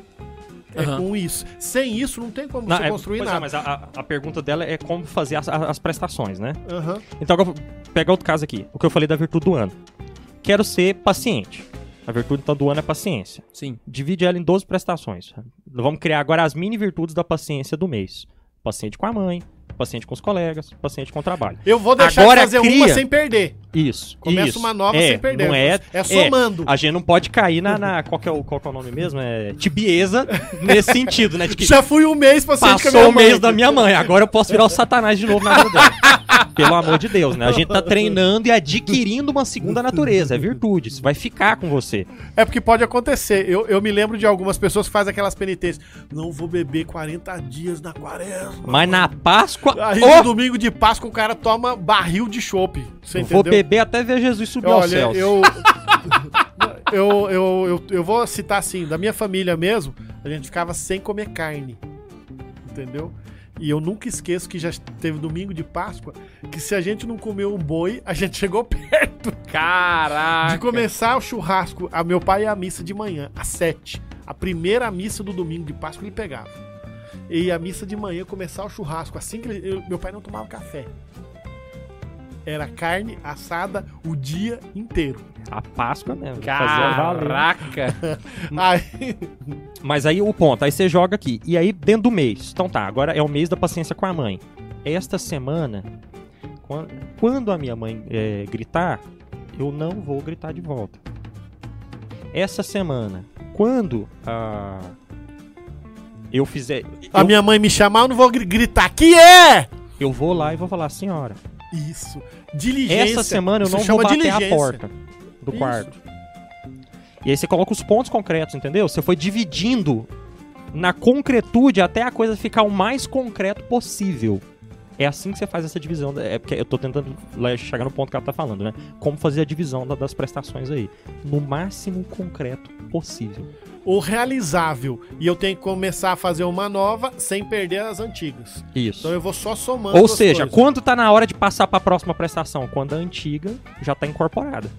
É Aham. com isso. Sem isso, não tem como Não, você é- construir pois é, nada. mas a, a- pergunta dela é como fazer as, as prestações, né? Aham. Então, eu vou pegar outro caso aqui. O que eu falei da virtude do ano. Quero ser paciente. A virtude então, do ano é paciência. Sim. Divide ela em 12 prestações. Vamos criar agora as mini virtudes da paciência do mês. Paciente com a mãe, paciente com os colegas, paciente com o trabalho. Eu vou deixar Agora de fazer cria- uma sem perder. Isso. Começa isso. uma nova é, sem perder. Não é, É somando. A gente não pode cair na. na- qual, é o, qual é o nome mesmo? É tibieza nesse sentido, né? Já fui um mês paciente passou o mês da minha mãe, agora eu posso virar o satanás de novo na vida dela. Pelo amor de Deus, né? A gente tá treinando e adquirindo uma segunda natureza, é virtude. Isso vai ficar com você. É porque pode acontecer. Eu, eu me lembro de algumas pessoas que fazem aquelas penitências. Não vou beber 40 dias na quaresma. Mas na Páscoa. Aí Ô, no domingo de Páscoa o cara toma barril de chopp. Você eu vou beber até ver Jesus subir aos Olha, céus. eu, eu, eu, eu, eu vou citar assim, da minha família mesmo, a gente ficava sem comer carne. Entendeu? E eu nunca esqueço que já teve domingo de Páscoa, que se a gente não comeu um boi, a gente chegou perto Caraca. de começar o churrasco. A meu pai ia à missa de manhã, às sete. A primeira missa do domingo de Páscoa ele pegava. E a missa de manhã começar o churrasco. Assim que ele- eu- meu pai não tomava café. Era carne assada o dia inteiro. A Páscoa mesmo. fazia valer. Caraca. Aí, Mas aí o ponto, aí você joga aqui. E aí dentro do mês. Então tá, agora é o mês da paciência com a mãe. Esta semana, quan- quando a minha mãe é, gritar, eu não vou gritar de volta. Essa semana, quando a eu fizer, a eu, minha mãe me chamar, eu não vou gri- gritar. Que é? eu vou lá e vou falar, senhora, Isso. Diligência. essa semana eu não vou bater diligência. a porta do Isso. quarto. E aí você coloca os pontos concretos, entendeu? Você foi dividindo na concretude até a coisa ficar o mais concreto possível. É assim que você faz essa divisão. É porque eu tô tentando chegar no ponto que ela tá falando, né? Como fazer a divisão da- das prestações aí. No máximo concreto possível. O realizável. E eu tenho que começar a fazer uma nova sem perder as antigas. Isso. Então eu vou só somando. Ou as seja, coisas. quando tá na hora de passar pra próxima prestação? Quando a antiga já tá incorporada.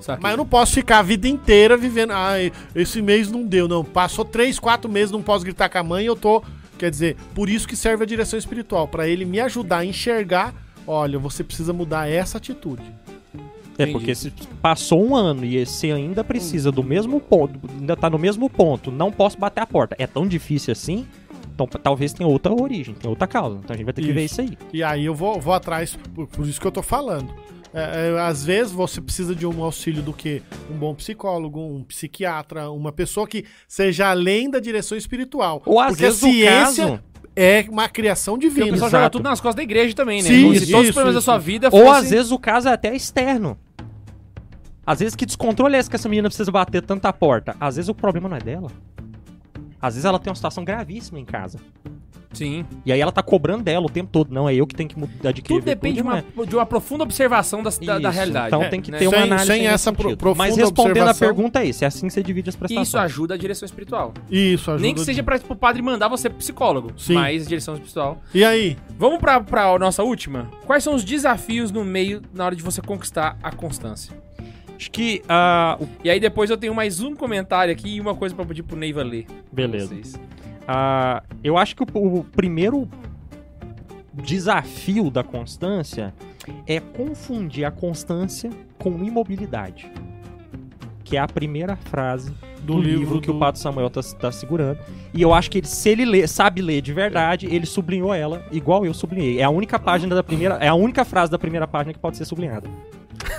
Saquei. Mas eu não posso ficar a vida inteira vivendo. Ah, esse mês não deu, não. Passou três, quatro meses, não posso gritar com a mãe, eu tô. Quer dizer, por isso que serve a direção espiritual, pra ele me ajudar a enxergar. Olha, você precisa mudar essa atitude. É Entendi. porque se passou um ano e você ainda precisa do mesmo ponto, ainda tá no mesmo ponto, não posso bater a porta. É tão difícil assim? Então talvez tenha outra origem, tem outra causa. Então a gente vai ter que ver isso aí. E aí eu vou, vou atrás, por, por isso que eu tô falando. É, é, às vezes você precisa de um auxílio do que? Um bom psicólogo, um psiquiatra, uma pessoa que seja além da direção espiritual. Ou às Porque vezes a o ciência caso, é uma criação Porque o divina. pessoal Exato. joga tudo nas costas da igreja também, né? Sim, Como se isso, todos os problemas da isso. sua vida ou às vezes o caso é até externo. Às vezes que descontrole é esse que essa menina precisa bater tanta porta? Às vezes o problema não é dela. Às vezes ela tem uma situação gravíssima em casa. Sim. E aí ela tá cobrando dela o tempo todo. Não, é eu que tenho que mudar adquirir Tudo depende de uma, é. de uma profunda observação da, da Isso, realidade. Então né? tem que Né? ter uma Sem- análise sem essa pro- profunda Mas respondendo a observação- pergunta é esse, é assim que você divide as prestações. isso ajuda a direção espiritual. Isso, ajuda. Nem que seja pra, pro padre mandar você pro psicólogo, Sim. mas direção espiritual. E aí? Vamos pra, pra nossa última? Quais são os desafios no meio na hora de você conquistar a constância? Acho que ah, o- E aí depois eu tenho mais um comentário aqui e uma coisa pra pedir pro Neiva ler. pra Beleza. vocês. Ah, eu acho que o, o primeiro desafio da constância é confundir a constância com imobilidade. Que é a primeira frase do, livro, que o Pato Samuel tá, tá segurando. E eu acho que ele, se ele lê- sabe ler de verdade, ele sublinhou ela igual eu sublinhei. É a única página da primeira, é a única frase da primeira página que pode ser sublinhada.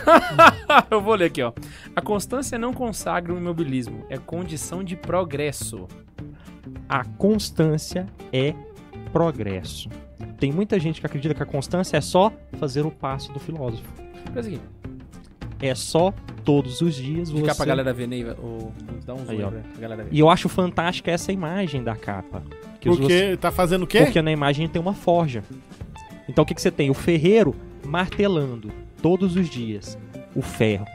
eu vou ler aqui, ó. A constância não consagra o imobilismo, é condição de progresso. A constância é progresso. Tem muita gente que acredita que a constância é só fazer o passo do filósofo. Pensa aqui. É só todos os dias você. Ficar pra galera ver. Ou, dá um zoom Aí, aí, ó. pra galera ver. E eu acho fantástica essa imagem da capa. Que Porque tá fazendo o quê? Porque na imagem tem uma forja. Então o que, que você tem? O ferreiro martelando todos os dias o ferro,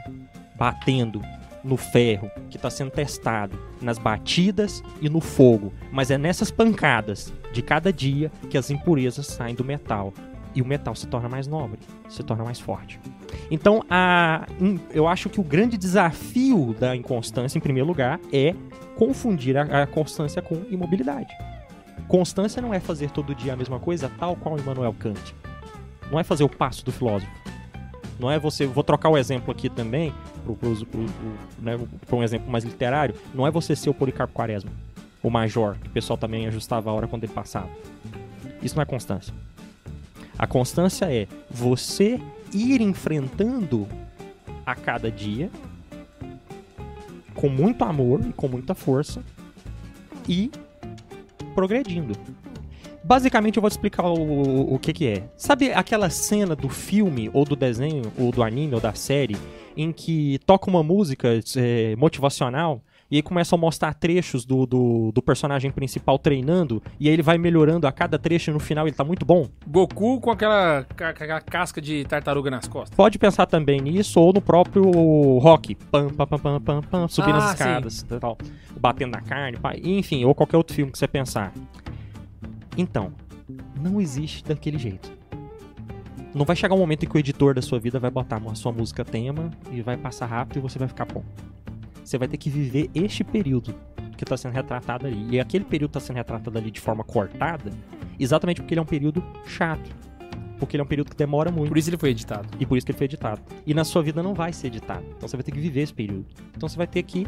batendo no ferro, que está sendo testado nas batidas e no fogo, mas é nessas pancadas de cada dia que as impurezas saem do metal e o metal se torna mais nobre, se torna mais forte. Então, a, eu acho que o grande desafio da inconstância, em primeiro lugar, é confundir a, a constância com imobilidade. Constância não é fazer todo dia a mesma coisa, tal qual Immanuel Kant. Não é fazer o passo do filósofo. Não é você. Vou trocar o exemplo aqui também, para né, um exemplo mais literário. Não é você ser o Policarpo Quaresma, o Major, que o pessoal também ajustava a hora quando ele passava. Isso não é constância. A constância é você ir enfrentando a cada dia com muito amor e com muita força e progredindo. Basicamente, eu vou te explicar o, o que, que é. Sabe aquela cena do filme, ou do desenho, ou do anime, ou da série, em que toca uma música é, motivacional e aí começam a mostrar trechos do, do, do, personagem principal treinando, e aí ele vai melhorando a cada trecho e no final ele tá muito bom. Goku com aquela, aquela casca de tartaruga nas costas. Pode pensar também nisso, ou no próprio Rock. Pam, pam, pam, pam, pam, pam subindo ah, as escadas, tal, batendo na carne, pá, enfim, ou qualquer outro filme que você pensar. Então, não existe daquele jeito. Não vai chegar um momento em que o editor da sua vida vai botar a sua música tema e vai passar rápido e você vai ficar bom. Você vai ter que viver este período que está sendo retratado ali. E aquele período está sendo retratado ali de forma cortada, exatamente porque ele é um período chato. Porque ele é um período que demora muito. Por isso ele foi editado. E por isso que ele foi editado. E na sua vida não vai ser editado. Então você vai ter que viver esse período. Então você vai ter que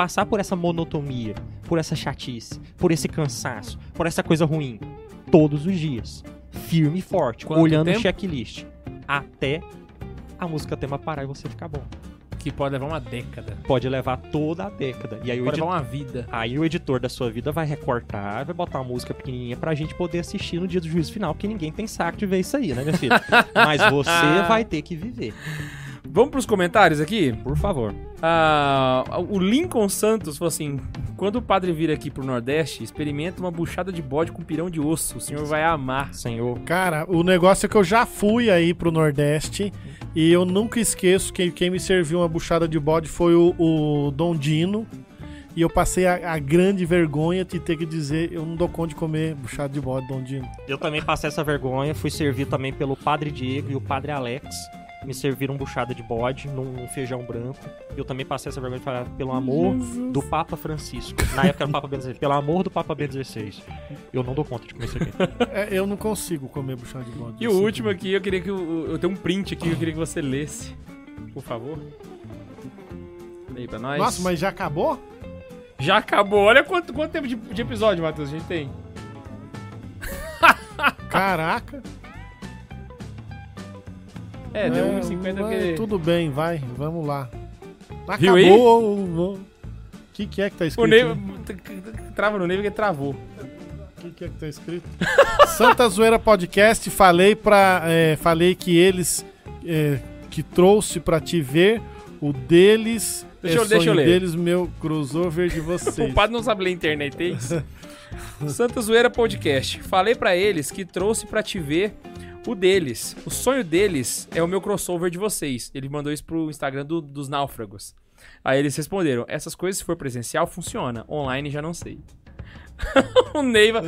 passar por essa monotonia, por essa chatice, por esse cansaço, por essa coisa ruim, todos os dias. Firme e forte, Quanto olhando tempo? o checklist. Até a música tema parar e você ficar bom. Que pode levar uma década. Pode levar toda a década. E aí pode o levar uma vida. Aí o editor da sua vida vai recortar, vai botar uma música pequenininha pra gente poder assistir no dia do juízo final, porque ninguém tem saco de ver isso aí, né, minha filha? Mas você vai ter que viver. Vamos pros comentários aqui? Por favor. Ah, o Lincoln Santos falou assim: quando o padre vir aqui pro Nordeste, experimenta uma buchada de bode com pirão de osso. O senhor vai amar. Senhor. Cara, o negócio é que eu já fui aí pro Nordeste e eu nunca esqueço que quem me serviu uma buchada de bode foi o, o Dom Dino. E eu passei a, a, grande vergonha de ter que dizer, eu não dou conta de comer buchada de bode, Dom Dino. Eu também passei essa vergonha, fui servido também pelo Padre Diego e o Padre Alex me serviram buchada de bode num feijão branco. Eu também passei essa vergonha de falar pelo amor Jesus. do Papa Francisco. Na época era o Papa Bento XVI. Pelo amor do Papa Bento XVI. Eu não dou conta de comer isso aqui. É, eu não consigo comer buchada de bode. E o último aqui, eu queria que. Eu, eu tenho um print aqui, eu queria que você lesse. Por favor. Lê aí pra nós. Nossa, mas já acabou? Já acabou. Olha quanto, quanto tempo de, de episódio, Matheus, a gente tem. Caraca. É, deu é, 1,50 porque... Tudo bem, vai, vamos lá. Acabou Viu O que, que é que tá escrito? O Neiva... Trava no Neiva que travou. O que, que é que tá escrito? Santa Zoeira Podcast, falei para é, falei que eles é, que trouxe para te ver o deles deixa é eu, deixa eu ler. deles meu crossover de vocês. o padre não sabe ler internet, é isso? Santa Zoeira Podcast. Falei para eles que trouxe para te ver o deles, o sonho deles é o meu crossover de vocês. Ele mandou isso pro Instagram do, dos náufragos. Aí eles responderam: essas coisas, se for presencial, funciona. Online já não sei. o Neiva.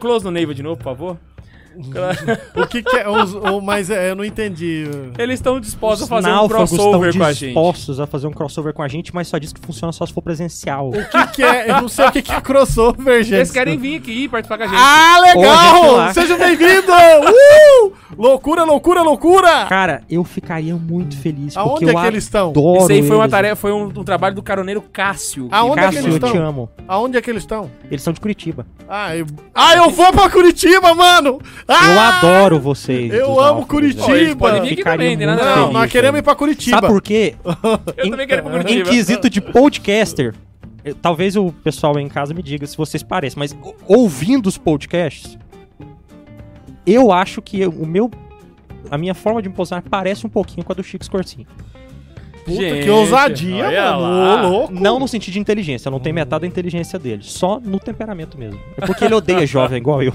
Close no Neiva de novo, por favor. o que, que é? Os, o, mas é, eu não entendi. Eles estão dispostos Os a fazer um crossover com a gente. dispostos a fazer um crossover com a gente, mas só diz que funciona só se for presencial. O que, que é? Eu não sei o que, que é crossover, gente. Eles querem vir aqui participar com a gente. Ah, legal! Seja bem-vindo! Uh! Loucura, loucura, loucura! Cara, eu ficaria muito feliz. Aonde é que eles estão? Isso aí foi uma tarefa, foi um, um, trabalho do caroneiro Cássio. Aonde Cássio, é que eles estão? eu te amo. Aonde é que eles estão? Eles são de Curitiba. Ah, eu, ah, eu vou pra Curitiba, mano! Ah! Eu adoro vocês. Eu amo Curitiba. Podem vir aqui também, tem nada Não, nós queremos ir pra Curitiba. Sabe por quê? eu em, também quero ir pra Curitiba. Em quesito de podcaster, talvez o pessoal em casa me diga se vocês parecem, mas ouvindo os podcasts, eu acho que o meu a minha forma de me posicionar parece um pouquinho com a do Chico Scorsin. Puta, Gente, que ousadia, mano. Ô, louco. Não no sentido de inteligência, não tem metade da inteligência dele. Só no temperamento mesmo. É porque ele odeia jovem igual eu.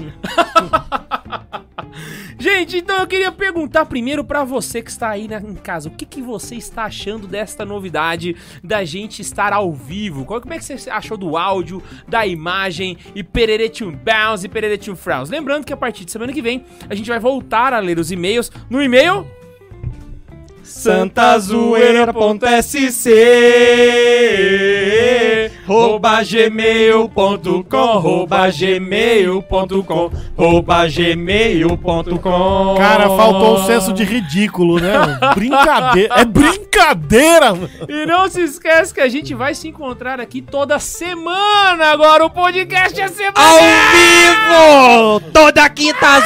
Gente, então eu queria perguntar primeiro pra você que está aí na- em casa, o que, que você está achando desta novidade da gente estar ao vivo? Qual- Como é que você achou do áudio, da imagem e pereretum bounce e pereretum frowns? Lembrando que a partir de semana que vem a gente vai voltar a ler os e-mails no e-mail santazoeira.sc rouba gmail.com rouba gmail.com rouba gmail.com Cara, faltou um senso de ridículo, né? Brincadeira. É brincadeira, mano. E não se esquece que a gente vai se encontrar aqui toda semana agora. O podcast é Ao semanal! vivo! Toda quinta às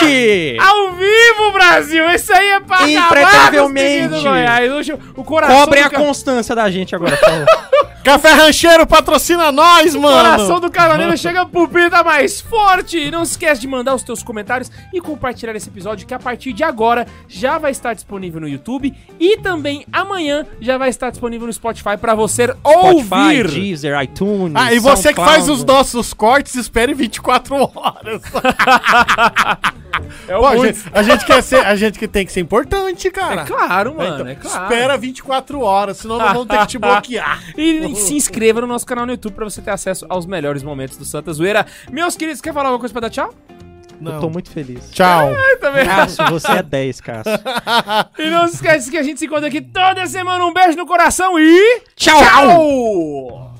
20! Ao vivo, Brasil! Isso aí é pra acabar meninos do Goiás. O coração Cobrem do a ca- constância da gente agora, por favor. Café Rancheiro patrocina nós, O coração mano. do caroneiro chega pro pita mais forte. Não se esquece de mandar os teus comentários e compartilhar esse episódio que a partir de agora já vai estar disponível no YouTube e também amanhã já vai estar disponível no Spotify pra você Spotify, ouvir. Deezer, iTunes. Ah, e você que faz os nossos cortes, espere 24 horas. É o Pô, a, gente, a gente quer ser, a gente que tem que ser importante, cara. É claro, mano, Então, é claro. Espera 24 horas, senão nós vamos ter que te bloquear. E se inscreva no nosso canal no YouTube pra você ter acesso aos melhores momentos do Santa Zoeira. Meus queridos, quer falar alguma coisa pra dar tchau? Não. Eu tô muito feliz. Tchau. Também. Cássio, você é 10, Cássio. E não se esquece que a gente se encontra aqui toda semana. Um beijo no coração e. Tchau! Tchau!